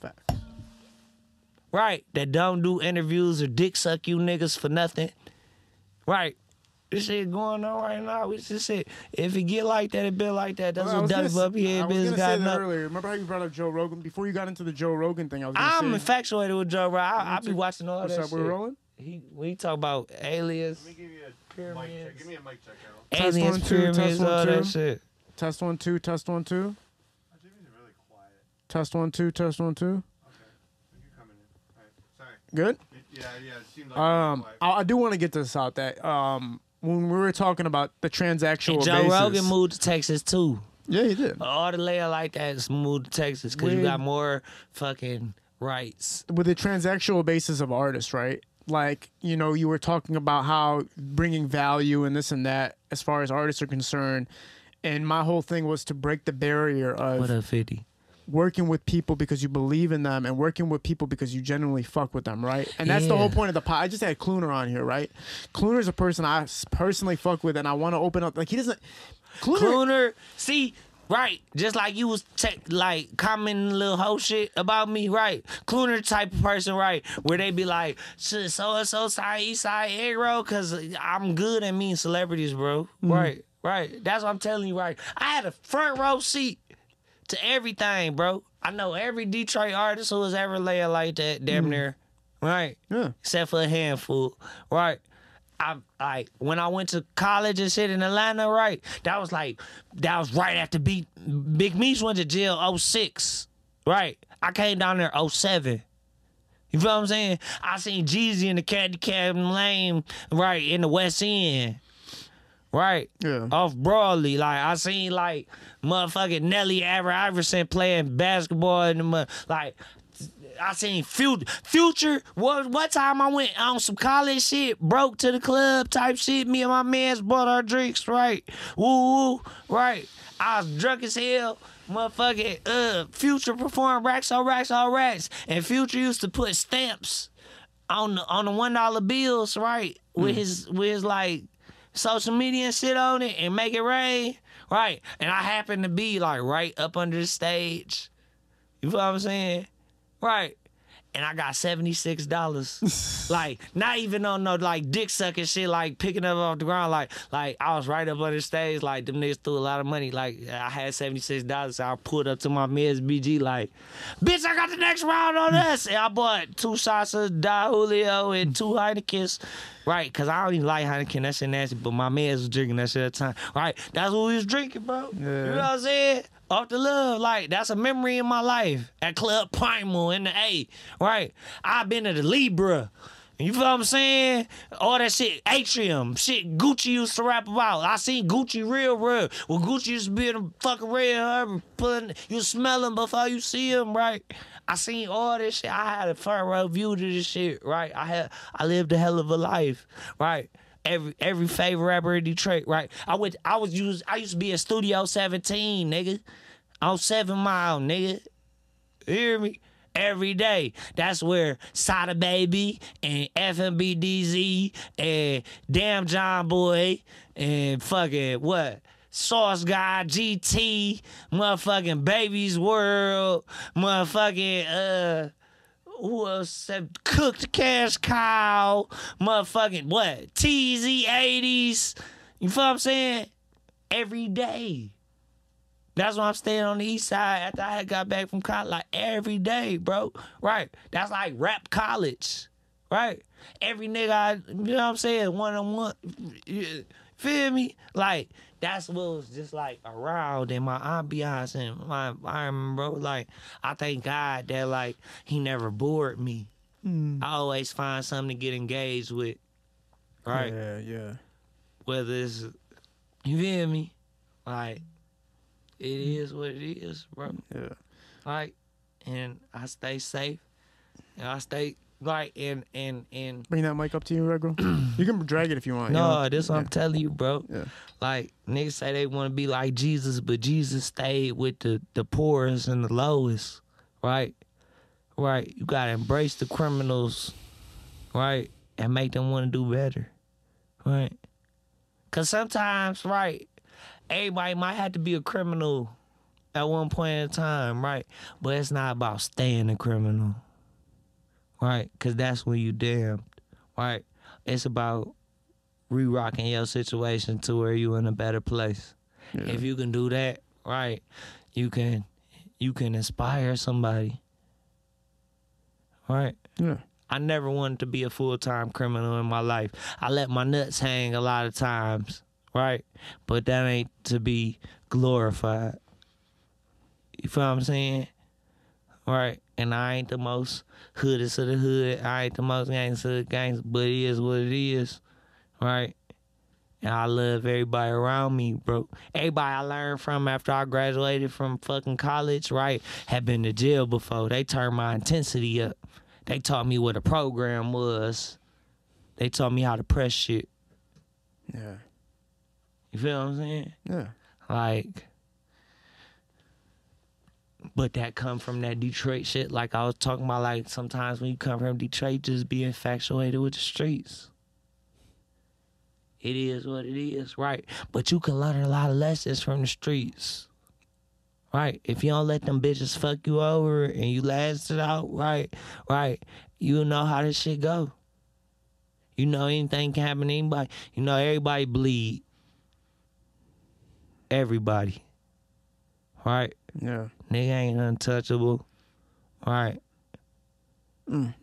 Facts. right? That don't do interviews or dick suck you niggas for nothing, right? This shit going on right now. We just said if it get like that, it be like that. That's Well, what was gonna up here I was business got that no. earlier. Remember how you brought up Joe Rogan before you got into the Joe Rogan thing? I was I'm say. infatuated with Joe, Rogan. I, I be watching all What's that up? shit. We're rolling. He, we talk about aliens, let me give you a mic check. Give me a mic check, Al. Test aliens, one, two, pyramids, test one, all that two. shit. Test one two. Test one two. Oh, Jimmy's really quiet. Test one two. Test one two. Okay, you're coming in. All right, sorry. Good. Yeah, yeah. It seemed like Um. I, I do want to get this out that um when we were talking about the transactional And Joe basis. Rogan moved to Texas too. Yeah, he did. All the layer like that is moved to Texas because you got more fucking rights. with the transactional basis of artists, right? Like, you know, you were talking about how bringing value and this and that as far as artists are concerned. And my whole thing was to break the barrier of What up, 50? working with people because you believe in them and working with people because you genuinely fuck with them, right? And that's the whole point of the pod. I just had Cluner on here, right? Cluner's a person I personally fuck with and I want to open up. Like he doesn't. Cluner. Crooner, see, right, just like you was te- like commenting little whole shit about me, right? Crooner type of person, right, where they be like, so and so side, east side, roll, cause I'm good at meeting celebrities, bro. Mm-hmm. Right, right. That's what I'm telling you, right. I had a front row seat to everything, bro. I know every Detroit artist who has ever laid like that, damn mm-hmm. near, right? Yeah. except for a handful, right? I like when I went to college and shit in Atlanta, right? That was like that was right after B, Big Meech went to jail 06, right? I came down there 07. You feel what I'm saying? I seen Jeezy in the Candy Cabin Lane, right, in the West End. Right? Yeah. Off Broadly. Like I seen like motherfucking Nelly Aver Iverson playing basketball in the. Like I seen Future. Future. What what time I went on some college shit, broke to the club type shit. Me and my mans bought our drinks, right? Woo woo, right? I was drunk as hell. Motherfucking uh, Future performed racks on racks on racks, and Future used to put stamps on the on the one dollar bills, right? With his with his like social media and shit on it and make it rain, right? And I happened to be like right up under the stage. You feel what I'm saying? Right. And I got seventy six dollars. like not even on no like dick sucking shit, like picking up off the ground. Like like I was right up on the stage. Like them niggas threw a lot of money. Like I had seventy six dollars. So I pulled up to my Miz BG like, bitch, I got the next round on us. And I bought two shots of Don Julio and two Heinekens. Right, cause I don't even like Heineken. That shit nasty. But my man was drinking that shit at the time. Right, that's what we was drinking, bro. Yeah. You know what I'm saying? Off the love, like that's a memory in my life at Club Primal in the A. Right, I've been to the Libra. You feel what I'm saying? All that shit, Atrium, shit Gucci used to rap about. I seen Gucci real, real. Well, Gucci used to be in the fucking red herb, pulling, you smell him before you see him, right? I seen all this shit. I had a front row view to this shit, right? I had, I lived a hell of a life, right? Every every favorite rapper in Detroit, right? I went, I was used, I used to be in Studio 17, nigga, on Seven Mile, nigga. You hear me? Every day. That's where Sada Baby and FMBDZ and Damn John Boy and fucking what? Sauce Guy, GT, motherfucking Baby's World, motherfucking uh who else cooked cash cow, motherfucking what? TZ 80s. You feel what I'm saying? Every day. That's why I'm staying on the east side after I got back from college. Like every day, bro. Right. That's like rap college. Right? Every nigga I you know what I'm saying, one on one. Feel me? Like that's what was just like around in my ambiance and my environment, bro. Like I thank God that like he never bored me. Hmm. I always find something to get engaged with. Right? Yeah, yeah. whether it's you feel me, like it hmm. is what it is, bro. Yeah. Like, and I stay safe, and I stay like, and and and Bring that mic up to you, Rego. you can drag it if you want. you no, know? this what I'm telling you, bro. Yeah. Like niggas say they want to be like Jesus, but Jesus stayed with the the poorest and the lowest, right? Right. You gotta embrace the criminals, right, and make them want to do better, right? Cause sometimes, right, everybody might have to be a criminal at one point in time, right? But it's not about staying a criminal, right? Cause that's when you damned, right? It's about re-rocking your situation to where you in a better place. If you can do that, right, you can you can inspire somebody. Right? Yeah. I never wanted to be a full time criminal in my life. I let my nuts hang a lot of times, right? But that ain't to be glorified. You feel what I'm saying? Right? And I ain't the most hoodest of the hood. I ain't the most gangster of the gangster, but it is what it is. Right? And I love everybody around me, bro. Everybody I learned from after I graduated from fucking college, right, had been to jail before. They turned my intensity up. They taught me what a program was. They taught me how to press shit. Yeah. You feel what I'm saying? Yeah. Like, But that come from that Detroit shit. Like I was talking about, like sometimes when you come from Detroit, just be infatuated with the streets. It is what it is, right? But you can learn a lot of lessons from the streets. Right? If you don't let them bitches fuck you over and you last it out, right, right, you know how this shit go. You know anything can happen to anybody. You know everybody bleed. Everybody. Right? Yeah. Nigga ain't untouchable. Right. Mm.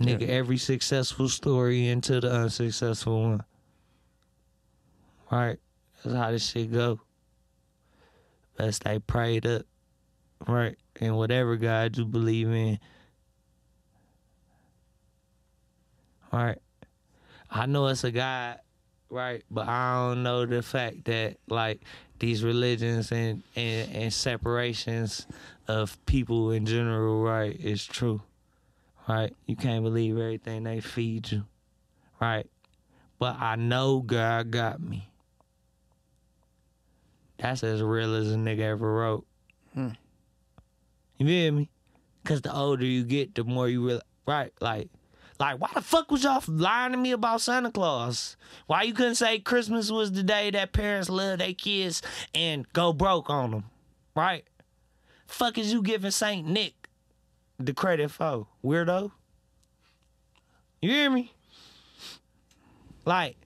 Nigga, every successful story into the unsuccessful one. Right. That's how this shit go. Best stay prayed up. Right. And whatever God you believe in. Right. I know it's a God, right? But I don't know the fact that like these religions and, and, and separations of people in general, right, is true. Right? You can't believe everything they feed you. Right? But I know God got me. That's as real as a nigga ever wrote. Hmm. You feel me? Cause the older you get, the more you realize, right, like like, why the fuck was y'all lying to me about Santa Claus? Why you couldn't say Christmas was the day that parents love their kids and go broke on them? Right? Fuck is you giving Saint Nick the credit for? Weirdo? You hear me? Like,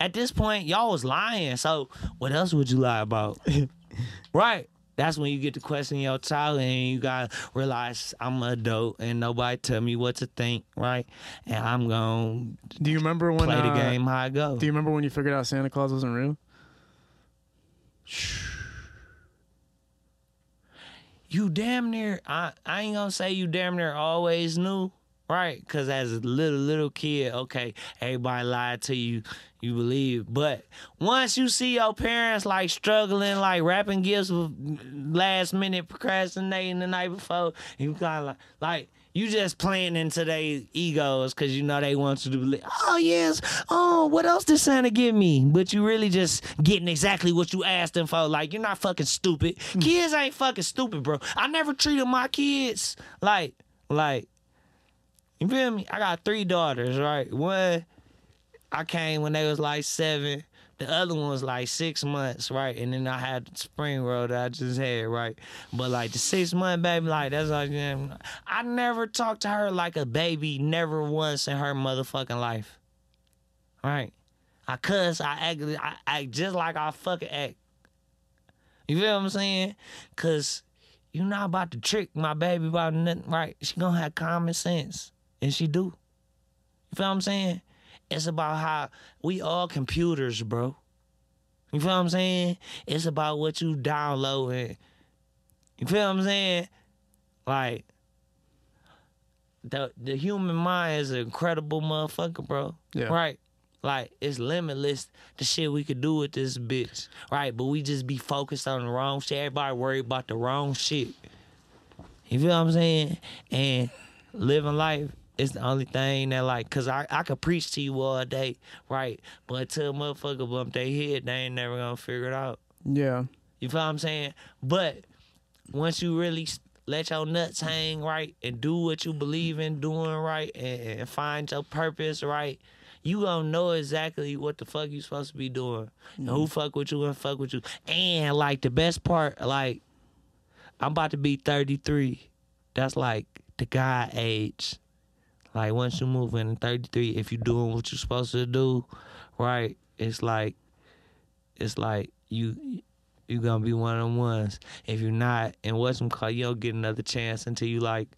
at this point, y'all was lying. So, what else would you lie about? right? That's when you get to question your child and you gotta realize I'm an adult and nobody tell me what to think, right? And I'm gonna Do you remember when play the uh, game how I go. Do you remember when you figured out Santa Claus wasn't real? you damn near I, I ain't gonna say you damn near always knew right because as a little little kid okay everybody lied to you you believe but once you see your parents like struggling like wrapping gifts with last minute procrastinating the night before you kind of like like you just playing into their egos because you know they want you to believe. Oh yes. Oh, what else did Santa give me? But you really just getting exactly what you asked them for. Like you're not fucking stupid. Hmm. Kids ain't fucking stupid, bro. I never treated my kids like like. You feel me? I got three daughters, right? One, I came when they was like seven. The other one was like six months, right? And then I had spring roll that I just had, right? But like the six month baby, like that's like I never talked to her like a baby, never once in her motherfucking life. Right? I cuss, I act, I act just like I fucking act. You feel what I'm saying? Cause you're not about to trick my baby about nothing, right? She gonna have common sense, and she do. You feel what I'm saying? It's about how we all computers, bro. You feel what I'm saying? It's about what you downloading. You feel what I'm saying? Like the the human mind is an incredible motherfucker, bro. Yeah. Right. Like it's limitless the shit we could do with this bitch. Right. But we just be focused on the wrong shit. Everybody worry about the wrong shit. You feel what I'm saying? And living life it's the only thing that like, cause I, I could preach to you all day, right? But until motherfucker bump their head, they ain't never gonna figure it out. Yeah. You feel what I'm saying? But once you really let your nuts hang right and do what you believe in doing right and, and find your purpose right, you gonna know exactly what the fuck you supposed to be doing. And who mm. fuck with you and fuck with you. And like the best part, like I'm about to be 33. That's like the guy age. Like once you move in 33, if you doing what you're supposed to do, right? It's like, it's like you you gonna be one of them ones. If you're not, and what's them call, you don't get another chance until you like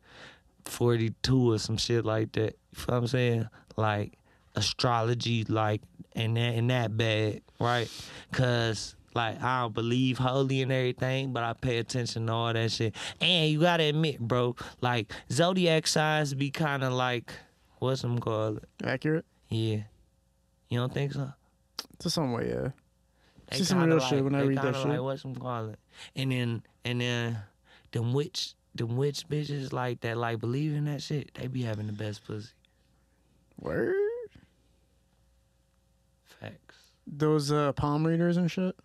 42 or some shit like that. You feel what I'm saying? Like astrology, like and that and that bad, right? Cause like I don't believe holy and everything, but I pay attention to all that shit. And you gotta admit, bro, like zodiac signs be kind of like what's them called? Accurate? Yeah, you don't think so? To some way, yeah. They See some real shit when I read that shit. Like what's them call it? And then and then them witch them witch bitches like that like believe in that shit. They be having the best pussy. Word? Facts. Those uh, palm readers and shit?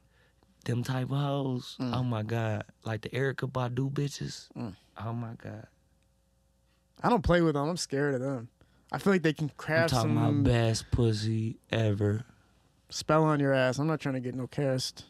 Them type of hoes. Mm. Oh my god, like the Erykah Badu bitches. Oh my god, I don't play with them. I'm scared of them. I feel like they can I'm craft talking some about best pussy ever. spell on your ass. I'm not trying to get no cast.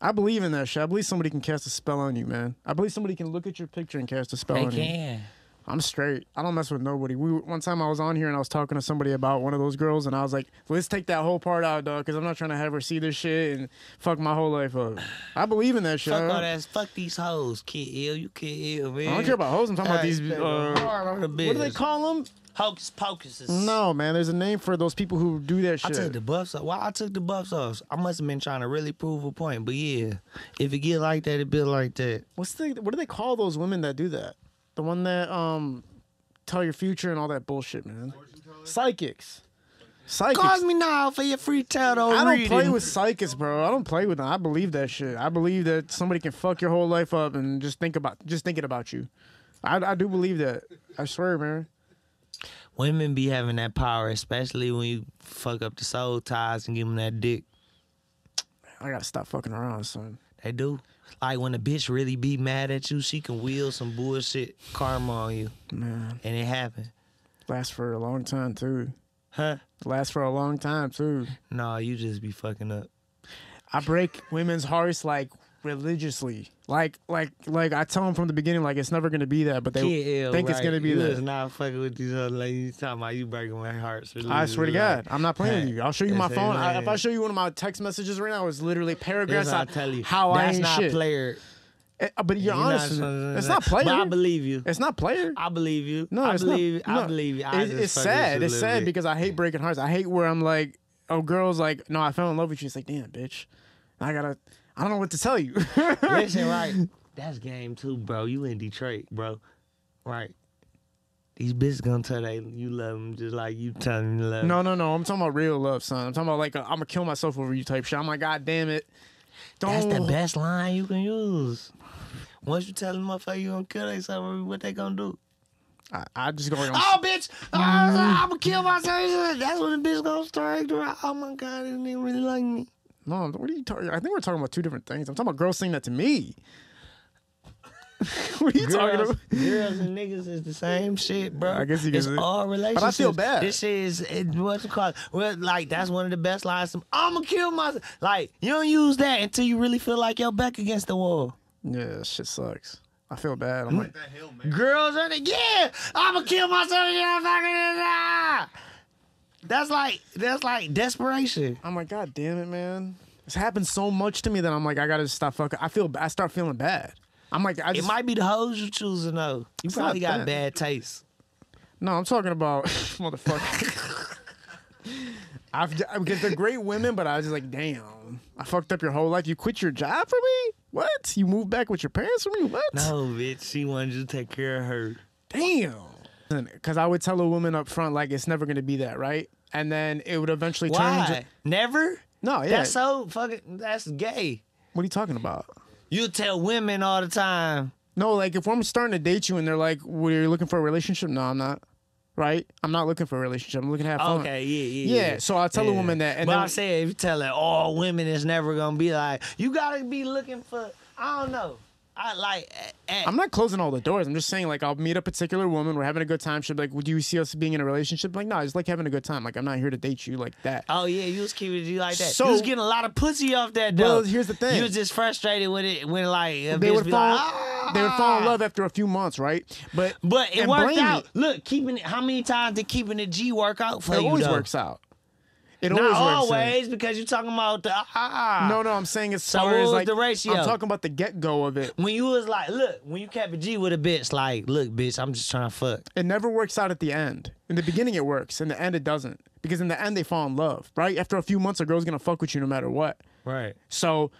I believe in that shit. I believe somebody can cast a spell on you, man. I believe somebody can look at your picture and cast a spell They on you. can. I'm straight. I don't mess with nobody. We one time I was on here and I was talking to somebody about one of those girls, and I was like, "Let's take that whole part out, dog, because I'm not trying to have her see this shit and fuck my whole life up." I believe in that shit. Fuck all that. Fuck these hoes. Kid L. You Kid L, man. I don't care about hoes. I'm talking about Hey, these. Uh, the what do they call them? Hocus pocuses. No, man. There's a name for those people who do that shit. I took the buffs off. Why I took the buffs off? I must have been trying to really prove a point. But yeah, if it get like that, it be like that. What's the? What do they call those women that do that? The one that um tell your future and all that bullshit, man. Psychics. Psychics. Call me now for your free title. I don't reading. play with psychics, bro. I don't play with them. I believe that shit. I believe that somebody can fuck your whole life up and just think about just thinking about you. I, I do believe that. I swear, man. Women be having that power, especially when you fuck up the soul ties and give them that dick. I gotta stop fucking around, son. They do. Like when a bitch really be mad at you, she can wheel some bullshit karma on you, Man, and it happen. lasts for a long time too. Huh? Lasts for a long time too. Nah, you just be fucking up. I break women's hearts like religiously. Like like like I tell them from the beginning, like it's never gonna be that, but they ill, think it's gonna be you that. not fucking with these other ladies. Talking about you breaking my hearts. I swear to God, I'm not playing with Hey, you. I'll show you my phone. I, if I show you one of my text messages right now, it's literally paragraphs. I tell you. how I That's ain't not shit. player. Eh, But you're, You're not honest. with it. do it's not player. I believe you. it's not player. I believe you. No, I it's believe. not. I no. believe you. I It- it's sad. It's sad bit. because I hate breaking hearts. I hate where I'm like, oh, girls like, no, I fell in love with you. It's like, damn, bitch. I gotta. I don't know what to tell you. Listen, right? That's game two, bro. You in Detroit, bro. Right. These bitches gonna tell they you love them just like you telling them you love 'em. no, no, no. I'm talking about real love, son. I'm talking about like, i am I'm gonna kill myself over you type shit. I'm like, God damn it. Don't. That's the best line you can use. Once you tell them motherfucker you gonna kill themselves, what they gonna do? I, I just go. Oh, bitch! Mm-hmm. Oh, I'm gonna kill myself. That's when the bitch gonna start. Oh my god, they didn't really like me. No, what are you talking? I think we're talking about two different things. I'm talking about girls saying that to me. what are you talking about? girls and niggas is the same shit, bro. I guess you it's can- all relationships. But I feel bad. This shit is it, what's it called? Well, like that's one of the best lines. I'm gonna kill myself. Like you don't use that until you really feel like your back against the wall. Yeah, that shit sucks. I feel bad. I'm like, That Hail Mary. Girls are like, yeah, I'm gonna kill myself. You know, fucking ah. That's like that's like desperation. I'm like, God damn it, man. It's happened so much to me that I'm like, I gotta just stop fucking. I feel, I start feeling bad. I'm like, I just, It might be the hoes you're choosing though. You probably got that. bad taste. no, I'm talking about motherfucker. I've because they're great women, but I was just like, damn, I fucked up your whole life. You quit your job for me? What? You moved back with your parents for me? What? No, bitch, she wanted you to take care of her. Damn. Because I would tell a woman up front, like, it's never gonna be that, right? And then it would eventually turn Why? into. Never? No, yeah. That's so fucking. That's gay. what are you talking about? You tell women all the time. No, like if I'm starting to date you and they're like, "Well, you're looking for a relationship?" No, I'm not. Right? I'm not looking for a relationship. I'm looking to have fun. Okay, yeah, yeah, Yeah, yeah. so I'll tell a woman that, and but then- I say if you tell her all women, it's never gonna be like you gotta be looking for. I don't know. I like. eh, eh, I'm not closing all the doors. I'm just saying, like, I'll meet a particular woman. We're having a good time. She'll be like, "Would you see us being in a relationship?" like, no, I just like having a good time. Like, I'm not here to date you like that. Oh yeah, you was keeping it like that. So- you was getting a lot of pussy off that though. Well, here's the thing. You was just frustrated with it when like they would fall. like, ah. They would fall in love after a few months, right? But But it worked out. me. Look, keeping it. How many times did keeping the G work out for It you? always though? works out. It Not always works. out. always, because you're talking about the ah. No, no, I'm saying as So far what as was like the ratio? I'm talking about the get go of it. When you was like, look, when you kept a G with a bitch, like, look, bitch, I'm just trying to fuck. It never works out at the end. In the beginning, it works. In the end, it doesn't. Because in the end, they fall in love, right? After a few months, a girl's gonna fuck with you no matter what. Right. So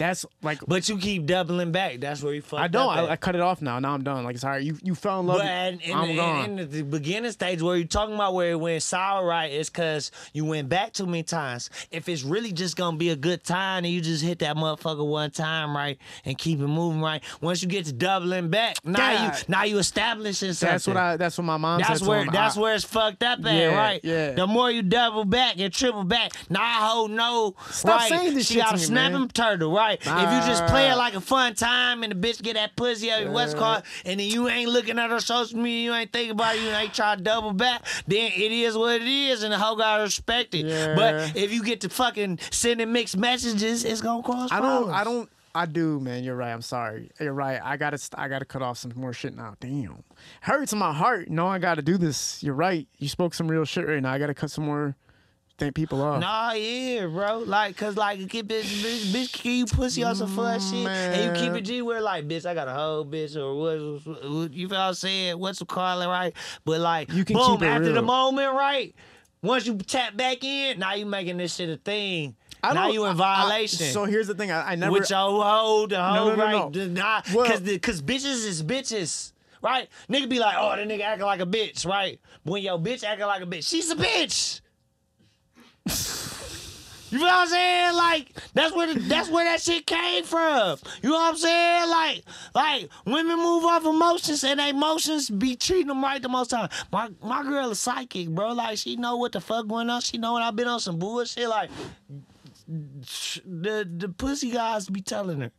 That's like But you keep doubling back. That's where you fucked I don't. up I, at. I cut it off now. Now I'm done. Like it's all right. You you fell in love. But in, in, I'm in- gone. in the beginning stage where you're talking about where it went sour, right, is because you went back too many times. If it's really just gonna be a good time and you just hit that motherfucker one time, right, and keep it moving, right. Once you get to doubling back, now you now you establishing something. that's what I. That's what my mom That's where that's I- where it's fucked up at, Yeah, right? yeah. The more you double back and triple back, now I hold no Stop right. saying this she shit got to a me, man. snapping turtle, right? If you just play it like a fun time and the bitch get that pussy out of what's called, and then you ain't looking at her social media, you ain't thinking about it, you ain't try to double back, then it is what it is, and the hoe gotta respect it. Yeah. But if you get to fucking sending mixed messages, it's gonna cause I don't. I don't. I do, man. You're right. I'm sorry. You're right. I gotta. I gotta cut off some more shit now. Damn, hurts my heart. No, I gotta do this. You're right. You spoke some real shit right now. I gotta cut some more. Think people off. Nah, yeah, bro. Like, cause like, you keep bitch, bitch, bitch, keep you pussy on some fun shit, and you keep it G where like, bitch, I got a whole bitch or what? what- You feel what I'm saying? What's the call it, right? But like, You can boom, keep it after the moment, right? Once you tap back in, now you making this shit a thing. I now you in I- I- violation. so here's the thing. I, I never. with your hoe, the hoe, no, no, right? no. The- Nah, Well- cause the, cause bitches is bitches. Right? Nigga be like, oh, that nigga acting like a bitch, right? When your bitch acting like a bitch, she's a bitch. You know what I'm saying? Like that's where the, that's where that shit came from. You know what I'm saying? Like like women move off emotions and emotions be treating them right the most time. My my girl is psychic, bro. Like she know what the fuck going on. She know when I've been on some bullshit. Like the the pussy guys be telling her.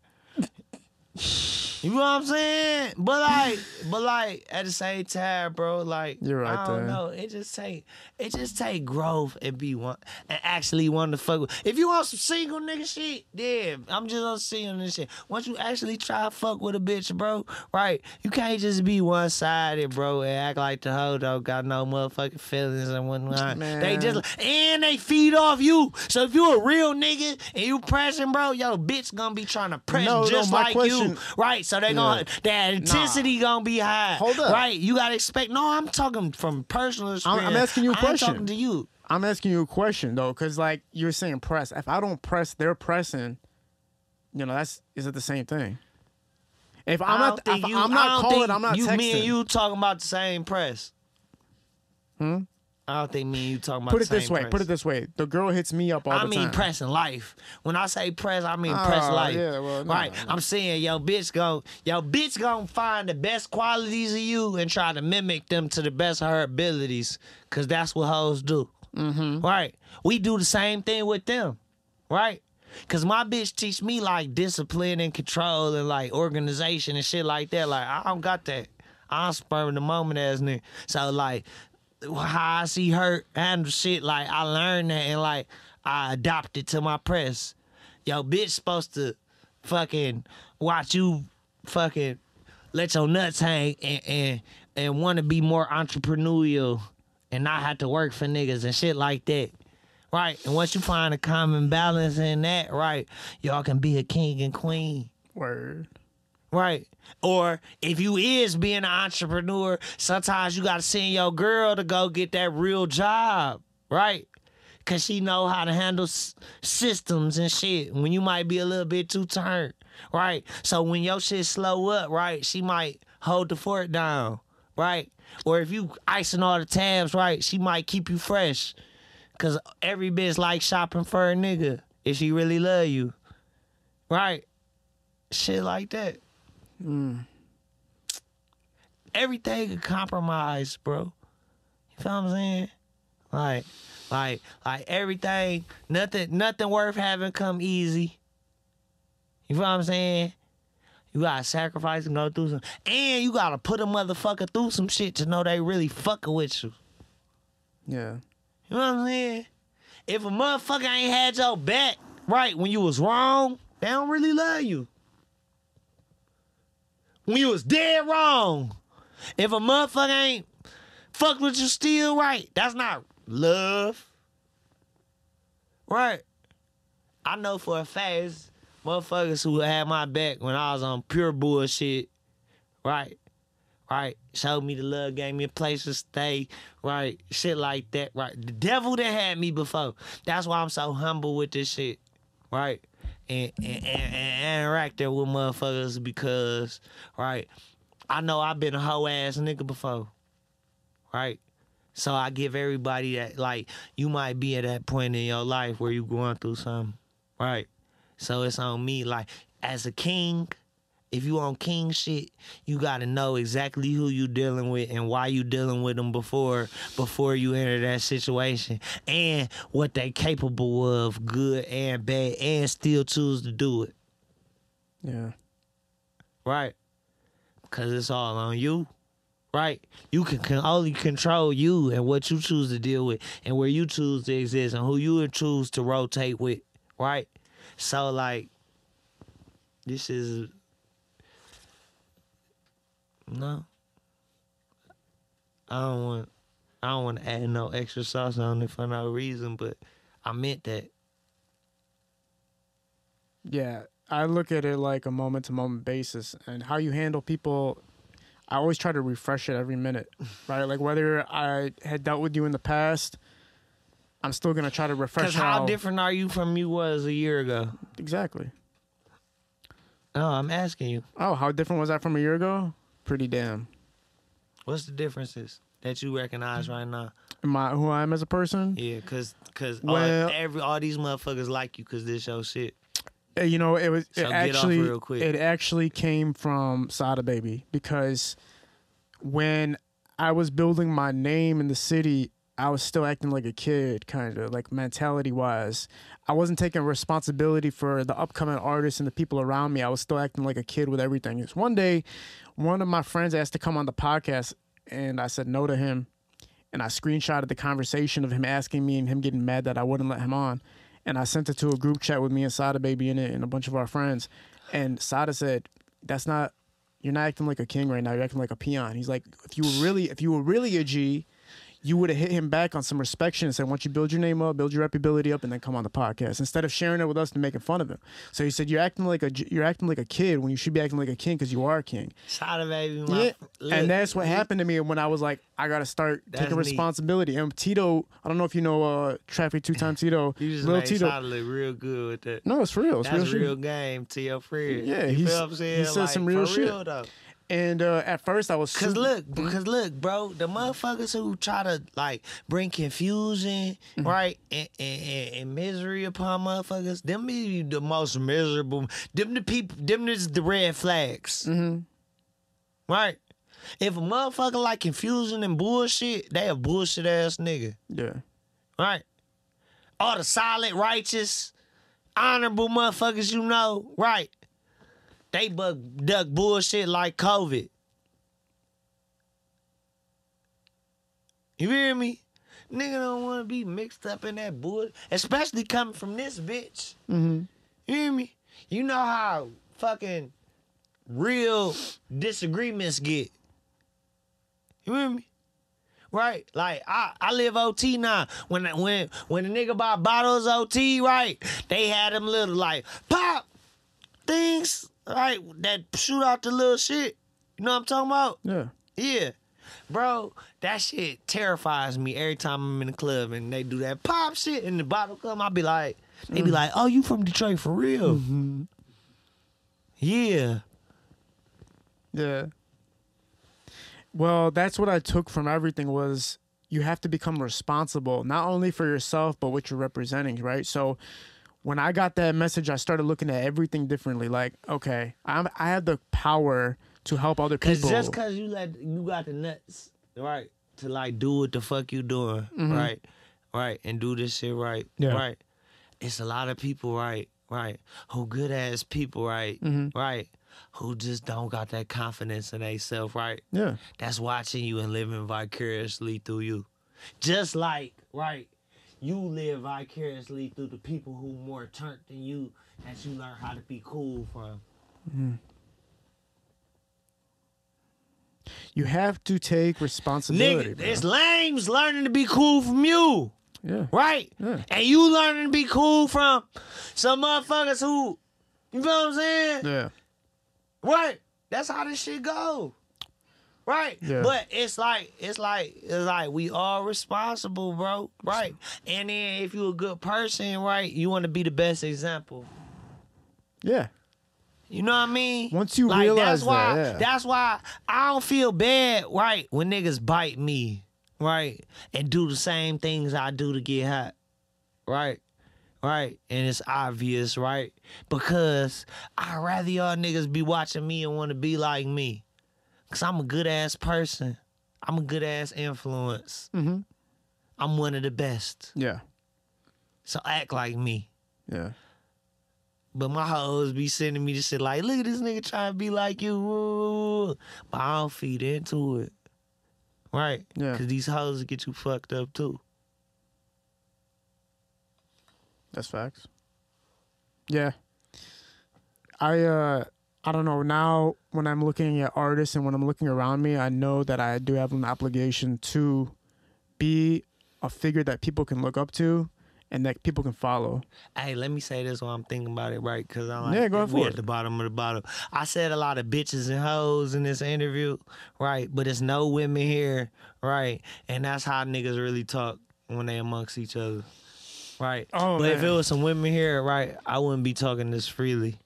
You know what I'm saying? But like, but like at the same time, bro, like You're right I don't there. know. It just take it just take growth and be one and actually want to fuck with. If you want some single nigga shit, yeah, I'm just on single nigga shit. Once you actually try to fuck with a bitch, bro, right? You can't just be one sided, bro, and act like the hoe don't got no motherfucking feelings and whatnot. Man. They just and they feed off you. So if you a real nigga and you pressing, bro, yo, bitch gonna be trying to press No, no, just my like question- you, right? So they're gonna that intensity gonna be high. Hold up. right? You gotta expect. No, I'm talking from personal experience. I'm asking you a question. I'm talking to you. I'm asking you a question though, because like you're saying press. If I don't press, they're pressing. You know, that's is it the same thing? If I'm not, if you, I'm not calling, I'm not you, texting. Me and you talking about the same press. Hmm? I don't think me and you talking about. Put it this way. Press. Put it this way. The girl hits me up all I the mean time. pressing life. When I say press, I mean press Oh, life. yeah, well, no, right. no. I'm saying yo bitch gon' yo bitch gon' find the best qualities of you and try to mimic them to the best of her abilities. Cause that's what hoes do. Mm-hmm. Right. We do the same thing with them. Right? Cause my bitch teach me like discipline and control and like organization and shit like that. Like I don't got that. I'm spurring the moment as nigga. So like how I see her handle shit, like I learned that and like I adopted to my press. Yo, bitch supposed to fucking watch you fucking let your nuts hang and and, and want to be more entrepreneurial and not have to work for niggas and shit like that. Right. And once you find a common balance in that, right, y'all can be a king and queen. Word. Right. Or if you is being an entrepreneur, sometimes you gotta send your girl to go get that real job. Right. Cause she know how to handle s- systems and shit when you might be a little bit too turned. Right. So when your shit slow up, right, she might hold the fort down. Right. Or if you icing all the tabs, right, she might keep you fresh. Cause every bitch like shopping for a nigga if she really love you. Right. Shit like that. Hmm. Everything a compromise, bro. You feel what I'm saying? Like, like, like everything, nothing, nothing worth having come easy. You feel what I'm saying? You gotta sacrifice and go through some, and you gotta put a motherfucker through some shit to know they really fucking with you. Yeah. You know what I'm saying? If a motherfucker ain't had your back right when you was wrong, they don't really love you. When you was dead wrong, if a motherfucker ain't fuck with you still right, that's not love. Right. I know for a fact motherfuckers who had my back when I was on pure bullshit. Right. Right. Showed me the love, gave me a place to stay. Right. Shit like that. Right. The devil that had me before. That's why I'm so humble with this shit. Right. And, and, and, interacting with motherfuckers because, right, I know I've been a hoe ass nigga before, right? So I give everybody that, like, you might be at that point in your life where you going through something, right? So it's on me, like, as a king, if you on king shit, you gotta know exactly who you dealing with and why you dealing with them before before you enter that situation and what they capable of, good and bad, and still choose to do it. Yeah. Right. Cause it's all on you. Right? You can, can only control you and what you choose to deal with and where you choose to exist and who you choose to rotate with. Right? So like this is no. I don't want I don't want to add no extra sauce on it for no reason, but I meant that. Yeah, I look at it like a moment to moment basis, and how you handle people. I always try to refresh it every minute, right? Like whether I had dealt with you in the past, I'm still gonna try to refresh. Because how different are you from you was a year ago? Exactly. No, I'm asking you. Oh, how different was that from a year ago? Pretty damn. What's the differences that you recognize right now? I who I am as a person? Yeah, cause cause Well- all, every all these motherfuckers like you cause this your shit. Uh, You know, it was So it actually it actually came from Sada Baby because when I was building my name in the city, I was still acting like a kid, kind of like mentality wise. I wasn't taking responsibility for the upcoming artists and the people around me. I was still acting like a kid with everything. It's one day, one of my friends asked to come on the podcast, and I said no to him. And I screenshotted the conversation of him asking me and him getting mad that I wouldn't let him on. And I sent it to a group chat with me and Sada Baby in it and a bunch of our friends. And Sada said, That's not you're not acting like a king right now. You're acting like a peon. He's like, if you were really, if you were really a G, you would have hit him back on some respect and said, once you build your name up, build your reputability up, and then come on the podcast instead of sharing it with us and making fun of him. So he said, you're acting like a, you're acting like a kid when you should be acting like a king because you are a king. Shout baby. Yeah, look, and that's what happened to me when I was like, I gotta start That's taking neat. responsibility. And Tito, I don't know if you know uh Traffic Two Time Tito, You just Lil made Tito. Look real good with that. No, it's real. It's That's real, real game to your friend. Yeah, you he's- feel what I'm saying? he said like, some real for shit. Real, though. And uh, at first, I was Cause super- look, because look, bro, the motherfuckers who try to like bring confusion, Mm-hmm. right, and, and, and, and misery upon motherfuckers, them be the most miserable. Them the people, them is the red flags, Mm-hmm. right? If a motherfucker like confusion and bullshit, they a bullshit ass nigga, yeah, right? All the solid, righteous, honorable motherfuckers you know, right? They buck duck bullshit like COVID. You hear me? Nigga don't want to be mixed up in that bullshit, especially coming from this bitch. mm-hmm. You hear me? You know how fucking real disagreements get. You hear me? Right? Like I, I live OT now. When when when the nigga bought bottles OT, right? They had them little like pop things, right? That shoot out the little shit. You know what I'm talking about? yeah. Yeah. Bro, that shit terrifies me every time I'm in the club and they do that pop shit and the bottle come, I'll be like, they be mm-hmm. like, oh, you from Detroit for real? Mm-hmm. Yeah. Yeah. Well, that's what I took from everything was you have to become responsible not only for yourself but what you're representing, right? So when I got that message, I started looking at everything differently. Like, okay, I'm I have the power to help other Cause people. just cause you let you got the nuts, right, to like do what the fuck you doing, mm-hmm. right, right, and do this shit right, Yeah. right. It's a lot of people, right, right, who good ass people, right, mm-hmm. right, who just don't got that confidence in themselves, right. yeah. That's watching you and living vicariously through you, just like right. You live vicariously through the people who more turned than you that you learn how to be cool from. Mm-hmm. You have to take responsibility. Nigga, bro. it's lames learning to be cool from you, yeah. right? Yeah. And you learning to be cool from some motherfuckers who, you feel what I'm saying? Yeah. Right? That's how this shit go. Right? Yeah. But it's like it's like it's like we all responsible, bro. Right? And then if you're a good person, right, you want to be the best example. Yeah. You know what I mean? Once you like, realize that's why, that, yeah. That's why I don't feel bad, right, when niggas bite me, right, and do the same things I do to get hot, right, right, and it's obvious, right, because I'd rather y'all niggas be watching me and want to be like me, cause I'm a good ass person, I'm a good ass influence, Mm-hmm. I'm one of the best, Yeah. so act like me. Yeah. But my hoes be sending me this shit like, look at this nigga trying to be like you. But I don't feed into it. Right? Yeah. Because these hoes get you fucked up too. That's facts. Yeah. I uh I don't know. Now when I'm looking at artists and when I'm looking around me, I know that I do have an obligation to be a figure that people can look up to and that people can follow. Hey, let me say this while I'm thinking about it, right? Because I'm like, Yeah, go for at it. the bottom of the bottom. I said a lot of bitches and hoes in this interview, right? But it's no women here, right? And that's how niggas really talk when they amongst each other, right? Oh, but if man. it was some women here, right, I wouldn't be talking this freely.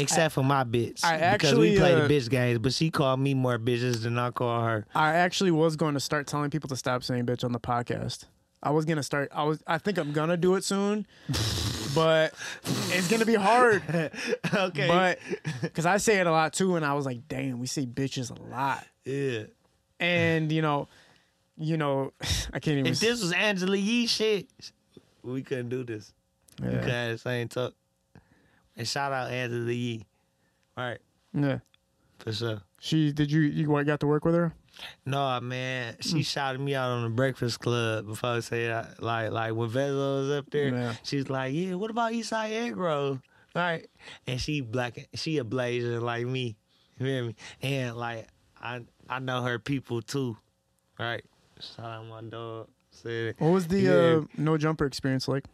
Except for my bitch. I because we actually, play uh, the bitch games, but she called me more bitches than I call her. I actually was going to start telling people to stop saying bitch on the podcast. I was gonna start. I was. I think I'm gonna do it soon, but it's gonna be hard. okay. But because I say it a lot too, and I was like, damn, we say bitches a lot, yeah. and you know, you know, I can't even. If this was Angela Yee shit, we couldn't do this. We yeah. could have the same talk. And shout out Angela Yee. All right, yeah. for sure. She did you you got to work with her? No, man, she shouted me out on the Breakfast Club before I say that. Like, like when Vezzo was up there, Yeah. she's like, "Yeah, what about Eastside Eggroll?" Right? And she black, she a blazer like me. You hear me? And like, I I know her people too. Right? Shout out my dog. Said What was the uh, no jumper experience like?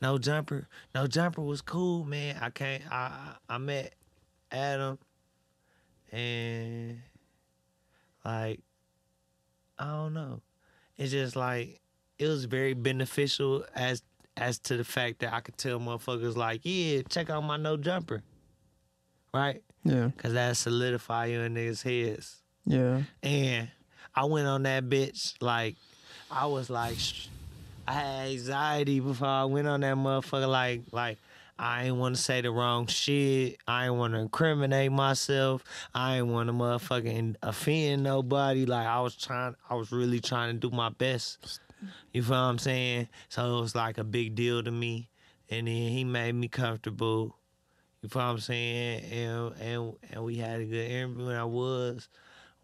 No jumper. No jumper was cool, man. I can't. I I met Adam, and like I don't know. It's just like it was very beneficial as as to the fact that I could tell motherfuckers like, yeah, check out my no jumper, right? Yeah, Cause that solidify you in niggas' heads. yeah, And I went on that bitch like I was like sh- I had anxiety before I went on that motherfucker like like I ain't want to say the wrong shit. I ain't want to incriminate myself. I ain't want to motherfucking offend nobody. Like I was trying, I was really trying to do my best. You feel what I'm saying? So it was like a big deal to me. And then he made me comfortable. You feel what I'm saying? And and and we had a good interview. And I was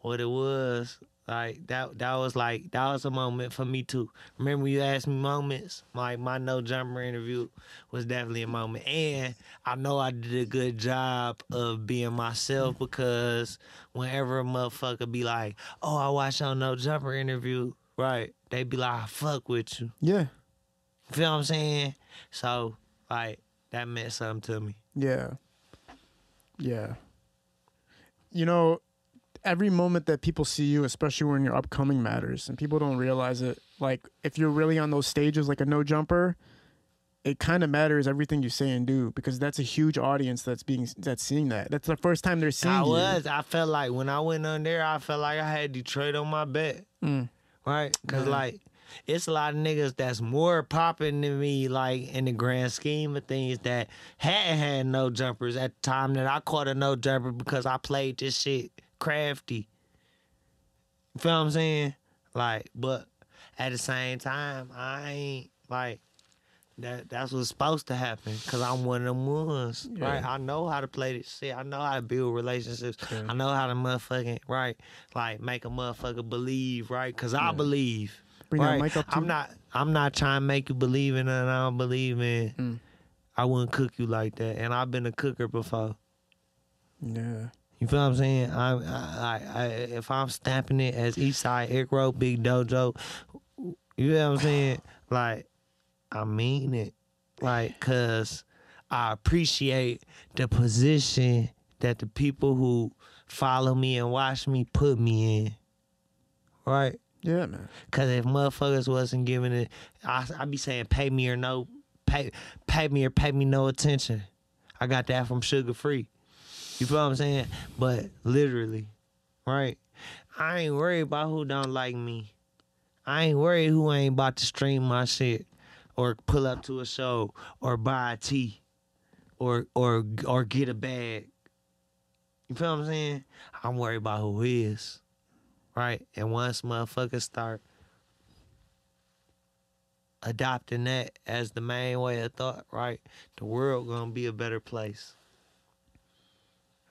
what it was. Like that that was like that was a moment for me too. Remember you asked me moments? Like my no jumper interview was definitely a moment. And I know I did a good job of being myself because whenever a motherfucker be like, Oh, I watched your no jumper interview, right? They be like, I fuck with you. yeah, Feel what I'm saying? So like that meant something to me. yeah, yeah. You know, every moment that people see you, especially when you're upcoming, matters, and people don't realize it. Like if you're really on those stages, like a no jumper, it kind of matters everything you say and do because that's a huge audience that's being that's seeing that. That's the first time they're seeing I you. was. I felt like when I went on there, I felt like I had Detroit on my back. Mm. Right? Because, Yeah. like, it's a lot of niggas that's more popping than me, like, in the grand scheme of things that hadn't had no jumpers at the time that I caught a no jumper because I played this shit crafty. You feel what I'm saying? Like, but at the same time, I ain't, like, that that's what's supposed to happen because I'm one of them ones, right? I know how to play this shit. I know how to build relationships. Yeah. I know how to motherfucking right, like make a motherfucker believe, right? Because I believe. Bring right? mic up I'm you. not. I'm not trying to make you believe in nothing I don't believe in. Mm. I wouldn't cook you like that, and I've been a cooker before. Yeah, You feel what I'm saying? I, I, I, if I'm stamping it as Eastside Roll Big Dojo, you know what I'm saying? Like, I mean it, like, cause I appreciate the position that the people who follow me and watch me put me in, right? yeah, man. Cause if motherfuckers wasn't giving it, I I be saying pay me or no pay pay me or pay me no attention. I got that from Suga Free. You feel what I'm saying? But literally, right? I ain't worried about who don't like me. I ain't worried who ain't about to stream my shit or pull up to a show or buy a tea or or or get a bag. You feel what I'm saying? I'm worried about who is. Right? And once motherfuckers start adopting that as the main way of thought, right? The world gonna be a better place.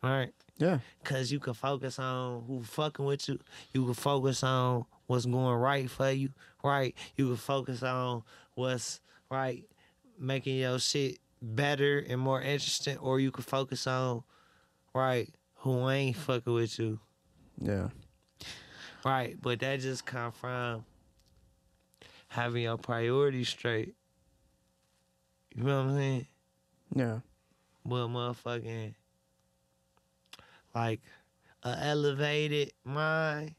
Right? Yeah. Cause you can focus on who fucking with you. You can focus on what's going right for you, right? You can focus on what's right, making your shit better and more interesting, or you can focus on right who ain't fucking with you, Yeah. right? But that just come from having your priorities straight. You know what I'm saying? Yeah. But motherfucking like a elevated mind,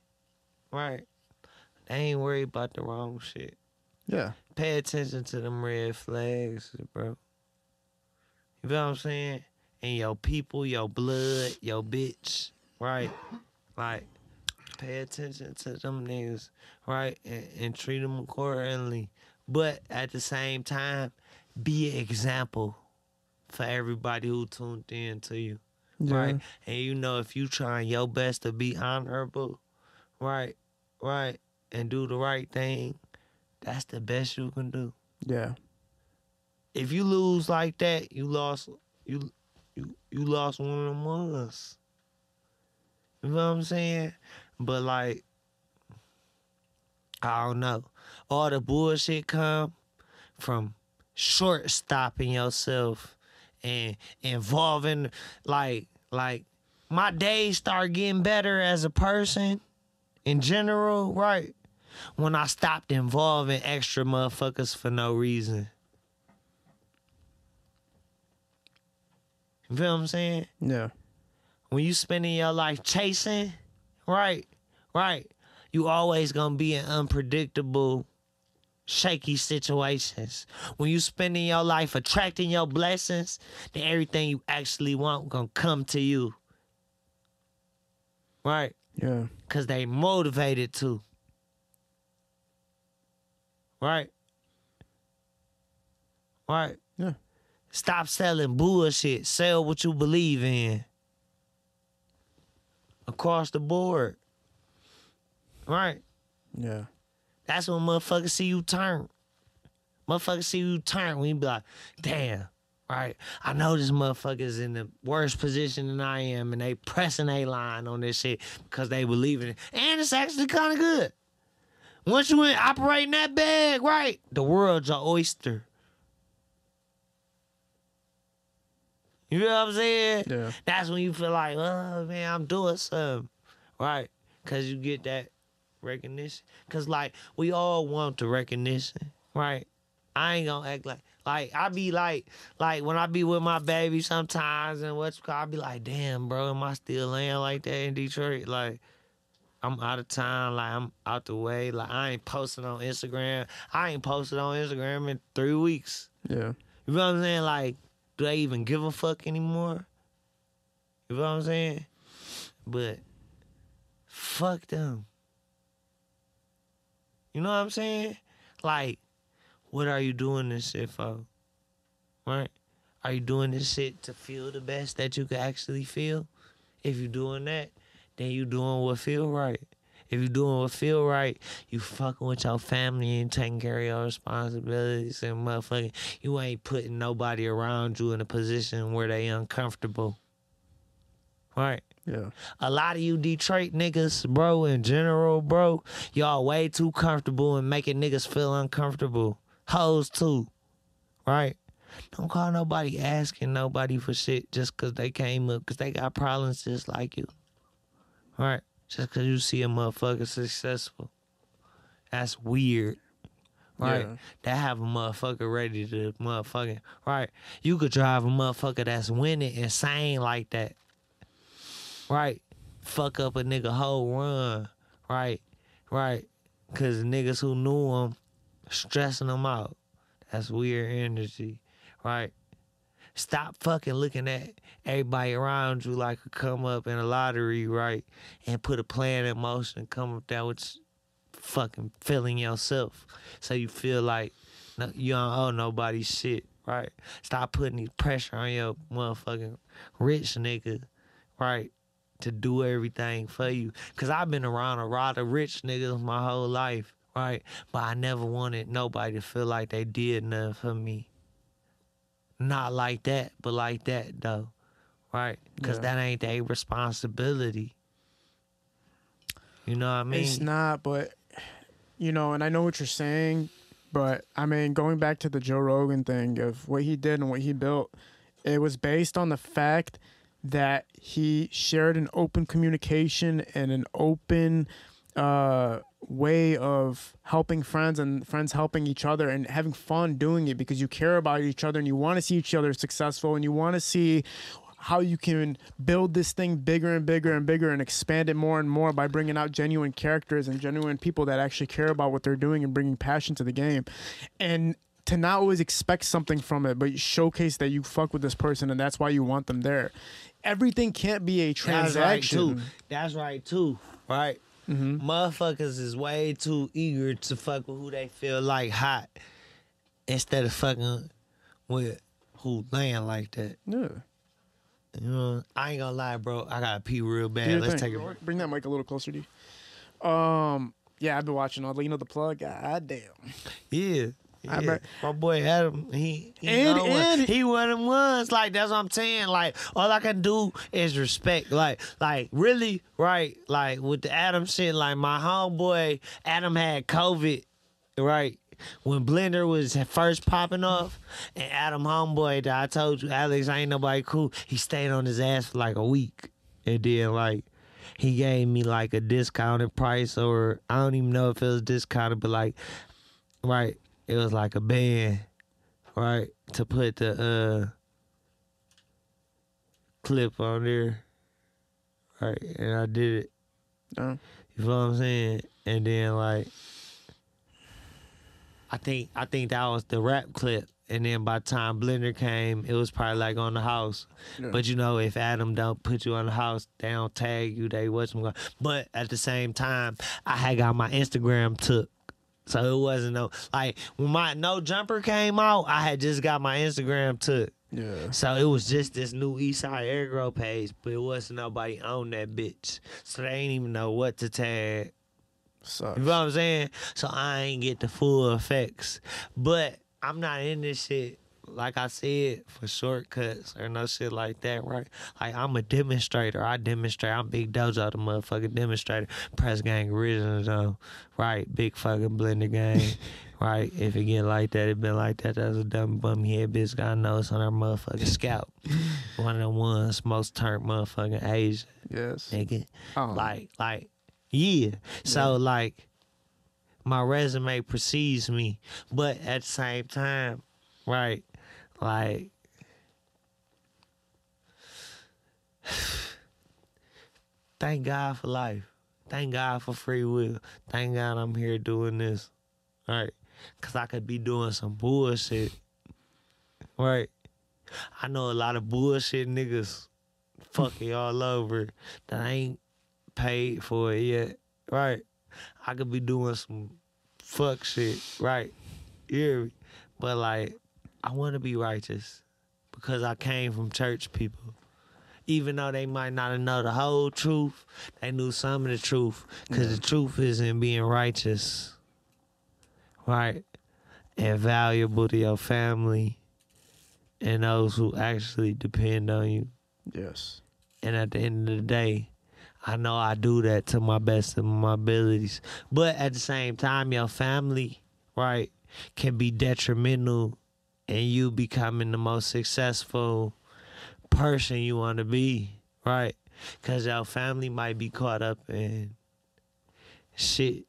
right? They ain't worried about the wrong shit. Yeah. Pay attention to them red flags, bro. You feel what I'm saying? And your people, your blood, your bitch, right? Like, pay attention to them niggas, right? And, and treat them accordingly. But at the same time, be an example for everybody who tuned in to you Yeah. right? And you know, if you trying your best to be honorable, right, right, and do the right thing, that's the best you can do. Yeah. If you lose like that, you lost you you you lost one of them ones. You know what I'm saying? But like, I don't know. All the bullshit come from short stopping yourself and involving like like my days start getting better as a person in general, right? When I stopped involving extra motherfuckers for no reason. You feel what I'm saying? Yeah. when you spending your life chasing, right, right, you always gonna be an unpredictable, shaky situations. When you spending your life attracting your blessings, then everything you actually want gonna come to you. Right? Yeah. Cause they motivated to. Right? Right. Yeah. Stop selling bullshit. Sell what you believe in. Across the board. Right. Yeah. That's when motherfuckers see you turn. Motherfuckers see you turn We be like, damn, right? I know this motherfucker's in the worst position than I am, and they pressing a line on this shit because they believe in it. And it's actually kind of good. Once you in operating that bag, right? The world's your oyster. You know what I'm saying? Yeah. That's when you feel like, oh man, I'm doing something, right? Cause you get that recognition. Cause like we all want the recognition, right? I ain't gonna act like like I be like like when I be with my baby sometimes and what's I be like, damn, bro, am I still laying like that in Detroit? Like I'm out of town, like I'm out the way. Like I ain't posting on Instagram. I ain't posted on Instagram in three weeks. Yeah. You know what I'm saying? Like, do they even give a fuck anymore? You know what I'm saying? But fuck them. You know what I'm saying? Like, what are you doing this shit for? Right? Are you doing this shit to feel the best that you can actually feel? If you're doing that, then you doing what feel right. If you doing what feel right, you fucking with your family and taking care of your responsibilities and motherfucking you ain't putting nobody around you in a position where they uncomfortable. Right? Yeah. A lot of you Detroit niggas, bro, in general, bro, y'all way too comfortable and making niggas feel uncomfortable. Hoes too. Right? Don't call nobody asking nobody for shit just cause they came up, cause they got problems just like you. Right? Just cause you see a motherfucker successful. That's weird. Right? Yeah. That have a motherfucker ready to motherfucking right. You could drive a motherfucker that's winning insane like that. Right? Fuck up a nigga whole run. Right? Right? Cause niggas who knew him stressing him out. That's weird energy. Right? Stop fucking looking at everybody around you like a come up in a lottery, right? And put a plan in motion, come up there with fucking feeling yourself. So you feel like you don't owe nobody shit, right? Stop putting the pressure on your motherfucking rich nigga, right? To do everything for you. Cause I've been around a lot of rich niggas my whole life, right? But I never wanted nobody to feel like they did nothing for me. Not like that, but like that though, right? Cause Yeah. that ain't their responsibility. You know what I mean? It's not, but you know, and I know what you're saying, but I mean, going back to the Joe Rogan thing of what he did and what he built, it was based on the fact that he shared an open communication and an open uh way of helping friends and friends helping each other and having fun doing it because you care about each other and you want to see each other successful and you want to see how you can build this thing bigger and bigger and bigger and expand it more and more by bringing out genuine characters and genuine people that actually care about what they're doing and bringing passion to the game. And to not always expect something from it, but showcase that you fuck with this person and that's why you want them there. Everything can't be a transaction. That's right too. That's right too. Right. Mm-hmm. Motherfuckers is way too eager to fuck with who they feel like hot, instead of fucking with who laying like that. Yeah. You know, I ain't gonna lie, bro. I gotta pee real bad. Let's thing. take a Bring that mic a little closer to you. Um, yeah, I've been watching all the, you know, the plug. God damn. yeah. I yeah. bet- My boy Adam, he he, And- and- he one of them ones. Like that's what I'm saying. Like all I can do is respect. Like like really right. Like with the Adam shit. Like my homeboy Adam had COVID. Right. When Blender was first popping off, and Adam homeboy that I told you, Alex ain't nobody cool. He stayed on his ass for like a week, and then like he gave me like a discounted price, or I don't even know if it was discounted, but like right, it was like a band, right, to put the uh clip on there, right, and I did it. Uh, You feel what I'm saying? And then like I think I think that was the rap clip. And then by the time Blender came, it was probably like on the house. Yeah. But you know, if Adam don't put you on the house, they don't tag you, they watch them go. But at the same time, I had got my Instagram took. So it wasn't no like when my No Jumper came out, I had just got my Instagram took. yeah. So it was just this new Eastside Eggroll page, but it wasn't nobody on that bitch. So they ain't even know what to tag. Sucks. You know what I'm saying? So I ain't get the full effects. But I'm not in this shit, like I said, for shortcuts or no shit like that, right? Like I'm a demonstrator. I demonstrate. I'm Big Dojo, the motherfucking demonstrator. Press gang original though. Right? Big fucking blender gang. right? If it get like that, it been like that. That's a dumb bum head bitch got a nose on her motherfucking scalp. One of the ones most turned motherfucking Asian Yes. nigga. Oh. Like, like, yeah. So like, my resume precedes me, but at the same time, right? Like, thank God for life. Thank God for free will. Thank God I'm here doing this, right? Cause I could be doing some bullshit, right? I know a lot of bullshit niggas fucking all over that I ain't paid for it yet, right? I could be doing some fuck shit, right? Me? But like, I want to be righteous because I came from church people. Even though they might not know the whole truth, they knew some of the truth because the truth is in being righteous, right? And valuable to your family and those who actually depend on you. Yes. And at the end of the day, I know I do that to my best of my abilities. But at the same time, your family, right, can be detrimental in you becoming the most successful person you want to be, right? Because your family might be caught up in shit,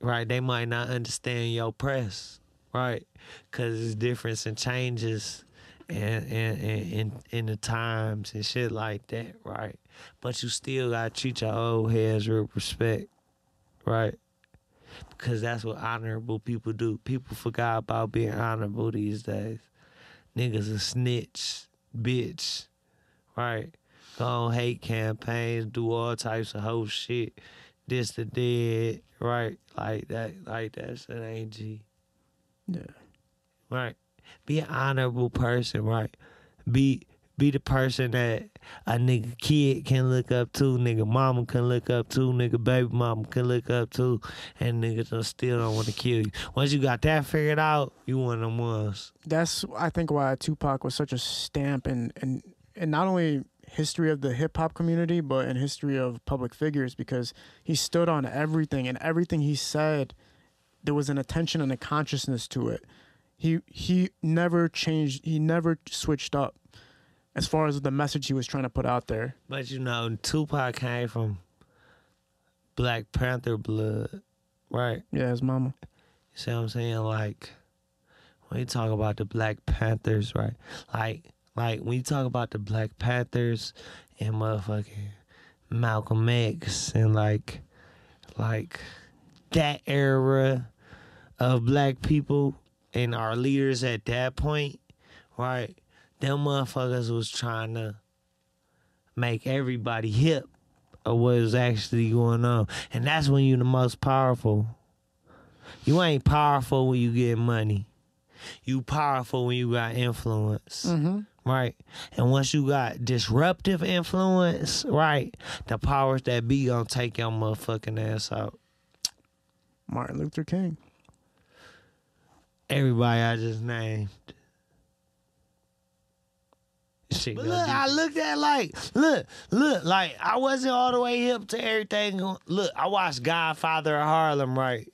right? They might not understand your press, right? Because it's difference and changes and and in in the times and shit like that, right? But you still gotta treat your old heads with respect, right? Because that's what honorable people do. People forgot about being honorable these days. niggas a snitch, bitch, right? Go on hate campaigns, do all types of whole shit. This the dead, right? Like that, like that shit ain't G. Yeah. Right. Be an honorable person, right? Be be the person that a nigga kid can look up to, nigga mama can look up to, nigga baby mama can look up to, and niggas still don't want to kill you. Once you got that figured out, you one of them ones. That's I think why Tupac was such a stamp and in, in not only history of the hip hop community but in history of public figures because he stood on everything and everything he said there was an attention and a consciousness to it. He he never changed he never switched up as far as the message he was trying to put out there. But you know, Tupac came from Black Panther blood, right? Yeah, his mama. You see what I'm saying? Like when you talk about the Black Panthers, right? Like like when you talk about the Black Panthers and motherfucking Malcolm X and like like that era of black people and our leaders at that point, right? Them motherfuckers was trying to make everybody hip of what was actually going on. And that's when you're the most powerful. You ain't powerful when you get money. You powerful when you got influence. Mm-hmm. Right. And once you got disruptive influence, right, the powers that be gonna take your motherfucking ass out. Martin Luther King. Everybody I just named. Shit, But look, I looked at like, look, look, like I wasn't all the way hip to everything. Look, I watched Godfather of Harlem, right?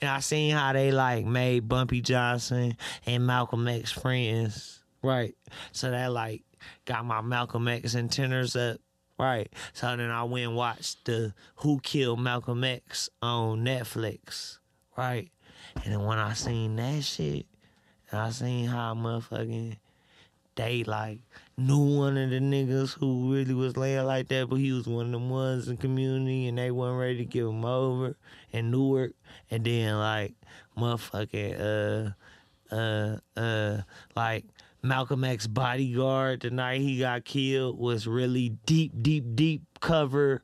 And I seen how they like made Bumpy Johnson and Malcolm X friends, right? So that like got my Malcolm X antennas up, right? So then I went and watched the Who Killed Malcolm X on Netflix, right? And then when I seen that shit, and I seen how motherfucking they like knew one of the niggas who really was laying like that, but he was one of them ones in the community and they wasn't ready to give him over in Newark. And then like motherfucking uh uh uh like Malcolm X bodyguard the night he got killed was really deep, deep, deep cover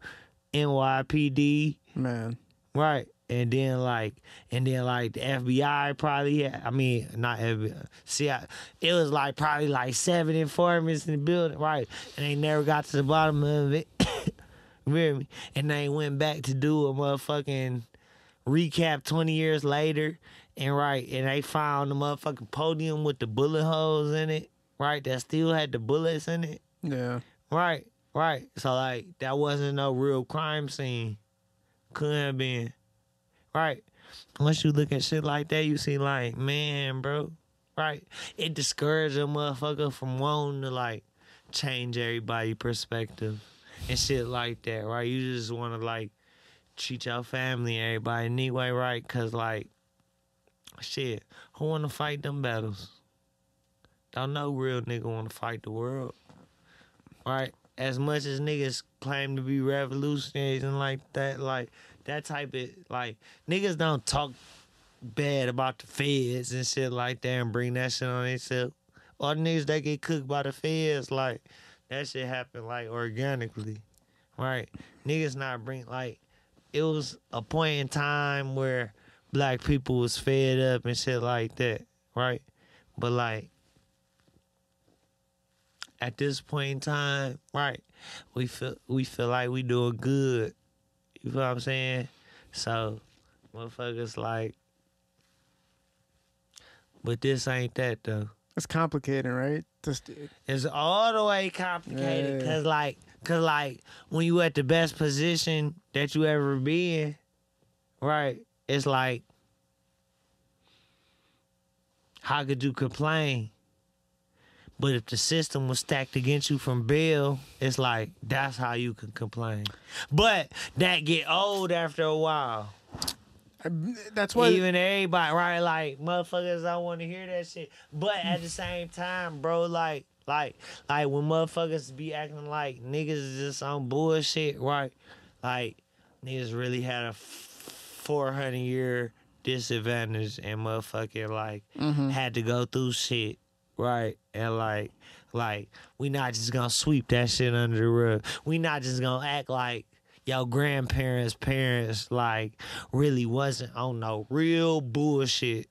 NYPD. man. Right. And then like and then like the FBI probably had, I mean not FBI. See I, it was like probably like seven informants in the building, right? And they never got to the bottom of it. You hear me? And they went back to do a motherfucking recap twenty years later and right, and they found the motherfucking podium with the bullet holes in it, right? That still had the bullets in it. Yeah. Right, right. So like that wasn't no real crime scene. Couldn't have been. Right. Once you look at shit like that, you see like, man, bro. Right. It discourages a motherfucker from wanting to like change everybody perspective and shit like that, right? You just wanna like treat your family everybody anyway, right? Cause like shit, who wanna fight them battles? Don't no real nigga wanna fight the world right? As much as niggas claim to be revolutionaries and like that, like that type of like niggas don't talk bad about the feds and shit like that and bring that shit on themselves. All the niggas that get cooked by the feds, like that shit happen like organically, right? Niggas not bring like it was a point in time where black people was fed up and shit like that, right? But like at this point in time, right, we feel we feel like we doing good. You feel what I'm saying? So, motherfuckers like, but this ain't that though. It's complicated, right? Just uh, It's all the way complicated Yeah. cause like, cause like when you at the best position that you ever been, right? It's like, how could you complain? But if the system was stacked against you from bail, it's like that's how you can complain. But that get old after a while. that's why Even everybody, right? Like motherfuckers don't want to hear that shit. But at the same time, bro, like, like, like when motherfuckers be acting like niggas is just on bullshit, right? Like niggas really had a four hundred year disadvantage and motherfucking like mm-hmm. had to go through shit right? And like, like we not just gonna sweep that shit under the rug. We not just gonna act like your grandparents' parents like really wasn't on no real bullshit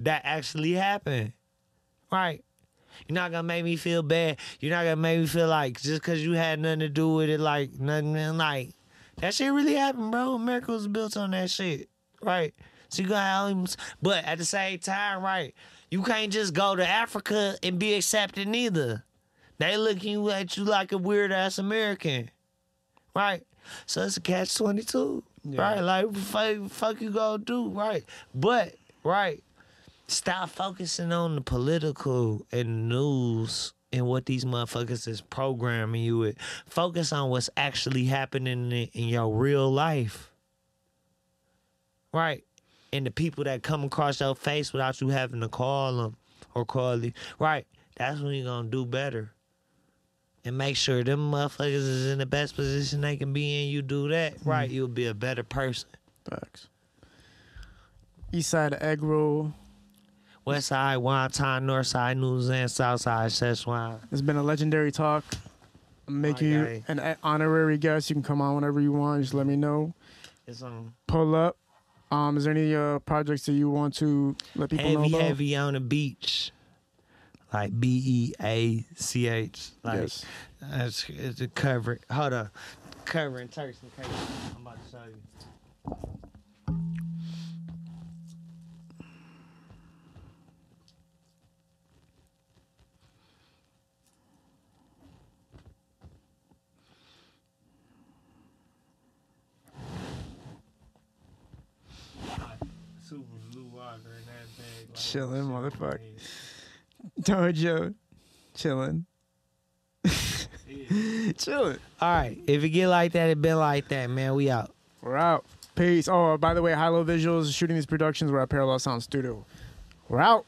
that actually happened, right? You're not gonna make me feel bad. You're not gonna make me feel like just cause you had nothing to do with it, like nothing like that shit really happened, bro. America was built on that shit, right? So you got, but at the same time, right? You can't just go to Africa and be accepted neither. They looking at you like a weird ass American, right? So it's a catch twenty two, right? Like fuck, fuck you gonna do, right? But right, stop focusing on the political and news and what these motherfuckers is programming you with. Focus on what's actually happening in, in your real life. Right? And the people that come across your face without you having to call them or call you. Right? That's when you're going to do better. And make sure them motherfuckers is in the best position they can be in. You do that, hmm. right? You'll be a better person. Facts. East side egg roll. West side, wonton, north side, news, and south side, Szechuan. It's been a legendary talk. I'm you an honorary guest. You can come on whenever you want. Just let me know. It's on. Pull up. Um, is there any uh, projects that you want to let people know heavy, about? heavy on the beach. Like B E A C H. Like Yes. that's it's a cover. Hold on, covering Turks and Caicos. I'm about to show you. Super blue water in that bag. like Chillin', motherfucker. Dojo. Chilling. Chilling. All right, if it get like that, it been like that, man. We out. We're out. Peace. Oh, by the way, High Low Visuals is shooting these productions. We're at Parallel Sound Studio. We're out.